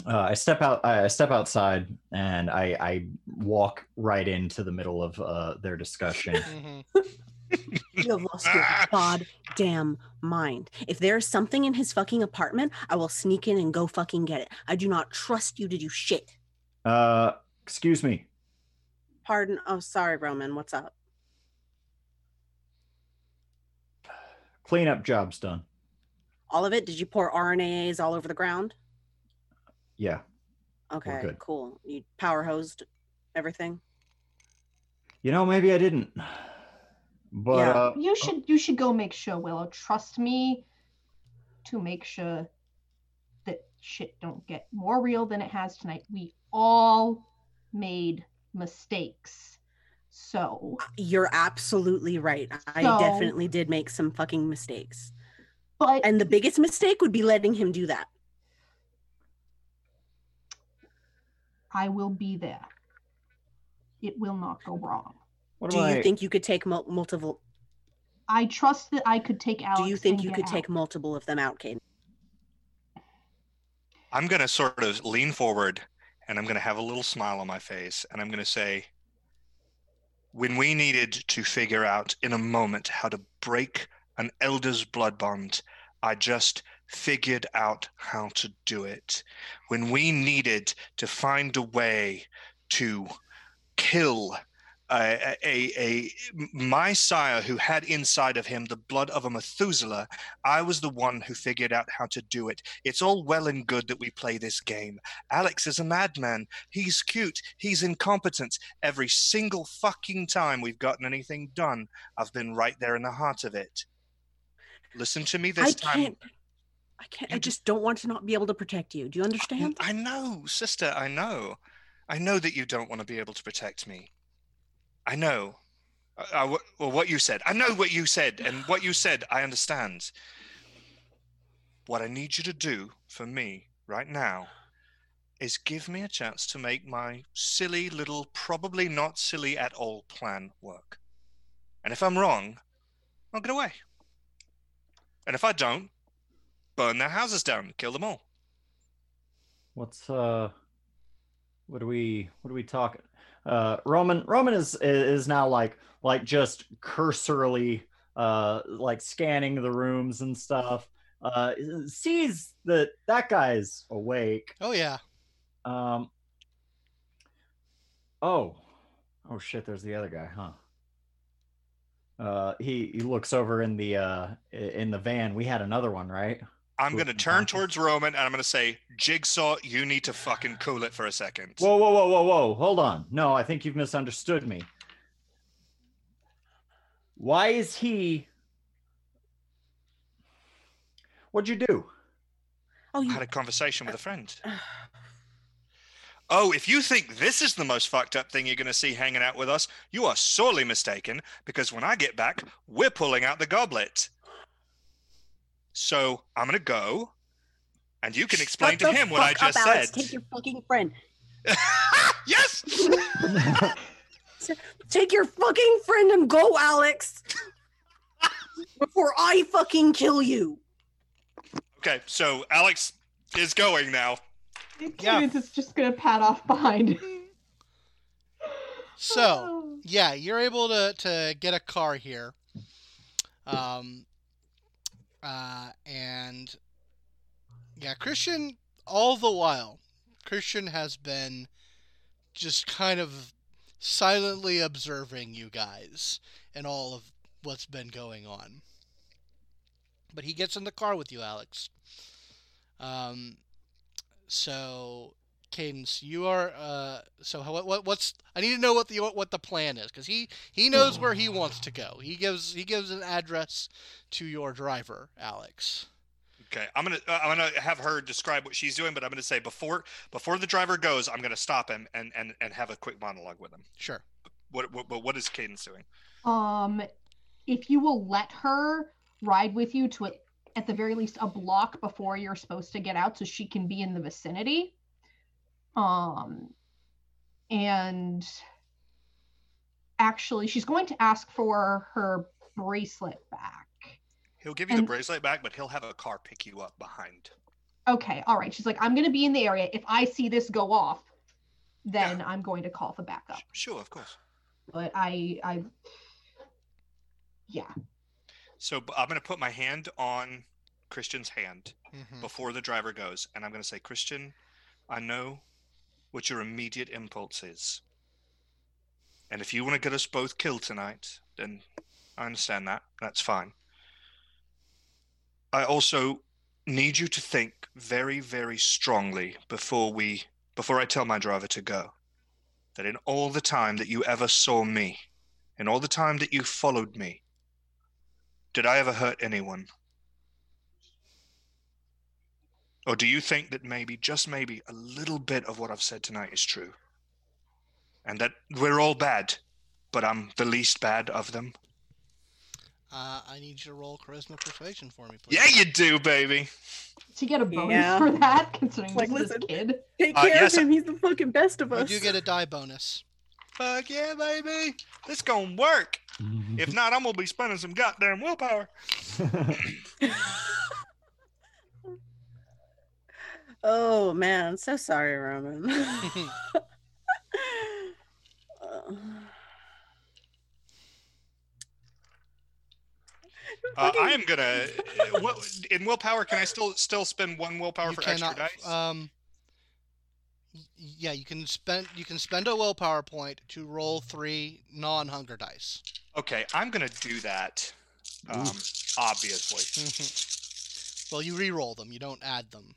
Uh, I step out. I step outside, and I, I walk right into the middle of uh, their discussion. Mhm. You have lost your goddamn mind. If there is something in his fucking apartment, I will sneak in and go fucking get it. I do not trust you to do shit. Uh, excuse me. Pardon. Oh, sorry, Roman. What's up? Cleanup job's done. All of it? Did you pour RNAs all over the ground? Yeah. Okay, good. cool. You power hosed everything? You know, maybe I didn't. But Yeah. uh, You should you should go make sure, Willow. Trust me to make sure that shit don't get more real than it has tonight. We all made mistakes. So You're absolutely right. I So- definitely did make some fucking mistakes. but And the biggest mistake would be letting him do that. I will be there. It will not go wrong. what Do am you I? think you could take mul- multiple? I trust that I could take out do you think you could out. take multiple of them out, Caden? I'm going to sort of lean forward and I'm going to have a little smile on my face and I'm going to say, when we needed to figure out in a moment how to break an elder's blood bond, I just figured out how to do it. When we needed to find a way to kill a, a, a my sire who had inside of him the blood of a Methuselah, I was the one who figured out how to do it. It's all well and good that we play this game. Alex is a madman. He's cute. He's incompetent. Every single fucking time we've gotten anything done, I've been right there in the heart of it. Listen to me this I time. can't. I can't. I just don't want to not be able to protect you. Do you understand? I know, sister, I know. I know that you don't want to be able to protect me. I know. I, I- well, what you said. I know what you said, and what you said, I understand. What I need you to do for me right now is give me a chance to make my silly little, probably not silly at all plan work. And if I'm wrong, I'll get away. And if I don't, burn their houses down, kill them all. What's uh? What are we? What are we talking? Uh, Roman. Roman is is now like like just cursorily uh like scanning the rooms and stuff. Uh, sees that that guy's awake. Oh yeah. Um. Oh, oh shit! There's the other guy, huh? Uh, he he looks over in the uh in the van. We had another one, right? I'm going to turn towards Roman and I'm going to say, Jigsaw, you need to fucking cool it for a second. Whoa, whoa, whoa, whoa, whoa! Hold on. No, I think you've misunderstood me. Why is he? What'd you do? Oh, I had a conversation with a friend. Oh, if you think this is the most fucked up thing you're going to see hanging out with us, you are sorely mistaken because when I get back, we're pulling out the goblet. So I'm going to go and you can explain Shut to him what I fuck up, just Alex. said. Take your fucking friend. yes! Take your fucking friend and go, Alex. Before I fucking kill you. Okay, so Alex is going now. Yeah. Cadence is just gonna pat off behind. So yeah, you're able to to get a car here. Um. Uh, and yeah, Christian. All the while, Christian has been just kind of silently observing you guys and all of what's been going on. But he gets in the car with you, Alex. Um, so Cadence, you are uh. So how, what what's I need to know what the what the plan is because he he knows where he wants to go. He gives he gives an address to your driver, Alex. Okay, I'm gonna uh, I'm gonna have her describe what she's doing, but I'm gonna say before before the driver goes, I'm gonna stop him and and and have a quick monologue with him. Sure. What what what, what is Cadence doing? Um, if you will let her ride with you to at, at the very least a block before you're supposed to get out, so she can be in the vicinity. Um, and actually, she's going to ask for her bracelet back. He'll give you the bracelet back, but he'll have a car pick you up behind. Okay, all right. She's like, I'm going to be in the area. If I see this go off, then I'm going to call for backup. Sure, of course. But I, I, yeah. So I'm gonna put my hand on Christian's hand hmm before the driver goes, and I'm gonna say, Christian, I know what your immediate impulse is. And if you want to get us both killed tonight, then I understand that. That's fine. I also need you to think very, very strongly before we before I tell my driver to go. That in all the time that you ever saw me, in all the time that you followed me, did I ever hurt anyone? Or do you think that maybe, just maybe, a little bit of what I've said tonight is true? And that we're all bad, but I'm the least bad of them? Uh, I need you to roll charisma persuasion for me, please. Yeah, you do, baby. To get a bonus Yeah. for that, considering Like, this listen. a kid. Take Uh, care yes, of him. He's the fucking best of You us. do get a die bonus. Fuck yeah, baby. This gonna work. If not, I'm gonna be spending some goddamn willpower. oh man, so sorry, Roman. Uh, Uh, I am gonna. uh, What, in willpower, can I still still spend one willpower you for cannot. extra dice? Um. Yeah, you can spend you can spend a willpower point to roll three non-hunger dice. okay, I'm gonna do that. Um, obviously. well, you re-roll them. You don't add them.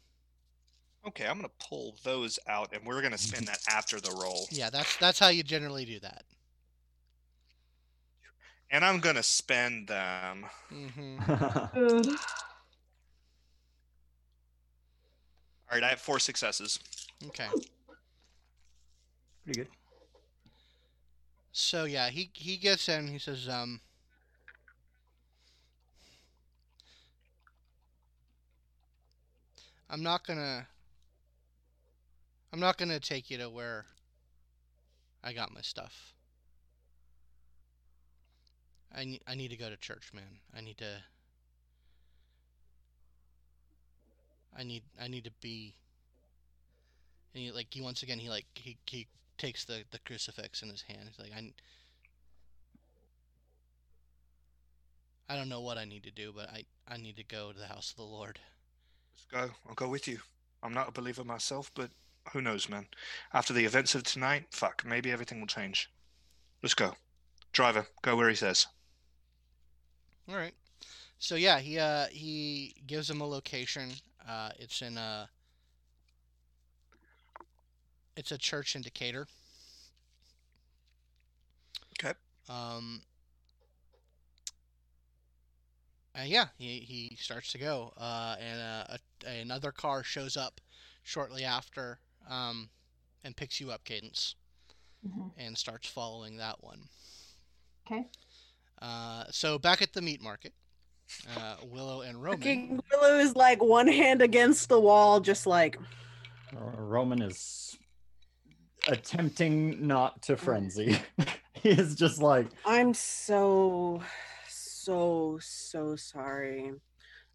Okay, I'm gonna pull those out, and we're gonna spend that after the roll. Yeah, that's that's how you generally do that. And I'm gonna spend them. hmm Ugh. All right, I have four successes. Okay. Pretty good. So yeah, he he gets in. He says, um. I'm not gonna. I'm not gonna take you to where I got my stuff. I need, I need to go to church, man. I need to. I need I need to be. And he like he once again he like he he takes the the crucifix in his hand. He's like I. I don't know what I need to do, but I I need to go to the house of the Lord. Let's go. I'll go with you. I'm not a believer myself, but who knows, man? After the events of tonight, fuck, maybe everything will change. Let's go. Driver, go where he says. All right. So yeah, he uh he gives him a location. Uh, it's in a. It's a church in Decatur. Okay. Um. And yeah, he he starts to go. Uh, and uh, a, another car shows up shortly after. Um, and picks you up, Cadence, Mhm. and starts following that one. Okay. Uh, so back at the meat market, uh, Willow and Roman. Fucking Willow is like one hand against the wall, just like Uh, Roman is attempting not to frenzy. he is just like, I'm so, so, so sorry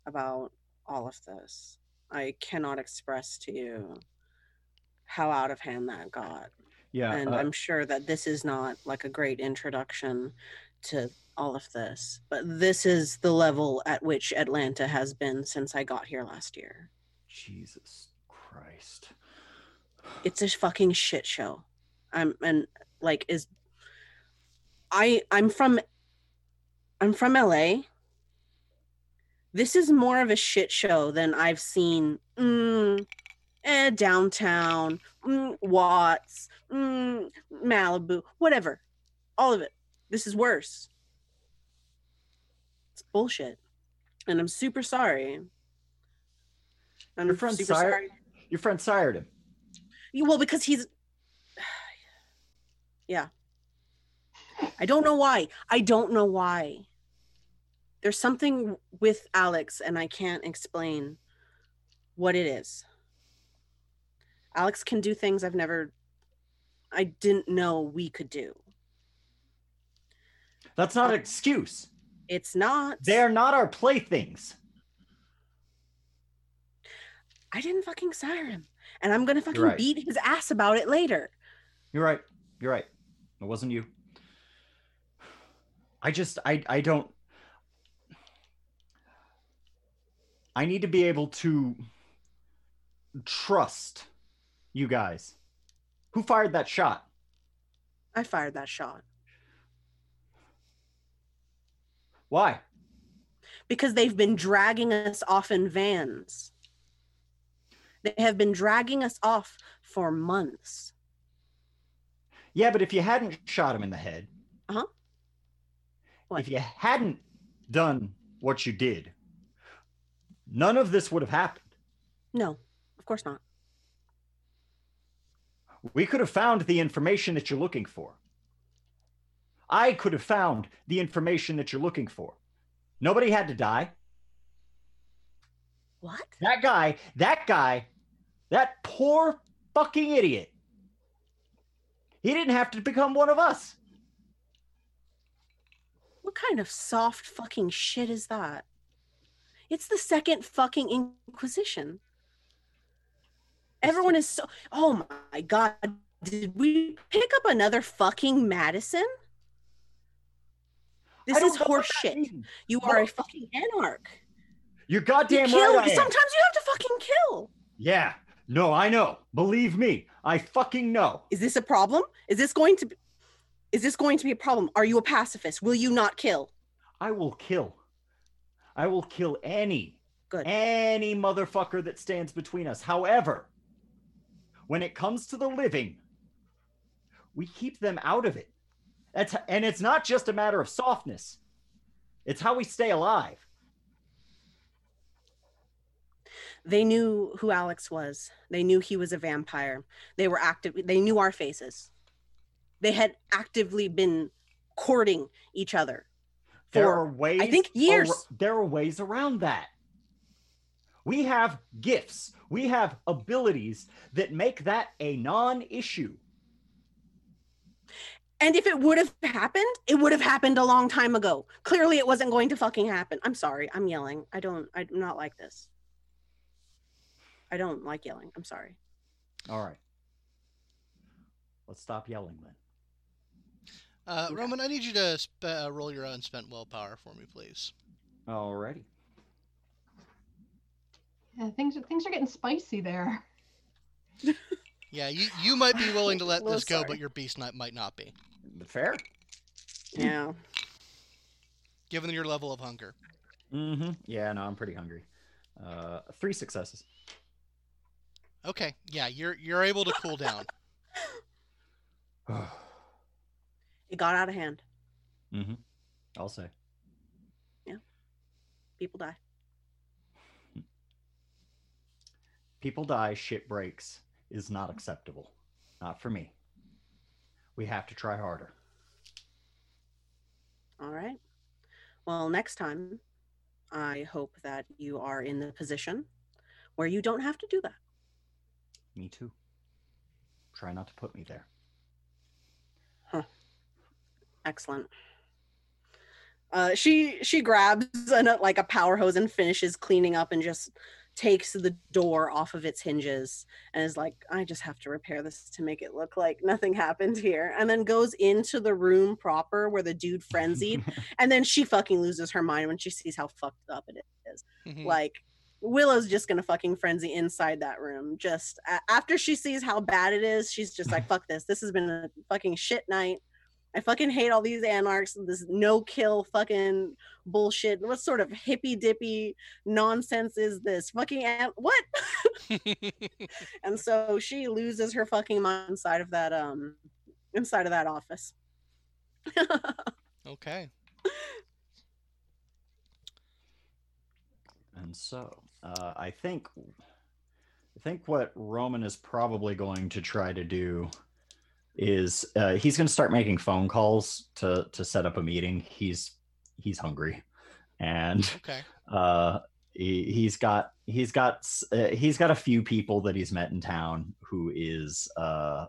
about all of this. I cannot express to you how out of hand that got. yeah. and uh, I'm sure that this is not like a great introduction to all of this, but this is the level at which Atlanta has been since I got here last year. Jesus Christ. It's a fucking shit show. I'm and like is I I'm from I'm from LA. This is more of a shit show than I've seen mm, eh, downtown, mm, Watts, mm, Malibu, whatever. All of it. This is worse. It's bullshit. And I'm super sorry. And Your friend super Sire- sorry. Your friend sired him. Yeah, Well, because he's. Yeah. I don't know why. I don't know why. There's something with Alex, and I can't explain what it is. Alex can do things I've never. I didn't know we could do. That's not an excuse. It's not. They are not our playthings. I didn't fucking sire him. And I'm gonna fucking right. beat his ass about it later. You're right. You're right. It wasn't you. I just I I don't I need to be able to trust you guys. Who fired that shot? I fired that shot. Why? Because they've been dragging us off in vans. They have been dragging us off for months. Yeah, but if you hadn't shot him in the head, uh-huh. What? if you hadn't done what you did, none of this would have happened. No, of course not. We could have found the information that you're looking for. I could have found the information that you're looking for. Nobody had to die. What? That guy, that guy, that poor fucking idiot. He didn't have to become one of us. What kind of soft fucking shit is that? It's the second fucking Inquisition. Everyone is so. Oh my god. Did we pick up another fucking Madison? This is know what horse shit. You are a fucking anarch. You're You goddamn kill. right. I am. Sometimes you have to fucking kill. Yeah. No, I know. Believe me, I fucking know. Is this a problem? Is this going to be? Is this going to be a problem? Are you a pacifist? Will you not kill? I will kill. I will kill any, Good. any motherfucker that stands between us. However, when it comes to the living, we keep them out of it. That's and it's not just a matter of softness. It's how we stay alive. They knew who Alex was. They knew he was a vampire. They were active. They knew our faces. They had actively been courting each other. There For, are ways. think, ar- years. there are ways around that. We have gifts. We have abilities that make that a non-issue. And if it would have happened, it would have happened a long time ago. Clearly, it wasn't going to fucking happen. I'm sorry. I'm yelling. I don't. I'm not like this. I don't like yelling. I'm sorry. All right. Let's stop yelling then. Uh, Okay. Roman, I need you to sp- uh, roll your unspent willpower for me, please. Alrighty. Yeah, things are things are getting spicy there. Yeah, you, you might be willing to let Well, this go, sorry. but your beast not, might not be, Fair? Yeah. given your level of hunger. Mm-hmm. Yeah, no, I'm pretty hungry. Uh, three successes. Okay, yeah, you're you're able to cool down. It got out of hand. mm-hmm. I'll say. Yeah. People die. People die, shit breaks is not acceptable. Not for me. We have to try harder. All right. Well, next time, I hope that you are in the position where you don't have to do that. Me too. Try not to put me there. Huh. Excellent. Uh, she she grabs an, like a power hose and finishes cleaning up and just takes the door off of its hinges and is like, I just have to repair this to make it look like nothing happened here. And then goes into the room proper where the dude frenzied. and then she fucking loses her mind when she sees how fucked up it is. Mhm. Like Willow's just gonna fucking frenzy inside that room. Just a- after she sees how bad it is, she's just like, "Fuck this! This has been a fucking shit night. I fucking hate all these anarchs. This no kill fucking bullshit. What sort of hippy dippy nonsense is this? Fucking an- what?" and so she loses her fucking mind inside of that um inside of that office. okay. And so, uh, I think, I think what Roman is probably going to try to do is uh, he's going to start making phone calls to to set up a meeting. He's he's hungry, and Okay. uh, he, he's got he's got uh, he's got a few people that he's met in town who is uh,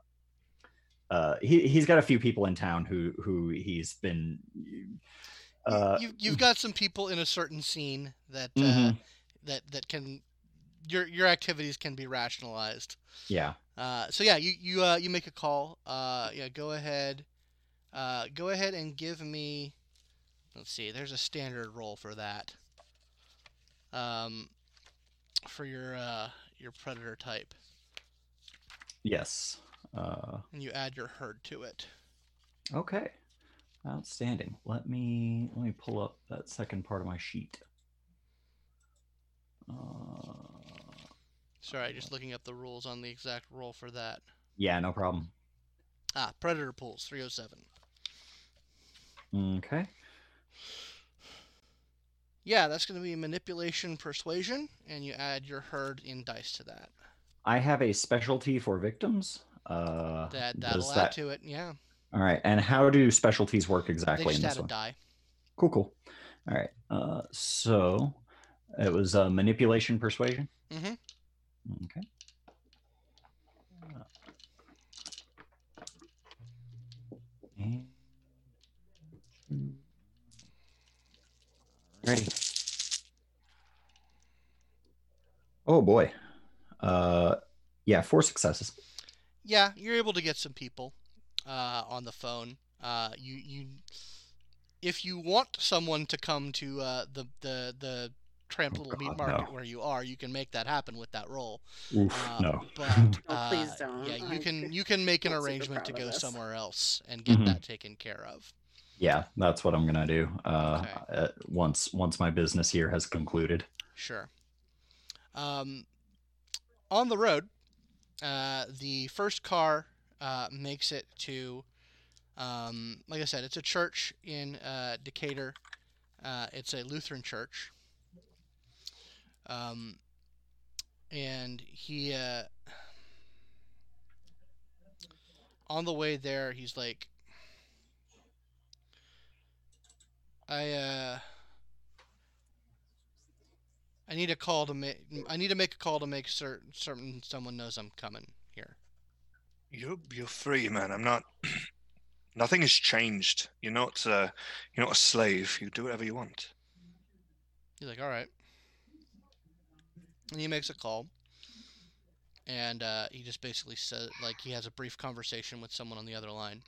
uh, he he's got a few people in town who who he's been. Uh, you, you've got some people in a certain scene that uh, mhm, that that can your your activities can be rationalized. yeah. Uh, so yeah, you you uh, you make a call. Uh, yeah, go ahead. Uh, go ahead and give me. Let's see. There's a standard roll for that. Um, for your uh, your predator type, Yes. Uh, and you add your herd to it. okay. Outstanding. Let me let me pull up that second part of my sheet. Uh, Sorry, just looking up the rules on the exact roll for that. yeah, no problem. Ah, Predator pools 307. Okay. Yeah, that's going to be manipulation persuasion, and you add your herd in dice to that. I have a specialty for victims. Uh, That that'll add that- to it. Yeah, All right. And how do specialties work they exactly just in add this a one? die. Cool, cool. All right. Uh, so it was uh, manipulation persuasion. Mhm. Okay. Ready. Oh boy. Uh, yeah, four successes. Yeah, you're able to get some people uh, on the phone. Uh, you you if you want someone to come to uh, the the the tramp Oh, little meat market no. where you are, you can make that happen with that roll. Oof, Uh, no. But Oh, uh, please don't. Yeah, you I'm can you can make an arrangement to go somewhere else and get Mhm. that taken care of. yeah, that's what I'm gonna do. Uh, Okay. uh, once once my business here has concluded. Sure. Um, on the road, uh, the first car uh, makes it to, um, like I said, it's a church in uh, Decatur. Uh, it's a Lutheran church. Um, and he, uh, on the way there, he's like, I, uh, I need a call to make. I need to make a call to make certain certain someone knows I'm coming here. You're you're free, man. I'm not. Nothing has changed. You're not. Uh, you're not a slave. You do whatever you want. He's like, all right. And he makes a call. And uh, he just basically says, like, he has a brief conversation with someone on the other line.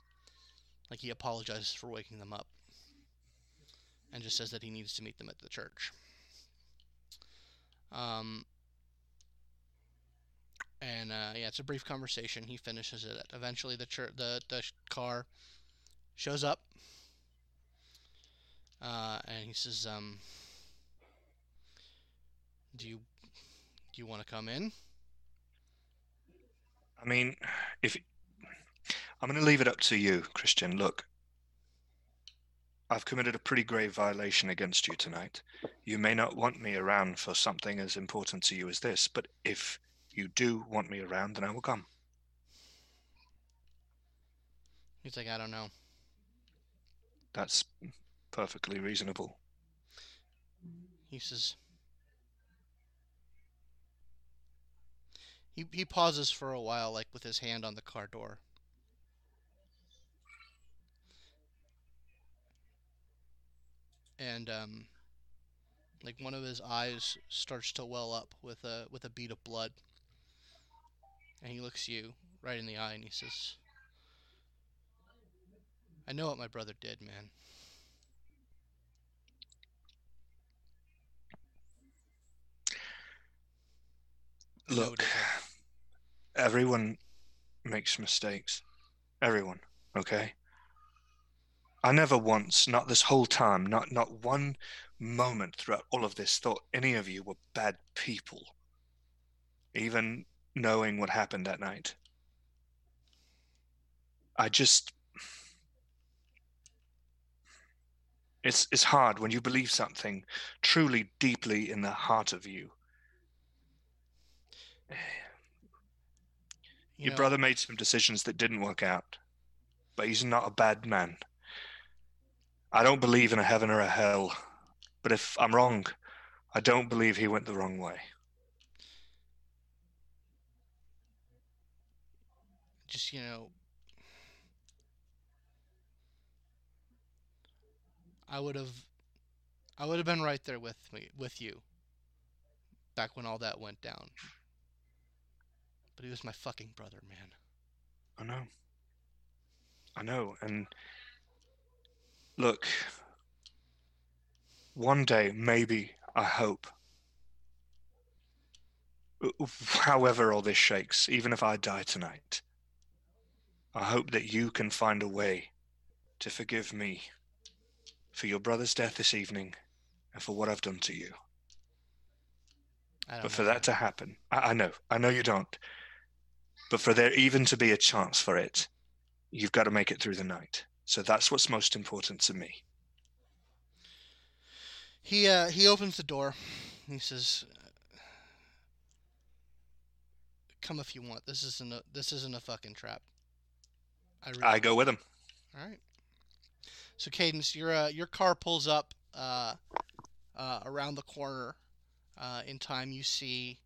Like, he apologizes for waking them up. And just says that he needs to meet them at the church. Um, and uh, yeah, it's a brief conversation. He finishes it. Eventually, the church, the the car shows up, uh, and he says, um, "Do you do you want to come in?" I mean, if I'm going to leave it up to you, Christian. Look, I've committed a pretty grave violation against you tonight. You may not want me around for something as important to you as this, but if you do want me around, then I will come. He's like, "I don't know." That's perfectly reasonable. He says. He he pauses for a while, like with his hand on the car door. And um, like one of his eyes starts to well up with a with a bead of blood. And he looks you right in the eye and he says, "I know what my brother did, man. I know what Look, everyone makes mistakes. Everyone, okay? I never once, not this whole time, not not one moment throughout all of this thought any of you were bad people. Even knowing what happened that night. I just it's it's hard when you believe something truly deeply in the heart of you. You Your know, brother made some decisions that didn't work out, but he's not a bad man. I don't believe in a heaven or a hell, but if I'm wrong, I don't believe he went the wrong way. just you know I would have I would have been right there with me with you back when all that went down. But he was my fucking brother, man. I know. I know. And look, one day, maybe, I hope, however all this shakes, even if I die tonight, I hope that you can find a way to forgive me for your brother's death this evening and for what I've done to you. But for that to happen, I, I know, I know you don't. But for there even to be a chance for it, you've got to make it through the night. So that's what's most important to me. He uh he opens the door. He says, "Come if you want. This isn't a this isn't a fucking trap." I, really, I go with him. All right. So Cadence, your uh, your car pulls up uh, uh, around the corner. Uh, in time, you see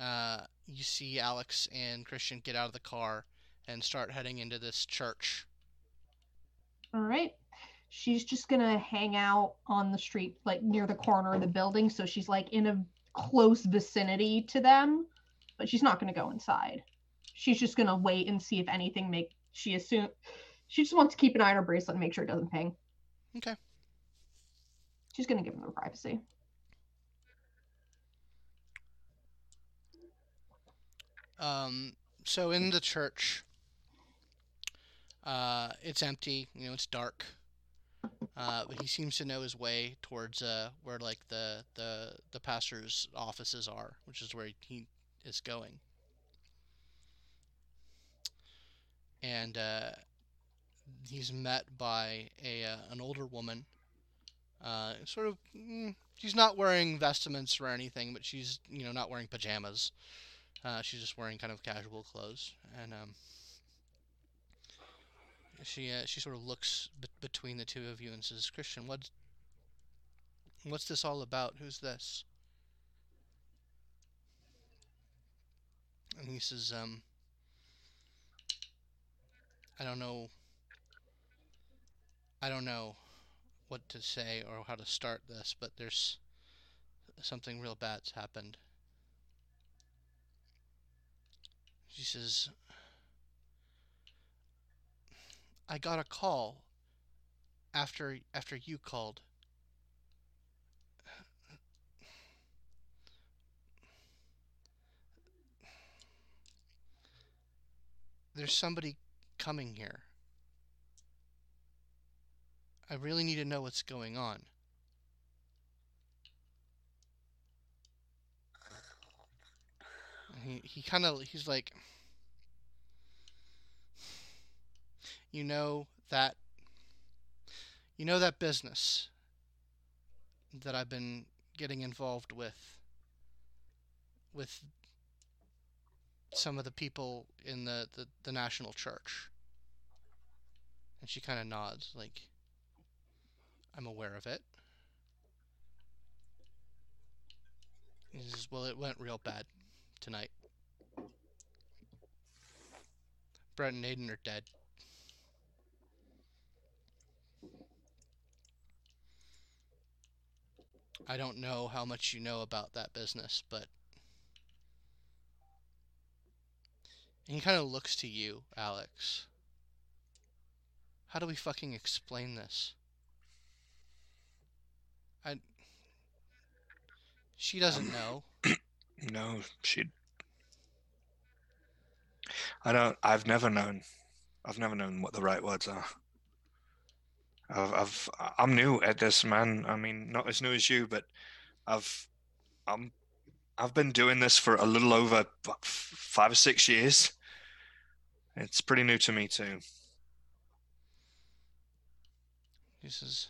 uh, you see Alex and Christian get out of the car and start heading into this church. All right. She's just gonna hang out on the street, like near the corner of the building, so she's like in a close vicinity to them, but she's not gonna go inside. She's just gonna wait and see if anything make. She assume she just wants to keep an eye on her bracelet and make sure it doesn't ping. Okay. She's gonna give them their privacy. Um, so in the church, uh, it's empty. You know, it's dark. Uh, but he seems to know his way towards uh, where like the, the the pastor's offices are, which is where he is going. And uh, he's met by a uh, an older woman. Uh, sort of, mm, she's not wearing vestments or anything, but she's you know not wearing pajamas. Uh, she's just wearing kind of casual clothes, and um, she uh, she sort of looks between the two of you and says, "Christian, what's what's this all about? Who's this?" And he says, "Um, I don't know. I don't know what to say or how to start this, but there's something real bad's happened." She says, I got a call after after you called. There's somebody coming here. I really need to know what's going on. He he kind of he's like you know that you know that business that I've been getting involved with with some of the people in the, the, the national church. And she kind of nods, like, I'm aware of it. He says, Well, it went real bad tonight. Brett and Aiden are dead. I don't know how much you know about that business, but. And he kind of looks to you, Alex. How do we fucking explain this? I. She doesn't know. No, she. I don't. I've never known. I've never known what the right words are. I've, I've. I'm new at this, man. I mean, not as new as you, but I've. I'm. I've been doing this for a little over five or six years. It's pretty new to me too. This says,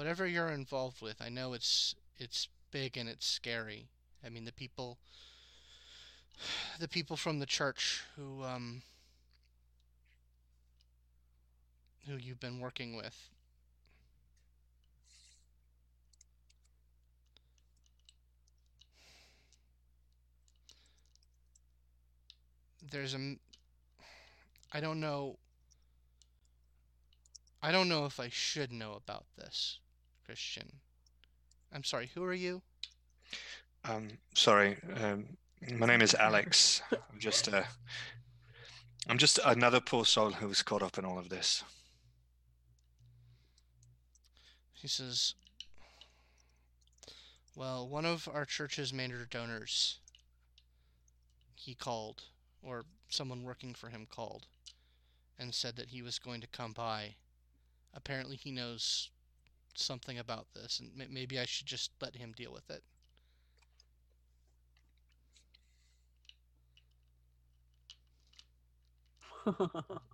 "Whatever you're involved with, I know it's it's big and it's scary. I mean, the people, the people from the church who um who you've been working with. There's a I don't know. I don't know if I should know about this, Christian. I'm sorry, who are you? Um, sorry. Um, my name is Alex. I'm just uh, I'm just another poor soul who was caught up in all of this. He says, Well, one of our church's major donors, he called or someone working for him called and said that he was going to come by. Apparently, he knows something about this, and m- maybe I should just let him deal with it.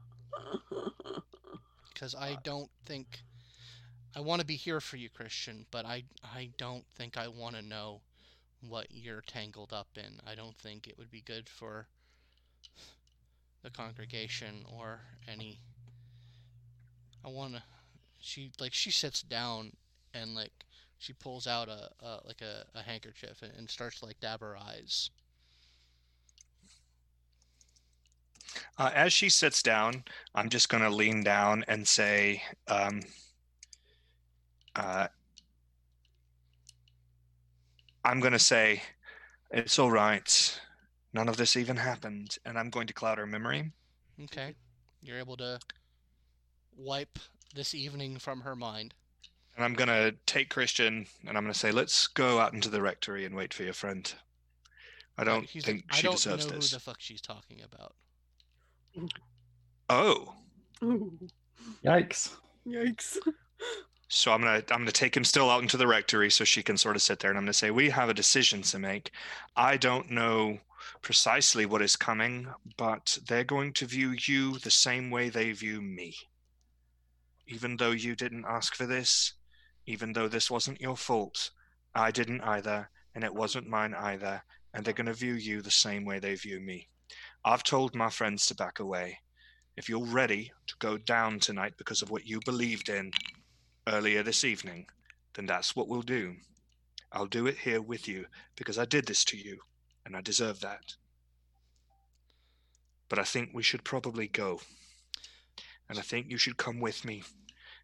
because I don't think I want to be here for you, Christian, but I I don't think I want to know what you're tangled up in. I don't think it would be good for the congregation or any I want to she like she sits down and like she pulls out a, a like a, a handkerchief and, and starts to like dab her eyes. Uh, as she sits down, I'm just going to lean down and say, um, uh, I'm going to say, it's all right. None of this even happened. And I'm going to cloud her memory. Okay. You're able to wipe this evening from her mind. And I'm going to take Christian and I'm going to say, let's go out into the rectory and wait for your friend. I don't He's think like, she I don't deserves know this. who the fuck she's talking about. Oh, Yikes. Yikes. So I'm gonna I'm gonna take him still out into the rectory so she can sort of sit there and I'm gonna say we have a decision to make. I don't know precisely what is coming, but they're going to view you the same way they view me. Even though you didn't ask for this, even though this wasn't your fault, I didn't either, and it wasn't mine either, and they're gonna view you the same way they view me. I've told my friends to back away. If you're ready to go down tonight because of what you believed in, earlier this evening, then that's what we'll do. I'll do it here with you because I did this to you and I deserve that. But I think we should probably go. And I think you should come with me.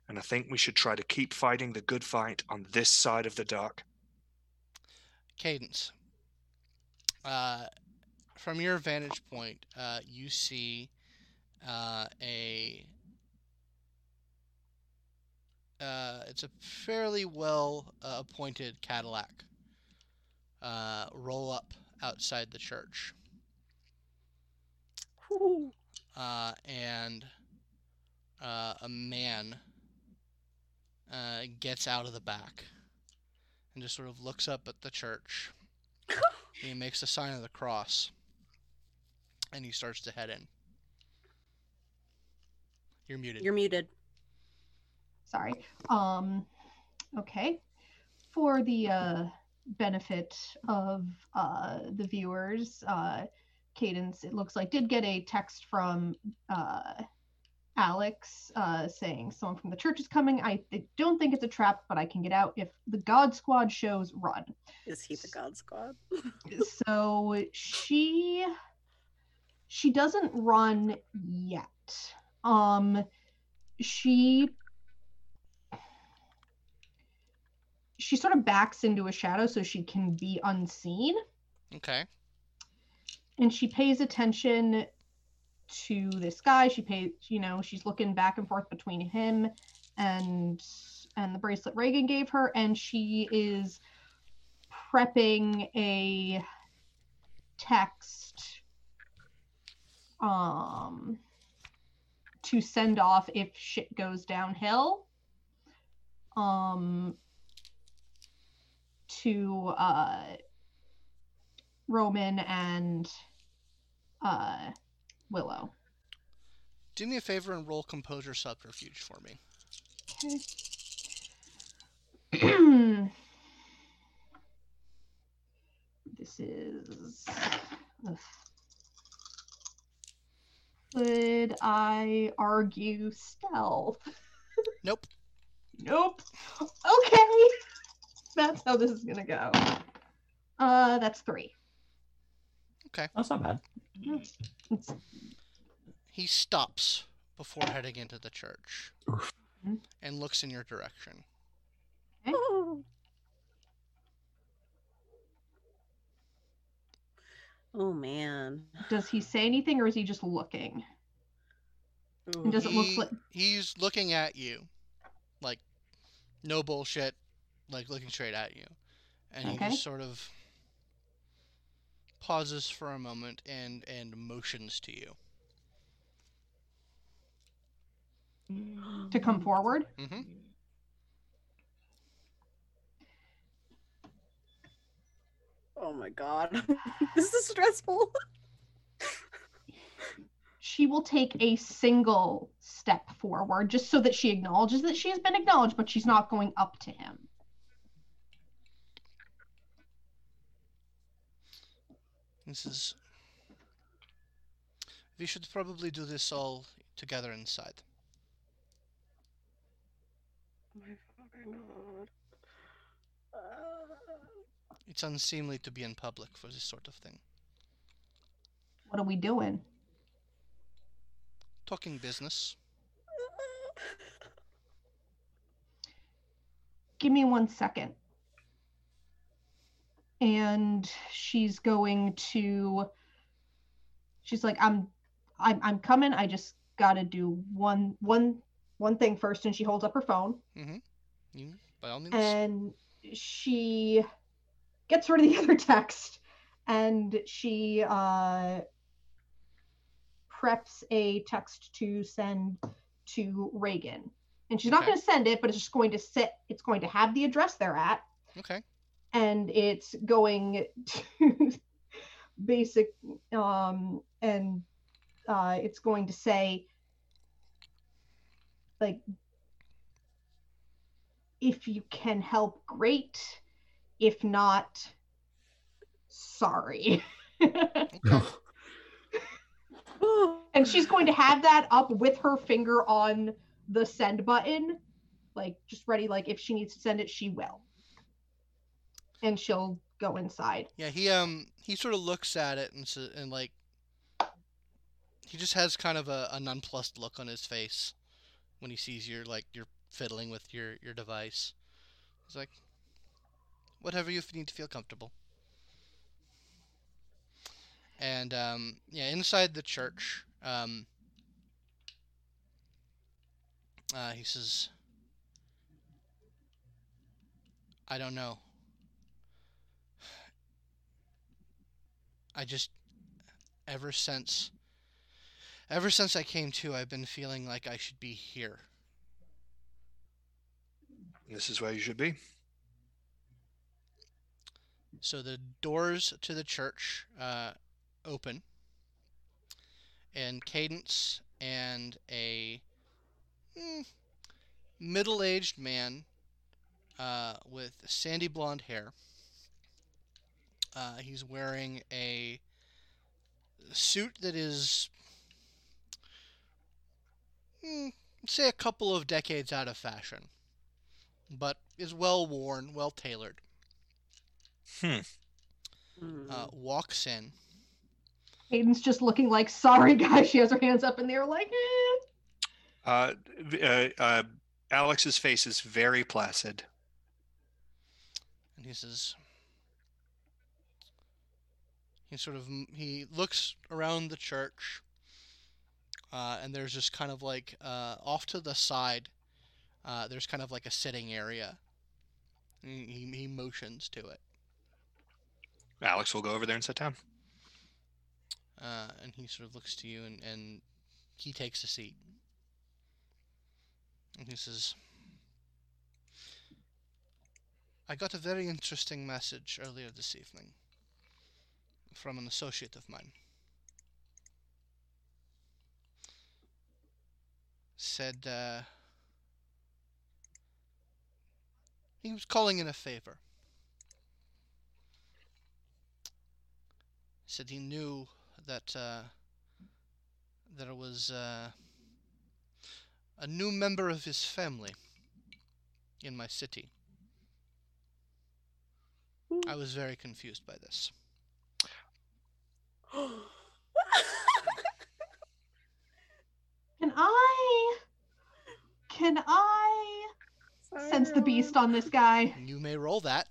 And I think we should try to keep fighting the good fight on this side of the dark. Cadence. Uh, from your vantage point, uh, you see uh, a. Uh, it's a fairly well uh, appointed Cadillac uh, roll up outside the church. Whew. uh, and uh, a man uh, gets out of the back and just sort of looks up at the church. he makes a sign of the cross, and he starts to head in. You're muted. You're muted. Sorry. Um, okay. For the uh, benefit of uh, the viewers, uh, Cadence, it looks like, did get a text from uh, Alex uh, saying someone from the church is coming. I th- don't think it's a trap, but I can get out if the God Squad shows run. Is he the God Squad? so she she doesn't run yet um she she sort of backs into a shadow so she can be unseen Okay. and she pays attention to this guy she pays you know she's looking back and forth between him and and the bracelet reagan gave her and she is prepping a text um to send off if shit goes downhill um to uh roman and uh willow Do me a favor and roll composure subterfuge for me. Okay. this is. ugh. Could I argue stealth? Nope. Nope. Okay. That's how this is gonna go. Uh, that's three. Okay. That's not bad. It's, He stops before heading into the church Oof. and looks in your direction. Oh man. does he say anything, or is he just looking? Oh, and does it look like? he's looking at you like no bullshit like looking straight at you and he just sort of pauses for a moment and and motions to you. To come forward. hmm Oh my god. this is stressful. She will take a single step forward just so that she acknowledges that she has been acknowledged, but she's not going up to him. This is. We should probably do this all together inside. Oh my fucking god. Uh, It's unseemly to be in public for this sort of thing. What are we doing? Talking business. Give me one second. And she's going to she's like, I'm I'm I'm coming. I just gotta do one one one thing first, and she holds up her phone You, by all means. and she gets rid of the other text and she uh, preps a text to send to Reagan. And she's not going to send it, but it's just going to sit, it's going to have the address they're at, okay. And it's going to basic, um, and uh, it's going to say, like, if you can help, great. If not, sorry. and she's going to have that up with her finger on the send button, like just ready. Like if she needs to send it, she will. And she'll go inside. Yeah, he um he sort of looks at it and and like he just has kind of a, a nonplussed look on his face when he sees you're like you're fiddling with your your device. He's like, whatever you need to feel comfortable. And um, yeah, inside the church, um, uh, he says, "I don't know." I just ever since ever since I came to I've been feeling like I should be here. This is where you should be. So the doors to the church uh, open, and Cadence and a mm, middle-aged man uh, with sandy blonde hair. Uh, he's wearing a suit that is, mm, say, a couple of decades out of fashion, but is well worn, well tailored. Hmm. Mm. uh, walks in. Aiden's just looking like, sorry, guys. She has her hands up in the air, like, eh. Uh, uh, uh, Alex's face is very placid. and he says he sort of he looks around the church uh, and there's just kind of like uh, off to the side uh, there's kind of like a sitting area. He, he motions to it. Alex will go over there and sit down. uh, and he sort of looks to you and, and he takes a seat. And he says I got a very interesting message earlier this evening from an associate of mine. Said uh, he was calling in a favor. Said he knew that uh, there was uh, a new member of his family in my city. I was very confused by this. Can I? Can I sense the beast on this guy? You may roll that.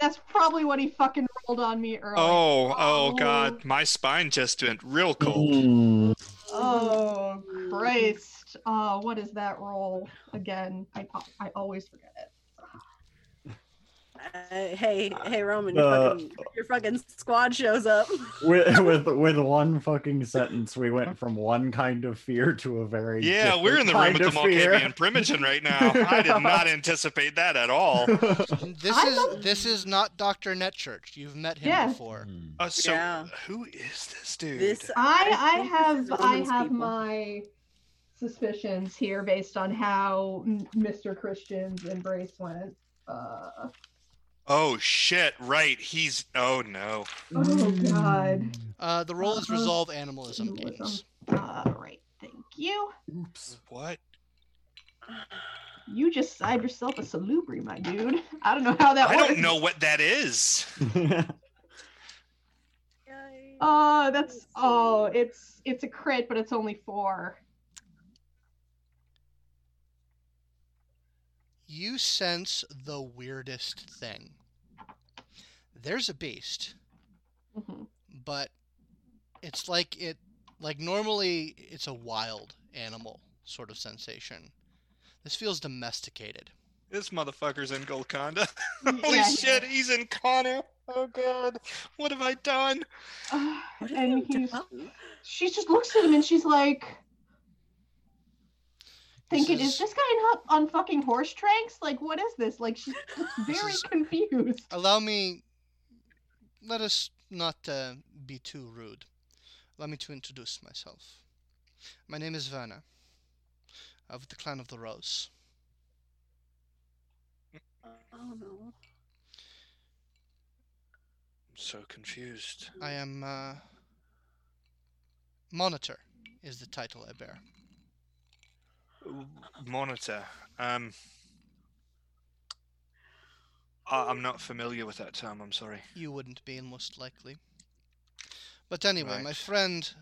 That's probably what he fucking rolled on me earlier. Oh, oh Oh. God, my spine just went real cold. Oh, Christ. Uh, what is that roll again? I I always forget it. Uh, hey, hey, Roman, your, The- fucking, your fucking squad shows up. with with with one fucking sentence, we went from one kind of fear to a very Yeah, we're in the room with the kind of. Malkavian Primogen right now. I did not anticipate that at all. This I is love- this is not Dr. Netchurch. You've met him Yeah. before. Uh, so, Yeah. who is this dude? This I I have I have people. my suspicions here based on how M- Mr. Christian's embrace went. Uh, oh shit! Right, he's. Oh no. oh God. Uh, the role is resolve animalism Animalism. games. All right, thank you. Oops. What? You just signed yourself a salubri, my dude. I don't know how that works. I works. don't know what that is. Oh, that's oh, it's it's a crit, but it's only four. You sense the weirdest thing. There's a beast, Mhm. but it's like it like normally it's a wild animal sort of sensation. This feels domesticated. This motherfucker's in Golconda. Holy Yeah. shit, he's in Connor. Oh god, what have I done? Uh, What and you he's, she just looks at him and she's like, thinking, is- is this guy not on fucking horse tranks? Like, what is this? Like, she's very is- confused. Allow me. Let us not uh, be too rude. Allow me to introduce myself. My name is Werner, of the Clan of the Rose. Oh no. I'm so confused. I am uh, Monitor, is the title I bear. Monitor. Um. I- I'm not familiar with that term. I'm sorry. You wouldn't be, most likely. But anyway, my friend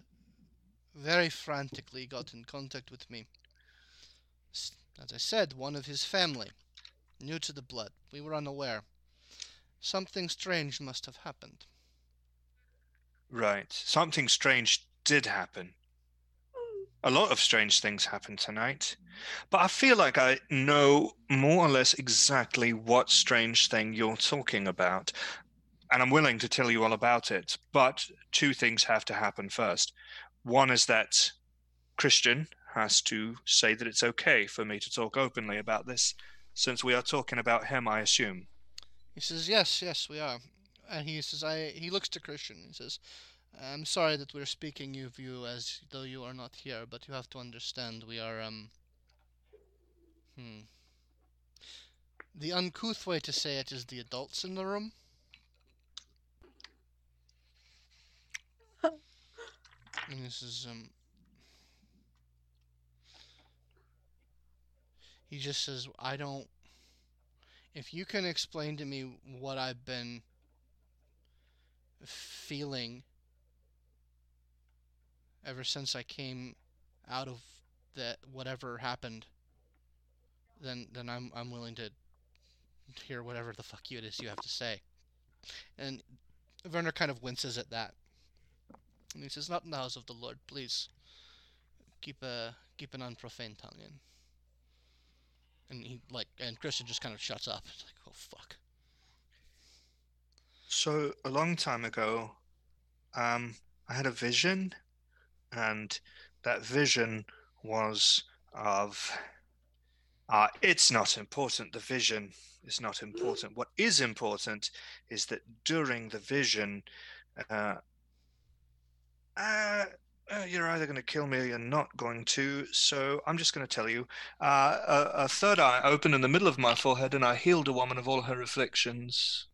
very frantically got in contact with me. As I said, one of his family, new to the blood. We were unaware. Something strange must have happened. Right. Something strange did happen. A lot of strange things happened tonight. But I feel like I know more or less exactly what strange thing you're talking about. And I'm willing to tell you all about it. But two things have to happen first. One is that Christian has to say that it's okay for me to talk openly about this, since we are talking about him, I assume. He says, "Yes, yes, we are." And he says, "I." He looks to Christian. He says, "I'm sorry that we're speaking of you as though you are not here, but you have to understand we are um." Hmm. The uncouth way to say it is the adults in the room. and this is um. He just says, "I don't." if you can explain to me what I've been feeling ever since I came out of that whatever happened, then then I'm I'm willing to hear whatever the fuck you it is you have to say. And Werner kind of winces at that. And he says, Not in the house of the Lord, please. Keep a keep an unprofane tongue in. And he like and Christian just kind of shuts up. It's like, oh fuck. So a long time ago, um, I had a vision, and that vision was of. Uh, it's not important. The vision is not important. What is important is that during the vision, uh, uh, uh, you're either going to kill me or you're not going to. So I'm just going to tell you. Uh, a, a third eye opened in the middle of my forehead, and I healed a woman of all her afflictions.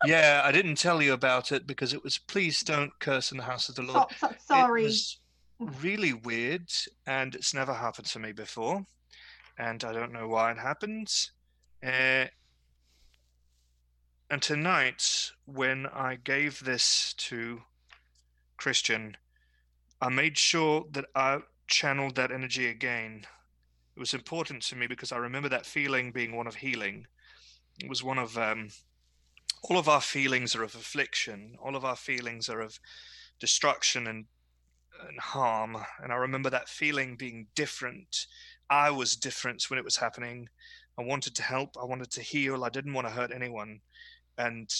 What the fuck? Yeah, I didn't tell you about it because it was please don't curse in the house of the Lord. So, so, sorry. It was really weird and it's never happened to me before. And I don't know why it happened. Uh, and tonight, when I gave this to Christian, I made sure that I channeled that energy again. It was important to me because I remember that feeling being one of healing. It was one of um, all of our feelings are of affliction. All of our feelings are of destruction and and harm. And I remember that feeling being different. I was different when it was happening. I wanted to help. I wanted to heal. I didn't want to hurt anyone. And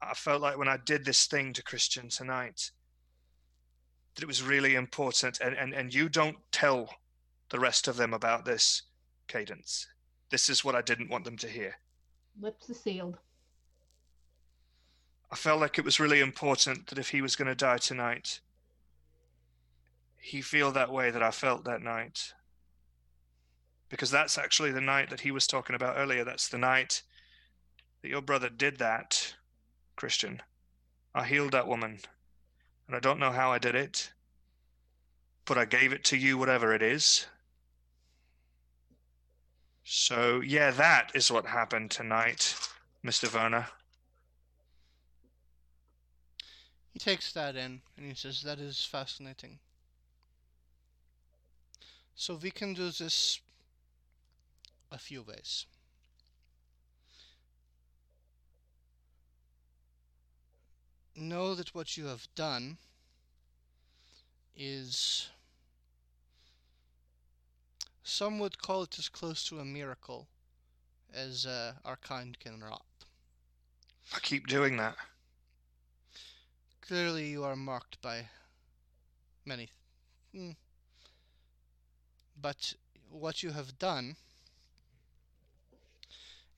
I felt like when I did this thing to Christian tonight, that it was really important. And, and, and you don't tell the rest of them about this Cadence. This is what I didn't want them to hear. Lips are sealed. I felt like it was really important that if he was going to die tonight, he feel that way that I felt that night. Because that's actually the night that he was talking about earlier. That's the night that your brother did that, Christian. I healed that woman. And I don't know how I did it, but I gave it to you, whatever it is. So, yeah, that is what happened tonight, Mr. Werner. He takes that in and he says, That is fascinating. So we can do this a few ways. Know that what you have done is. Some would call it as close to a miracle as uh, our kind can wrought. I keep doing that. Clearly, you are marked by many. Mm. But what you have done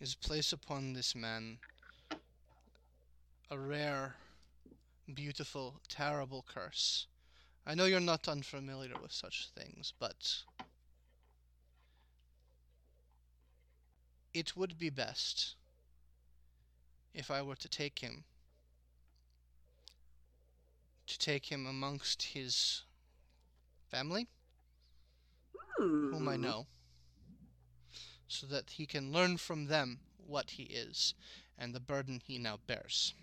is place upon this man a rare, beautiful, terrible curse. I know you're not unfamiliar with such things, but it would be best if I were to take him to take him amongst his family, whom I Hmm. know, so that he can learn from them what he is and the burden he now bears.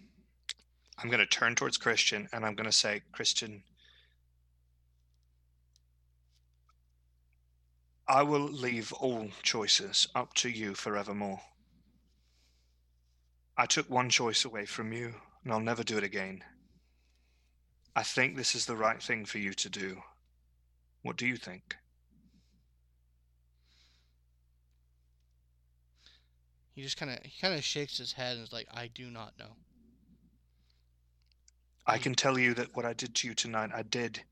I'm going to turn towards Christian and I'm going to say, Christian, I will leave all choices up to you forevermore. I took one choice away from you, and I'll never do it again. I think this is the right thing for you to do. What do you think? He just kind of he kind of shakes his head and is like, "I do not know." I can tell you that what I did to you tonight, I did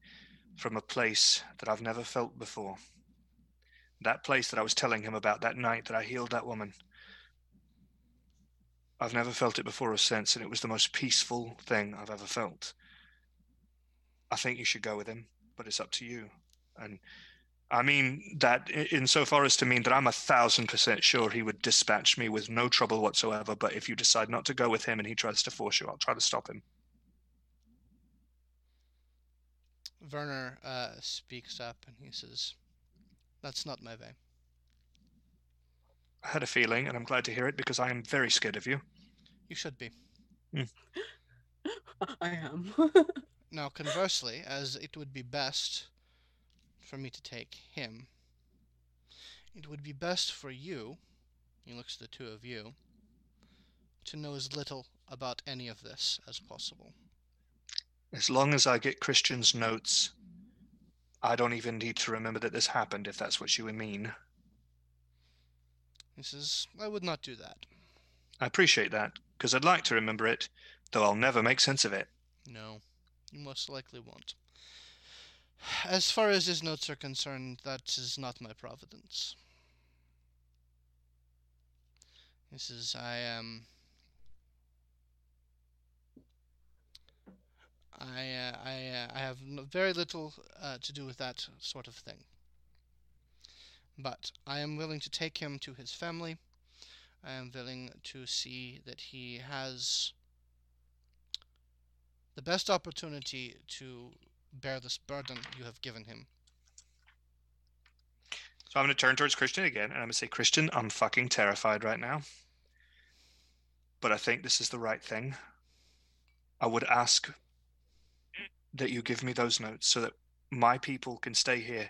from a place that I've never felt before. That place that I was telling him about that night that I healed that woman. I've never felt it before or since, and it was the most peaceful thing I've ever felt. I think you should go with him, but it's up to you. And I mean that i- insofar as to mean that I'm a thousand percent sure he would dispatch me with no trouble whatsoever. But if you decide not to go with him and he tries to force you, I'll try to stop him. Werner uh, speaks up and he says, "That's not my way. I had a feeling, and I'm glad to hear it because I am very scared of you. You should be." I am. Now, conversely, as it would be best for me to take him, it would be best for you, he looks at the two of you, to know as little about any of this as possible. As long as I get Christian's notes, I don't even need to remember that this happened, if that's what you mean. He says, I would not do that. I appreciate that, because I'd like to remember it, though I'll never make sense of it. No, you most likely won't. As far as his notes are concerned, that is not my providence. He says, I am. I, uh, I, uh, I have very little uh, to do with that sort of thing. But I am willing to take him to his family. I am willing to see that he has the best opportunity to bear this burden you have given him. So I'm going to turn towards Christian again, and I'm going to say, Christian, I'm fucking terrified right now. But I think this is the right thing. I would ask that you give me those notes so that my people can stay here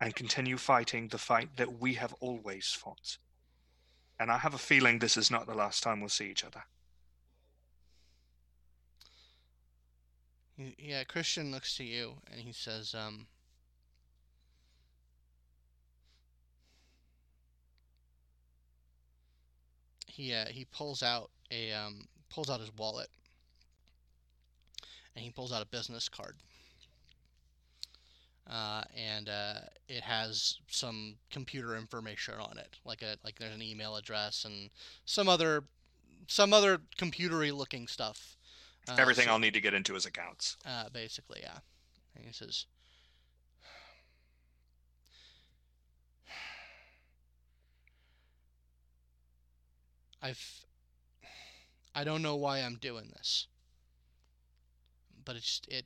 and continue fighting the fight that we have always fought. And I have a feeling this is not the last time we'll see each other. Yeah, Christian looks to you and he says, um, he uh, he pulls out a um, pulls out his wallet and he pulls out a business card. Uh, and uh, it has some computer information on it, like a like there's an email address and some other some other computery looking stuff. Uh, Everything so- I'll need to get into his accounts. uh, basically, yeah. And he says, I've. I don't know why I'm doing this. But it's it.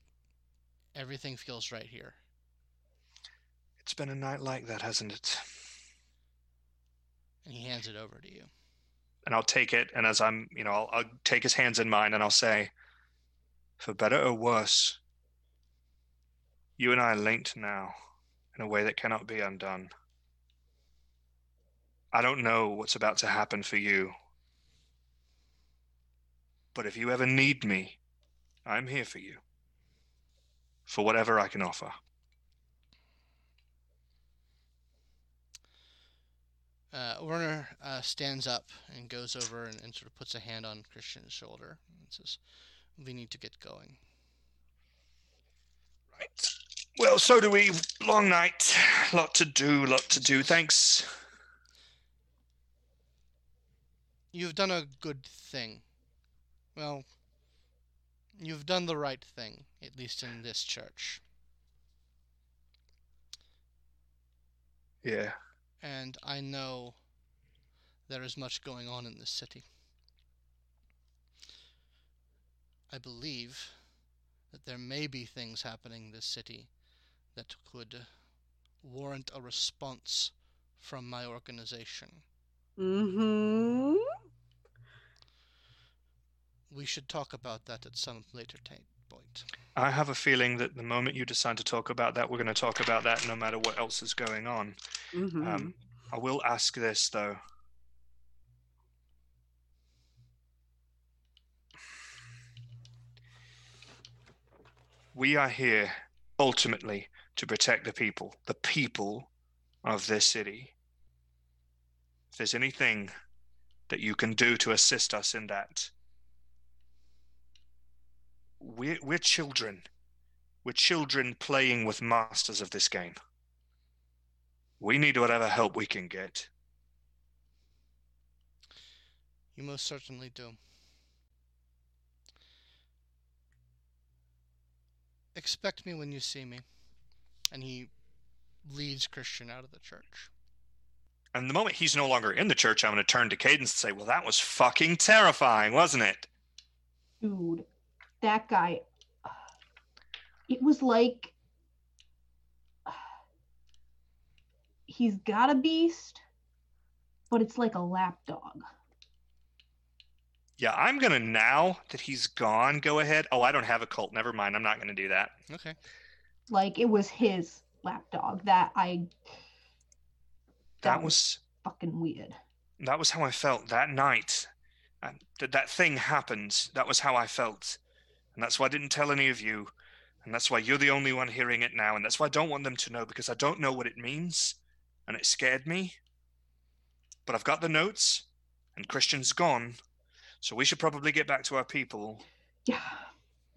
Everything feels right here. It's been a night like that, hasn't it? And he hands it over to you. And I'll take it, and as I'm, you know, I'll, I'll take his hands in mine, and I'll say, for better or worse, you and I are linked now in a way that cannot be undone. I don't know what's about to happen for you, but if you ever need me, I'm here for you. For whatever I can offer. Uh, Werner uh, stands up and goes over and, and sort of puts a hand on Christian's shoulder and says, "We need to get going." Right. Well, so do we. Long night. Lot to do, lot to do. Thanks. You've done a good thing. Well, you've done the right thing, at least in this church. Yeah. And I know there is much going on in this city. I believe that there may be things happening in this city that could warrant a response from my organization. Mm-hmm. We should talk about that at some later ta- point. I have a feeling that the moment you decide to talk about that, we're going to talk about that no matter what else is going on. Mm-hmm. Um, I will ask this, though. We are here ultimately to protect the people, the people of this city. If there's anything that you can do to assist us in that, we're, we're children. We're children playing with masters of this game. We need whatever help we can get. You most certainly do. Expect me when you see me. And he leads Christian out of the church. And the moment he's no longer in the church, I'm going to turn to Cadence and say, Well, that was fucking terrifying, wasn't it? dude, that guy. It was like he's got a beast, but it's like a lapdog. Yeah, I'm going to, now that he's gone, go ahead. Oh, I don't have a cult. Never mind. I'm not going to do that. Okay. Like it was his lapdog that I That That was. fucking weird. That was how I felt that night. And that that thing happened. That was how I felt. And that's why I didn't tell any of you. And that's why you're the only one hearing it now. And that's why I don't want them to know because I don't know what it means. And it scared me. But I've got the notes, and Christian's gone. So we should probably get back to our people. Yeah.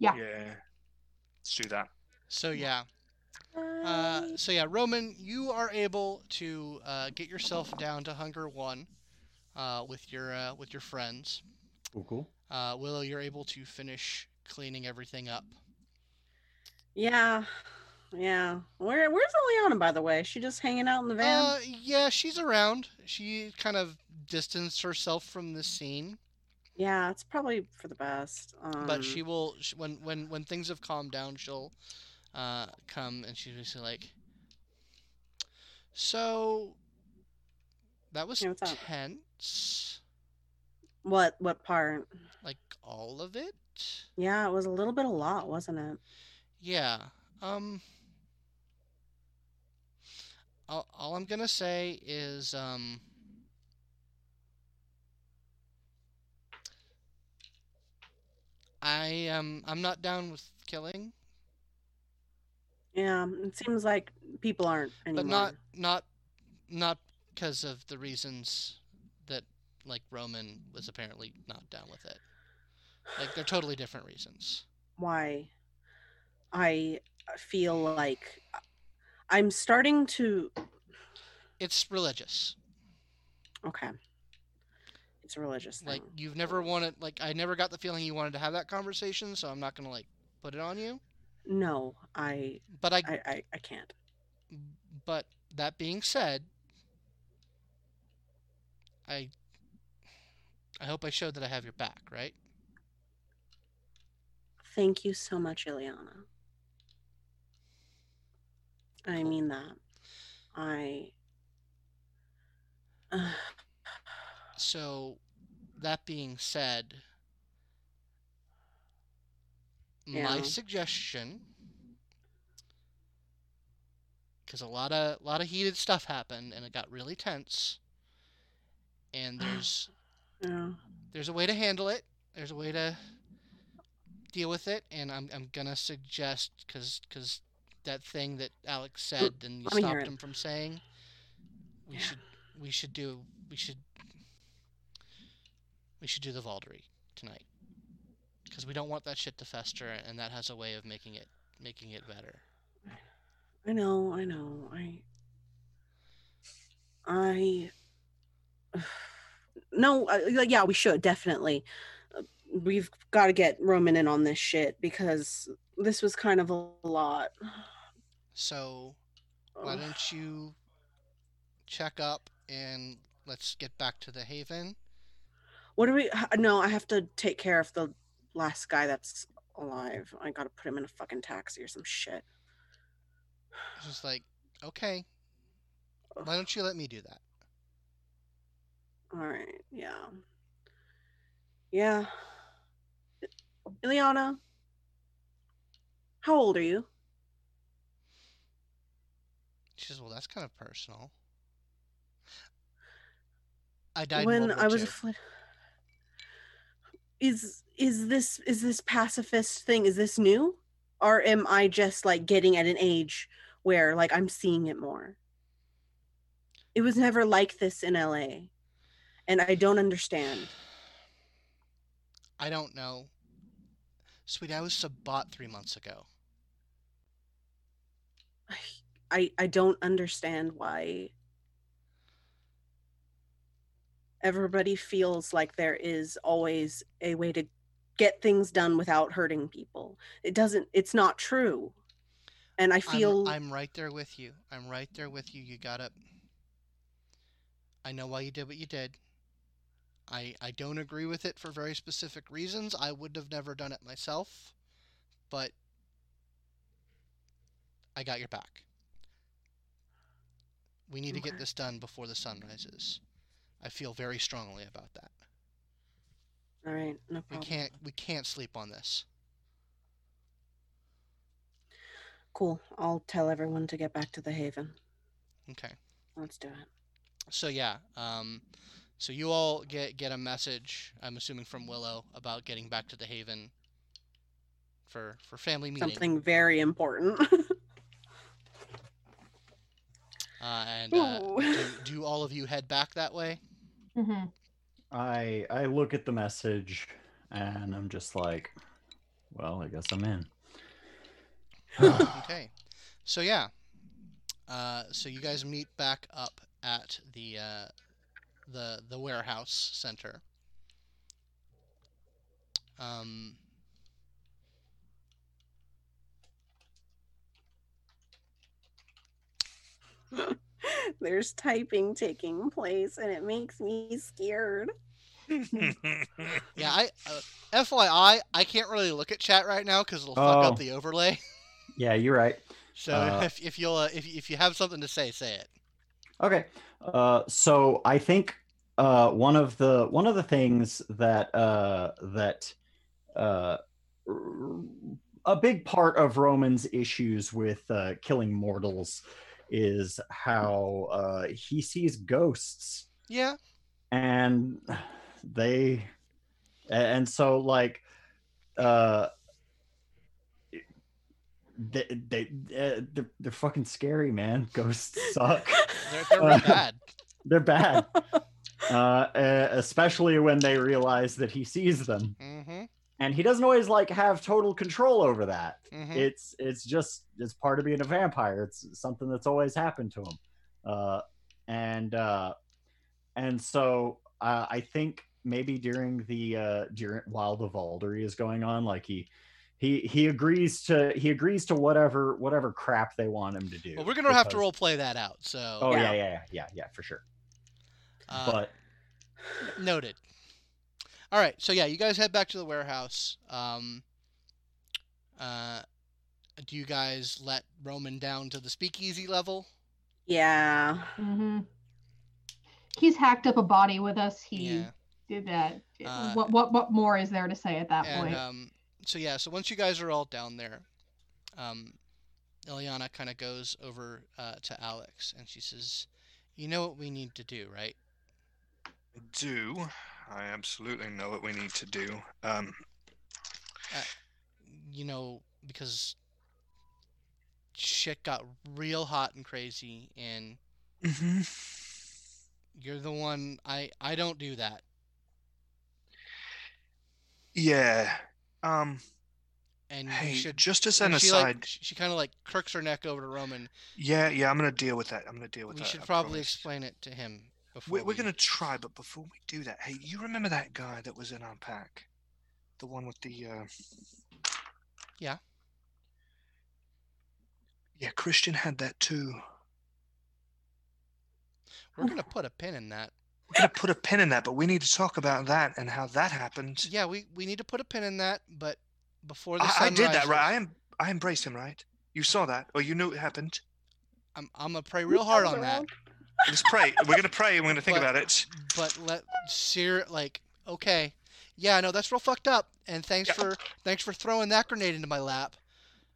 Yeah. Yeah. Let's do that. So yeah. Uh, so yeah, Roman, you are able to uh, get yourself down to Hunger One uh, with your uh, with your friends. Cool, cool. Uh, Willow, you're able to finish cleaning everything up. yeah. Yeah. Where where's Eliana, by the way? Is she just hanging out in the van? Uh, yeah, she's around. She kind of distanced herself from the scene, yeah, it's probably for the best. Um, but she will sh when when when things have calmed down, she'll uh, come and she's just like, so that was Yeah, tense, what what part? like all of it. Yeah, it was a little bit a lot, wasn't it? Yeah. Um. All, all I'm gonna say is um. I am. I'm not down with killing, Yeah, um, it seems like people aren't anymore. but not not not because of the reasons that like Roman was apparently not down with it. Like they're totally different reasons. Why? I feel like I'm starting to. It's religious. Okay. It's a religious thing. Like you've never wanted like I never got the feeling you wanted to have that conversation, so I'm not gonna like put it on you. no, I, But I, I, I, I can't. but that being said, I I hope I showed that I have your back, right? Thank you so much, Ileana. I mean that. I. Uh, So that being said, my suggestion because a lot of a lot of heated stuff happened and it got really tense and there's yeah. there's a way to handle it. There's a way to deal with it, and I'm I'm gonna suggest because because that thing that Alex said and you let stopped him from saying, we Yeah. should we should do we should we should do the Vaulderie tonight because we don't want that shit to fester, and that has a way of making it making it better. I know, I know. I I No, like yeah, we should definitely. Uh, We've got to get Roman in on this shit because this was kind of a lot. So why don't you check up and let's get back to the Haven. What do we No, I have to take care of the last guy that's alive. I got to put him in a fucking taxi or some shit. It's just like, okay, why don't you let me do that? All right. Yeah. Yeah. Ileana, how old are you? She says, well, that's kind of personal. I died when I was a flit. Is is this is this pacifist thing? Is this new, or am I just like getting at an age where like I'm seeing it more? It was never like this in LA, and I don't understand. I don't know. Sweetie, I was sub-bought three months ago. I, I I don't understand why everybody feels like there is always a way to get things done without hurting people. It doesn't it's not true. And I I'm- feel I'm, right there with you. I'm right there with you. You gotta. I know why you did what you did. I I don't agree with it for very specific reasons. I would have never done it myself, but I got your back. We need to get this done before the sun rises. I feel very strongly about that. all right, no problem. We can't we can't sleep on this. Cool. I'll tell everyone to get back to the haven. Okay. Let's do it. So yeah, um, so you all get get a message. I'm assuming from Willow about getting back to the Haven for for family meeting. Something very important. Uh, and uh, do, do all of you head back that way? Hmm I I look at the message and I'm just like, well, I guess I'm in. Okay. So yeah. Uh, so you guys meet back up at the uh, the the warehouse center. Um, There's typing taking place and it makes me scared. yeah, I uh, FYI, I can't really look at chat right now because it'll fuck Oh. up the overlay. yeah, you're right. So Uh, if, if you'll uh, if if you have something to say, say it. Okay. Uh, so I think uh, one of the one of the things that uh, that uh, r- a big part of Roman's issues with uh, killing mortals is how uh, he sees ghosts. Yeah, and they and so like uh they they uh, they're, they're fucking scary man. Ghosts suck. They're they're Uh, bad. they're bad. Uh, uh, especially when they realize that he sees them, Mm-hmm. And he doesn't always like have total control over that. Mm-hmm. It's it's just it's part of being a vampire. It's something that's always happened to him, uh, and uh, and so uh, I think maybe during the uh, during while the Vaulderie is going on, like he he he agrees to he agrees to whatever whatever crap they want him to do. well, we're gonna have to because- role play that out. So, Oh Yeah. yeah, yeah, yeah, yeah, yeah, for sure. uh, but noted. All right, so yeah, you guys head back to the warehouse. Um, uh, do you guys let Roman down to the speakeasy level? Yeah. Mm-hmm. He's hacked up a body with us. He Yeah. did that. Uh, what what what more is there to say at that and point? um, so yeah, so once you guys are all down there, um, Ilyana kind of goes over uh, to Alex and she says, "You know what we need to do, right?" Do I absolutely know what we need to do? Um, You know because shit got real hot and crazy, and mhm. you're the one. I I don't do that. yeah. Um, And hey, you should. just as an aside, like she, she kind of like crooks her neck over to Roman. yeah, yeah, I'm gonna deal with that. I'm gonna deal with We that. We should I probably promise. explain it to him before. We're, we're gonna try, but before we do that, hey, you remember that guy that was in our pack, the one with the uh... Yeah. Yeah, Christian had that too. We're gonna put a pin in that. We're gonna put a pin in that, but we need to talk about that and how that happened. Yeah, we we need to put a pin in that, but before the I, I did that, right? I am. I embraced him, right? You saw that, or you knew it happened. I'm I'm gonna pray real hard on that. Let's pray. We're gonna pray. and We're gonna think But- about it. But let ser like okay, yeah, no, that's real fucked up. And thanks Yeah. for thanks for throwing that grenade into my lap.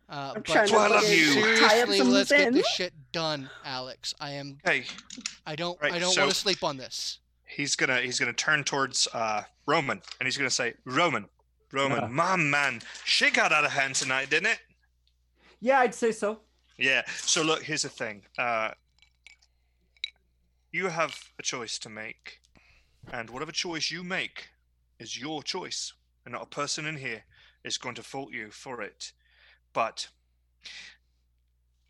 Uh, I'm but trying That's why I love you. tie up seriously, let's get this shit done, Alex. I am. Hey, I don't. Right, I don't so- want to sleep on this. he's gonna he's gonna turn towards uh Roman and he's gonna say, Roman, Roman, Yeah. my man, she got out of hand tonight, didn't it? yeah, I'd say so. Yeah. So look, here's the thing. Uh, you have a choice to make, and whatever choice you make is your choice, and not a person in here is going to fault you for it. But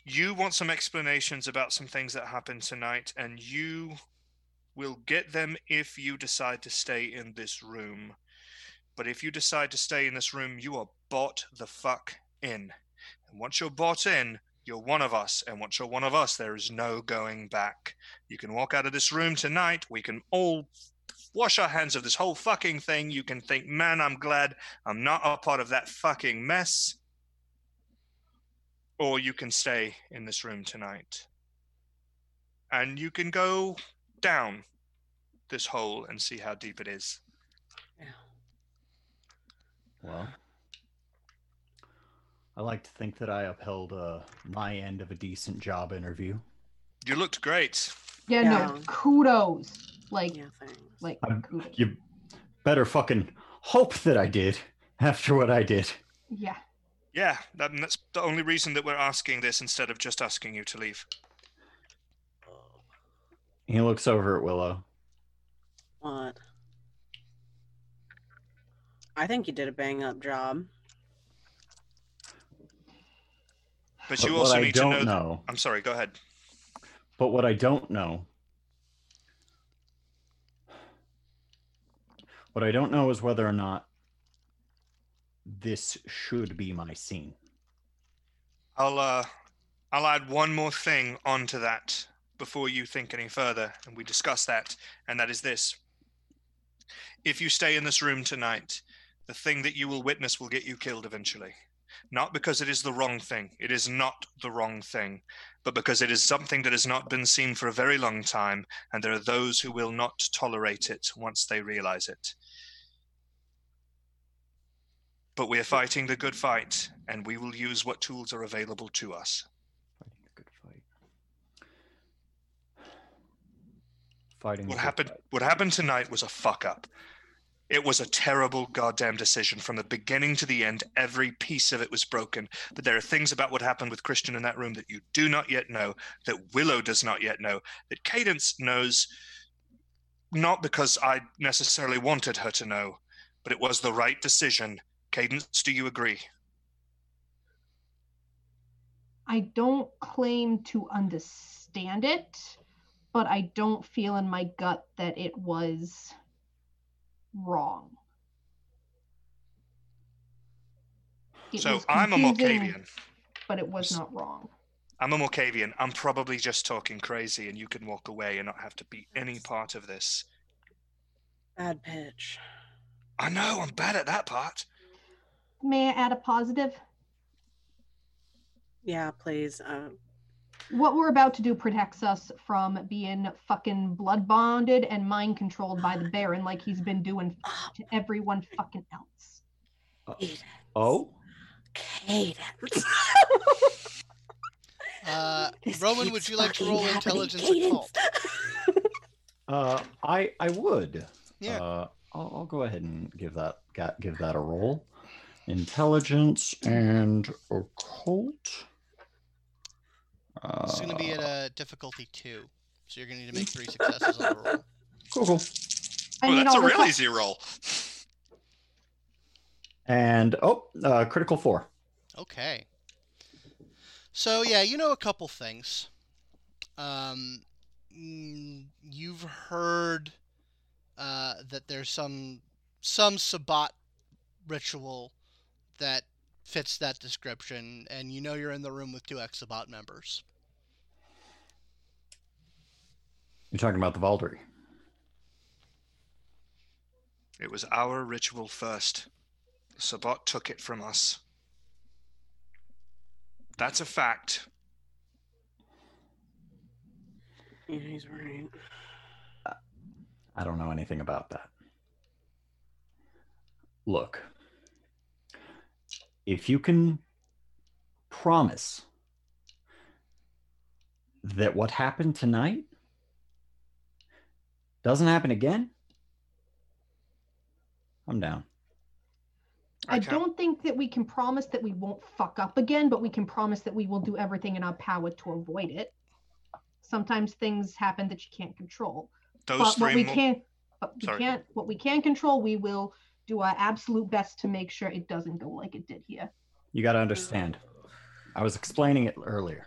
you want some explanations about some things that happened tonight, and you will get them if you decide to stay in this room. But if you decide to stay in this room, you are bought the fuck in. And once you're bought in, you're one of us. And once you're one of us, there is no going back. You can walk out of this room tonight. We can all wash our hands of this whole fucking thing. You can think, man, I'm glad I'm not a part of that fucking mess. Or you can stay in this room tonight. And you can go down this hole and see how deep it is. Well, I like to think that I upheld uh, my end of a decent job interview. You looked great. yeah, yeah. no, kudos. Like Yeah, thanks. like I'm- kudos. You better fucking hope that I did after what I did. Yeah. Yeah, that, and that's the only reason that we're asking this instead of just asking you to leave. He looks over at Willow. What? I think you did a bang up job. But, But you also need to know. know, I'm sorry. Go ahead. but what I don't know, what I don't know is whether or not this should be my scene. I'll uh, I'll add one more thing onto that before you think any further, and we discuss that, and that is this: if you stay in this room tonight, the thing that you will witness will get you killed eventually. Not because it is the wrong thing. It is not the wrong thing, but because it is something that has not been seen for a very long time, and there are those who will not tolerate it once they realize it. But we are fighting the good fight, and we will use what tools are available to us. Fighting a good fight. Fighting. What happened? fight. What happened tonight was a fuck up. It was a terrible goddamn decision from the beginning to the end. Every piece of it was broken. But there are things about what happened with Christian in that room that you do not yet know, that Willow does not yet know, that Cadence knows, not because I necessarily wanted her to know, but it was the right decision. Cadence, do you agree? I don't claim to understand it, but I don't feel in my gut that it was wrong. It so I'm a confusing, Malkavian. But it was not wrong. I'm a Malkavian. I'm probably just talking crazy, and you can walk away and not have to be any part of this. Bad pitch. I know, I'm bad at that part. May I add a positive? Yeah, please. Uh, What we're about to do protects us from being fucking blood bonded and mind controlled by the Baron like he's been doing to everyone fucking else. Cadence. Oh, Cadence. Uh, Roman, would you like to fucking roll happening. intelligence or Cadence. cult? uh, I I would. Yeah. Uh, I'll, I'll go ahead and give that give that a roll. Intelligence and occult. Uh, It's going to be at a difficulty two, so you're going to need to make three successes on the roll. cool, cool. Oh, that's a all real ti- easy roll. And oh, uh, critical four. Okay. So yeah, you know a couple things. Um, mm, you've heard uh, that there's some some Sabbat ritual that fits that description, and you know you're in the room with two ex-Sabbat members. You're talking about the Valkyrie. It was our ritual first. Sabbat took it from us. That's a fact. Yeah, he's right. I don't know anything about that. Look, if you can promise that what happened tonight doesn't happen again, I'm down. I Okay. don't think that we can promise that we won't fuck up again, but we can promise that we will do everything in our power to avoid it. Sometimes things happen that you can't control. Those but what we mo- can but we Sorry. can't what we can control, we will do our absolute best to make sure it doesn't go like it did here. You got to understand. I was explaining it earlier.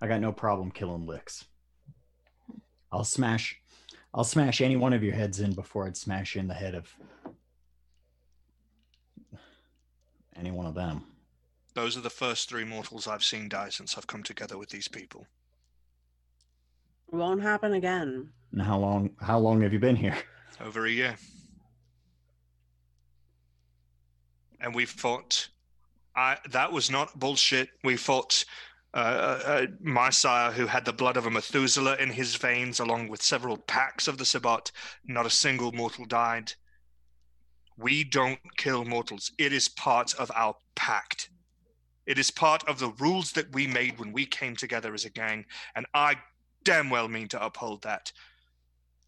I got no problem killing licks. I'll smash I'll smash any one of your heads in before I'd smash in the head of any one of them. Those are the first three mortals I've seen die since I've come together with these people. Won't happen again. And how long how long have you been here? Over a year. And we fought. I that was not bullshit. We fought uh, uh, uh, my sire, who had the blood of a Methuselah in his veins, along with several packs of the Sabbat. Not a single mortal died. We don't kill mortals. It is part of our pact. It is part of the rules that we made when we came together as a gang, and I damn well mean to uphold that.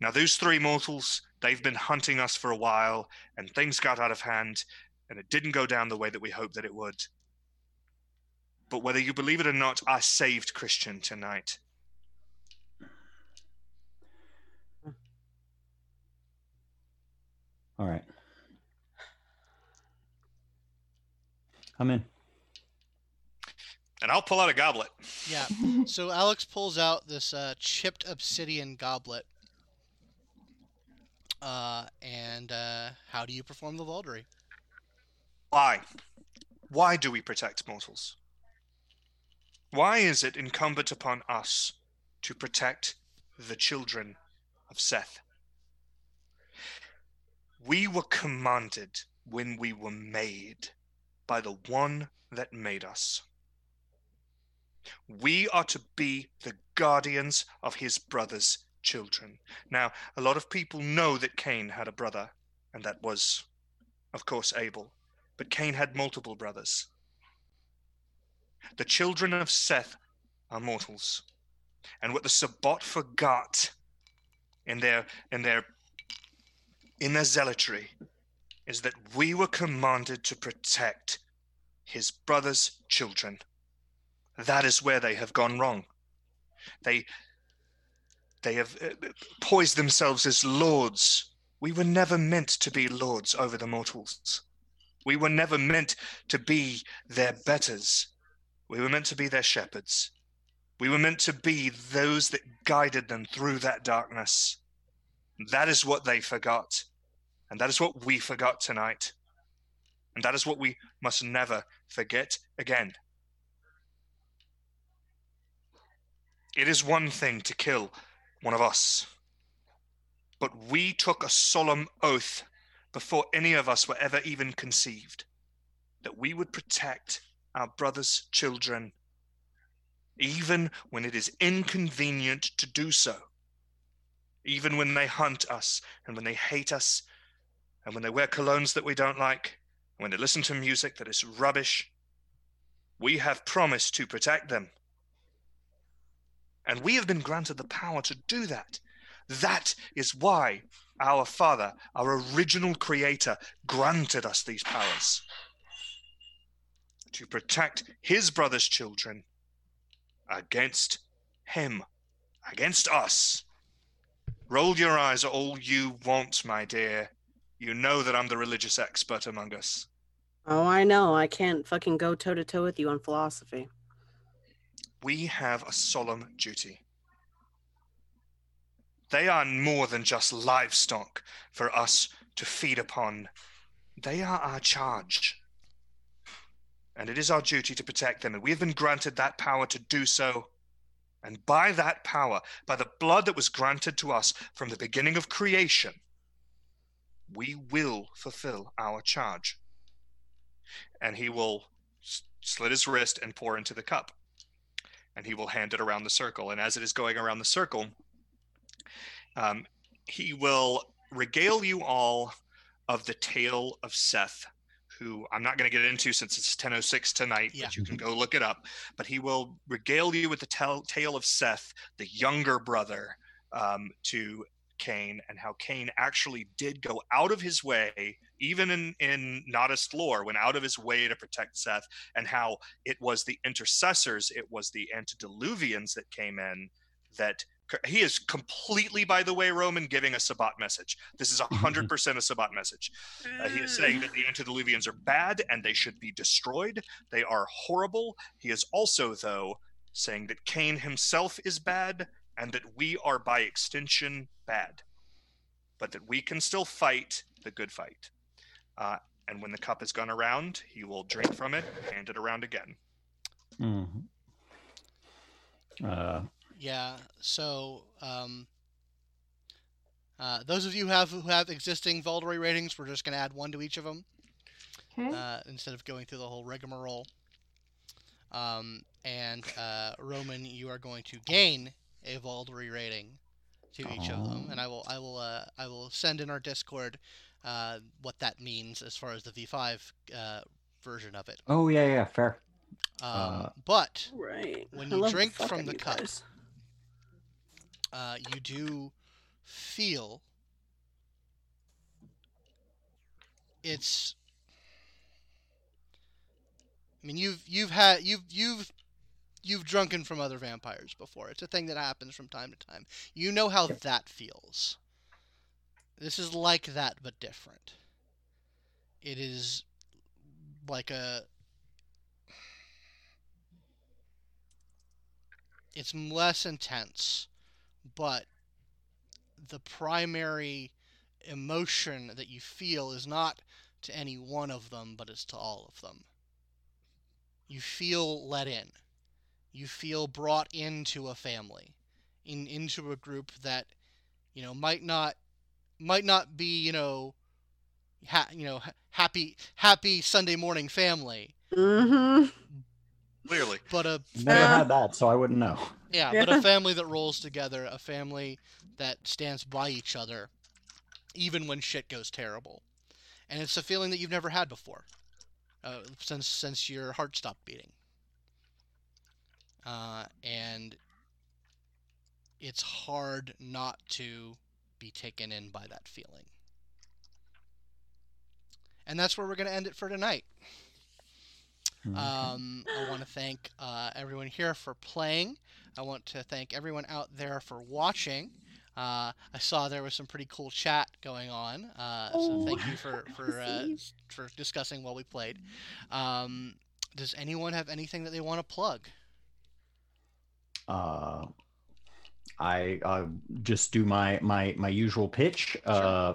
Now, those three mortals, they've been hunting us for a while, and things got out of hand, and it didn't go down the way that we hoped that it would. But whether you believe it or not, I saved Christian tonight. All right. I'm in. And I'll pull out a goblet. Yeah. So Alex pulls out this uh, chipped obsidian goblet. Uh, and uh, how do you perform the Vaulderie? Why? Why do we protect mortals? Why is it incumbent upon us to protect the children of Seth? We were commanded when we were made by the one that made us. We are to be the guardians of his brother's children. Now, a lot of people know that Cain had a brother, and that was, of course, Abel. But Cain had multiple brothers. The children of Seth are mortals. And what the Sabbat forgot in their in their in their zealotry is that we were commanded to protect his brother's children. That is where they have gone wrong. They They have uh, poised themselves as lords. We were never meant to be lords over the mortals. We were never meant to be their betters. We were meant to be their shepherds. We were meant to be those that guided them through that darkness. That is what they forgot. And that is what we forgot tonight. And that is what we must never forget again. It is one thing to kill one of us, but we took a solemn oath before any of us were ever even conceived that we would protect our brothers' children, even when it is inconvenient to do so, even when they hunt us and when they hate us and when they wear colognes that we don't like, and when they listen to music that is rubbish. We have promised to protect them. And we have been granted the power to do that. That is why our Father, our original Creator, granted us these powers to protect His brother's children against Him, against us. Roll your eyes all you want, my dear. You know that I'm the religious expert among us. Oh, I know. I can't fucking go toe to toe with you on philosophy. We have a solemn duty. They are more than just livestock for us to feed upon. They are our charge. And it is our duty to protect them. And we have been granted that power to do so. And by that power, by the blood that was granted to us from the beginning of creation, we will fulfill our charge. And he will slit his wrist and pour into the cup. And he will hand it around the circle. And as it is going around the circle, um, he will regale you all of the tale of Seth, who I'm not going to get into since it's 10:06 tonight, Yeah. but you can go look it up. But he will regale you with the tel- tale of Seth, the younger brother um, to Cain, and how Cain actually did go out of his way, even in in Noddist lore, went out of his way to protect Seth, and how it was the intercessors, it was the antediluvians that came in that he is completely, by the way, Roman, giving a Sabbat message. This is a hundred percent a Sabbat message. Uh, he is saying that the antediluvians are bad and they should be destroyed. They are horrible. He is also, though, saying that Cain himself is bad and that we are, by extension, bad, but that we can still fight the good fight. Uh, and when the cup has gone around, he will drink from it, hand it around again. Mhm. Uh, Yeah. So, um, uh, those of you who have who have existing Vaulderie ratings, we're just going to add one to each of them Okay. uh, instead of going through the whole rigmarole. Um, and uh, Roman, you are going to gain a Vaulderie rating to each of them, and I will I will uh, I will send in our Discord uh, what that means as far as the V5 uh, version of it. oh yeah, yeah, fair. Um, Uh, but Right. When you drink from the of you cup, guys. Uh, you do feel it's I mean you've you've had you've you've you've drunken from other vampires before. It's a thing that happens from time to time. You know how that feels. This is like that but different. It is like a it's less intense, but the primary emotion that you feel is not to any one of them, but it's to all of them. You feel let in. You feel brought into a family, in into a group that, you know, might not might not be, you know, ha- you know, happy happy Sunday morning family, Mm-hmm. Clearly. but a Never Uh, had that, so I wouldn't know. Yeah, but a family that rolls together, a family that stands by each other, even when shit goes terrible, and it's a feeling that you've never had before, uh, since since your heart stopped beating. Uh, and it's hard not to be taken in by that feeling. And that's where we're going to end it for tonight. Mhm. Um, I want to thank uh, everyone here for playing. I want to thank everyone out there for watching. Uh, I saw there was some pretty cool chat going on, uh, so thank Oh, you for for uh, for discussing while we played. Um, does anyone have anything that they want to plug? uh, I uh, just do my my my usual pitch. Uh,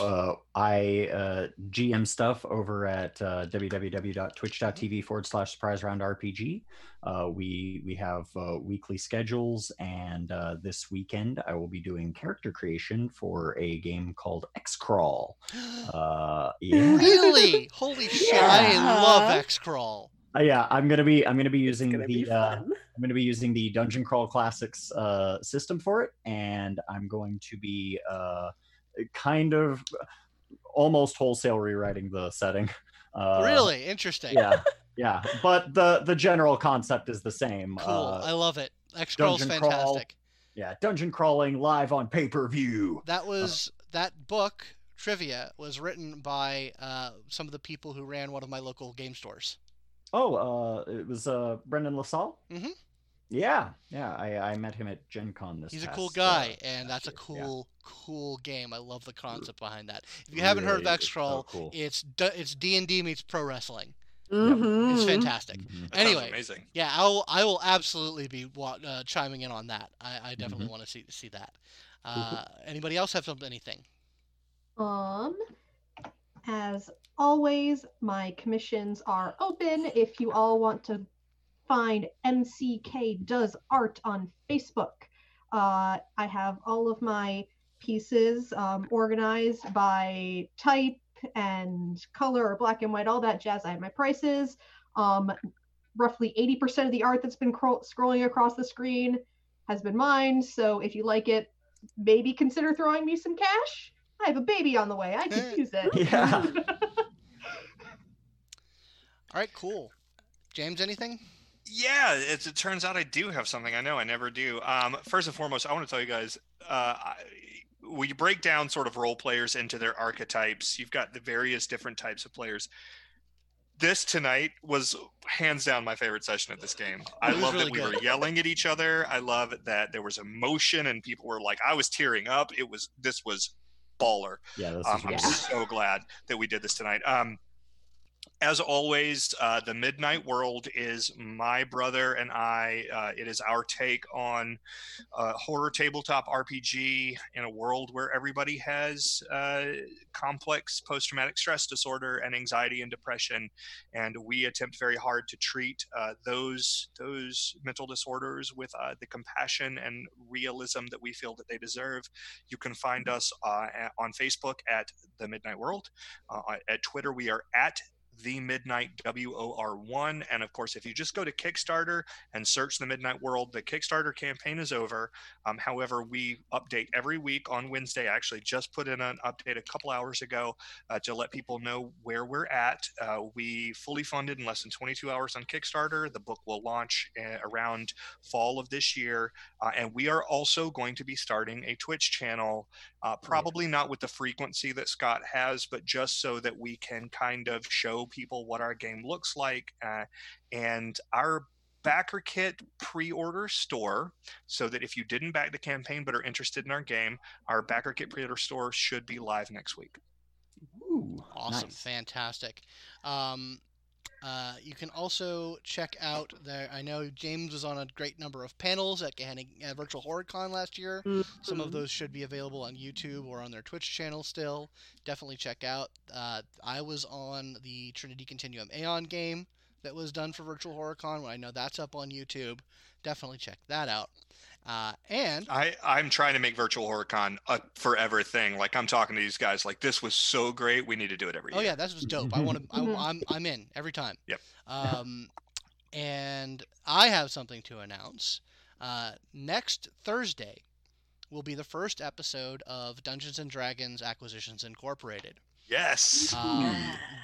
uh, I uh, GM stuff over at uh, www.twitch.tv forward slash surprise round RPG. Uh, we we have uh, weekly schedules, and uh, this weekend I will be doing character creation for a game called X Crawl. Uh, yeah, really? Holy shit! I love X Crawl. Uh, yeah. I'm gonna be I'm gonna be using gonna be the uh. I'm going to be using the Dungeon Crawl Classics uh, system for it, and I'm going to be uh, kind of almost wholesale rewriting the setting. Uh, really interesting. Yeah, yeah. But the the general concept is the same. Cool. Uh, I love it. X Crawl's Dungeon Crawl. fantastic. yeah, dungeon crawling live on pay per view. That was that book trivia was written by uh, some of the people who ran one of my local game stores. Oh, uh, it was uh, Brendan LaSalle. Mhm. Yeah, yeah. I, I met him at Gen Con this. He's a past, cool uh, guy, and that's a past year. Yeah. cool, cool game. I love the concept behind that. If you haven't heard of Really, X it's so cool. it's D- it's D and D meets pro wrestling. It's Mhm. fantastic. Mhm. Anyway, amazing. Yeah, I will. I will absolutely be wa- uh, chiming in on that. I, I definitely Mhm. want to see see that. Uh, anybody else have something? Anything? Um, as always, my commissions are open. If you all want to find MCK Does Art on Facebook, uh, I have all of my pieces um, organized by type and color or black and white, all that jazz. I have my prices. Um, roughly 80% of the art that's been cro- scrolling across the screen has been mine. So if you like it, maybe consider throwing me some cash. I have a baby on the way. I could use it. Yeah. All right, cool. James, anything? Yeah, it, it turns out I do have something. I know I never do. Um, first and foremost, I want to tell you guys. Uh, I, we break down sort of role players into their archetypes. You've got the various different types of players. This tonight was hands down my favorite session of this game. I love really that we good. were yelling at each other. I love that there was emotion and people were like, I was tearing up. It was this was baller. Yeah, Um, I'm Yeah. so glad that we did this tonight. Um, as always, uh, the Midnight World is my brother and I. Uh, it is our take on uh, horror tabletop RPG in a world where everybody has uh, complex post-traumatic stress disorder and anxiety and depression, and we attempt very hard to treat uh, those those mental disorders with the compassion and realism that we feel that they deserve. You can find us on Facebook at the Midnight World. At Twitter, we are at the Midnight WOR1. And of course, if you just go to Kickstarter and search the Midnight World, the Kickstarter campaign is over. Um, however, we update every week on Wednesday. I actually just put in an update a couple hours ago uh, to let people know where we're at. Uh, we fully funded in less than 22 hours on Kickstarter. The book will launch uh, around fall of this year. Uh, and we are also going to be starting a Twitch channel, uh, probably not with the frequency that Scott has, but just so that we can kind of show people what our game looks like. Uh, and our backer kit pre-order store so that if you didn't back the campaign but are interested in our game our backer kit pre-order store should be live next week Ooh, Awesome, nice. fantastic. Um, uh, you can also check out there. I know James was on a great number of panels at, at Virtual HorrorCon last year. Some of Mhm. those should be available on YouTube or on their Twitch channel still. Definitely check out. Uh, I was on the Trinity Continuum Aeon game that was done for Virtual HorrorCon. I know that's up on YouTube. Definitely check that out. Uh, and I, I'm trying to make Virtual HorrorCon a forever thing. Like I'm talking to these guys, like this was so great. We need to do it every Oh year. yeah, that was dope. I want to. Mhm. I'm I'm in every time. Yep. Um, and I have something to announce. Uh, next Thursday will be the first episode of Dungeons and Dragons Acquisitions Incorporated. Yes. Um,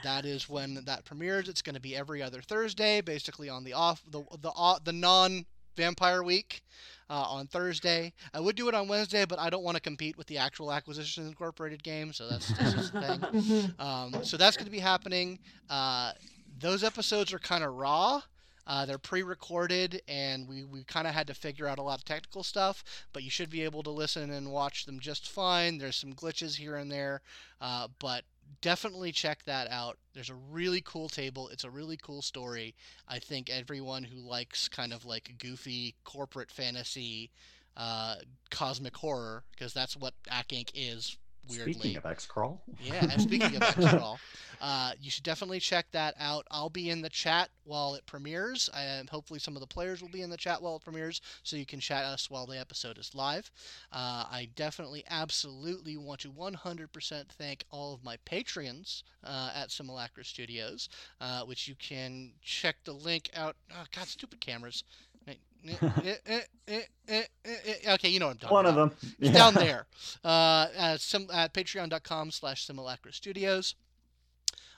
that is when that premieres. It's going to be every other Thursday, basically on the off the the uh, the non Vampire Week. Uh, on Thursday, I would do it on Wednesday, but I don't want to compete with the actual Acquisition Incorporated game, so that's, that's just the thing. Mhm. Um, so that's going to be happening. Uh, those episodes are kind of raw. Uh, they're pre-recorded, and we, we kind of had to figure out a lot of technical stuff. But you should be able to listen and watch them just fine. There's some glitches here and there, uh, but definitely check that out. There's a really cool table. It's a really cool story. I think everyone who likes kind of like goofy corporate fantasy, uh, cosmic horror, because that's what Acq Inc. is weirdly. Speaking of X Crawl. Yeah, and speaking of X-Crawl, uh, you should definitely check that out. I'll be in the chat while it premieres, and hopefully some of the players will be in the chat while it premieres, so you can chat us while the episode is live. Uh, I definitely, absolutely want to 100% thank all of my patrons uh, at Simulacra Studios, uh, which you can check the link out. Oh, God, stupid cameras. Okay, you know what I'm talking One about of them. it's down there uh, at, sim- at patreon.com slash simulacra studios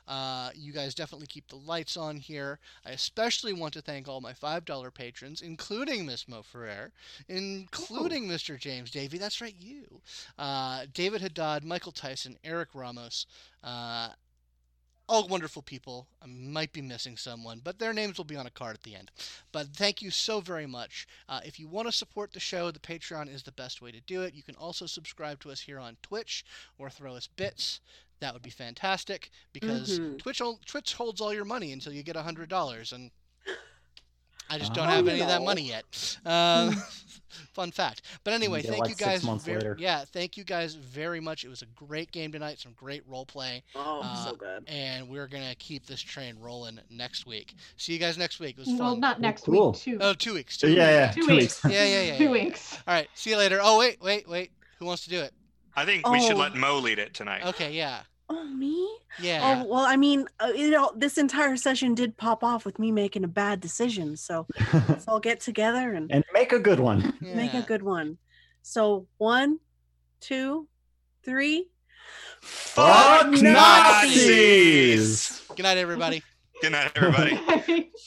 uh, you guys definitely keep the lights on here. I especially want to thank all my $5 patrons, including Miss Mo Ferrer, including Mr. James Davey. That's right, you. Uh, David Haddad, Michael Tyson, Eric Ramos, uh, all wonderful people. I might be missing someone, but their names will be on a card at the end. But thank you so very much. Uh, if you want to support the show, the Patreon is the best way to do it. You can also subscribe to us here on Twitch or throw us bits. That would be fantastic because Mhm. Twitch Twitch holds all your money until you get hundred dollars, and I just don't Oh, have you any of that money yet. Um, fun fact. But anyway, get, thank like, you guys. months ver- later. Yeah, thank you guys very much. It was a great game tonight. Some great role play Oh, Uh, so good. and we're gonna keep this train rolling next week. See you guys next week. It was Well, fun. not next cool. week. Two. Oh, two weeks. Yeah, Two yeah, Two two weeks. weeks. Yeah, yeah, yeah. Two yeah. weeks. All right. See you later. Oh, wait, wait, wait. Who wants to do it? I think we should Oh. let Mo lead it tonight. Okay. Yeah. Oh, me? Yeah. Oh, well, I mean, uh, you know, this entire session did pop off with me making a bad decision. So let's all get together and and make a good one. make a good one. So one, two, three. Fuck Nazis! Nazis! Good night, everybody. Good night, everybody.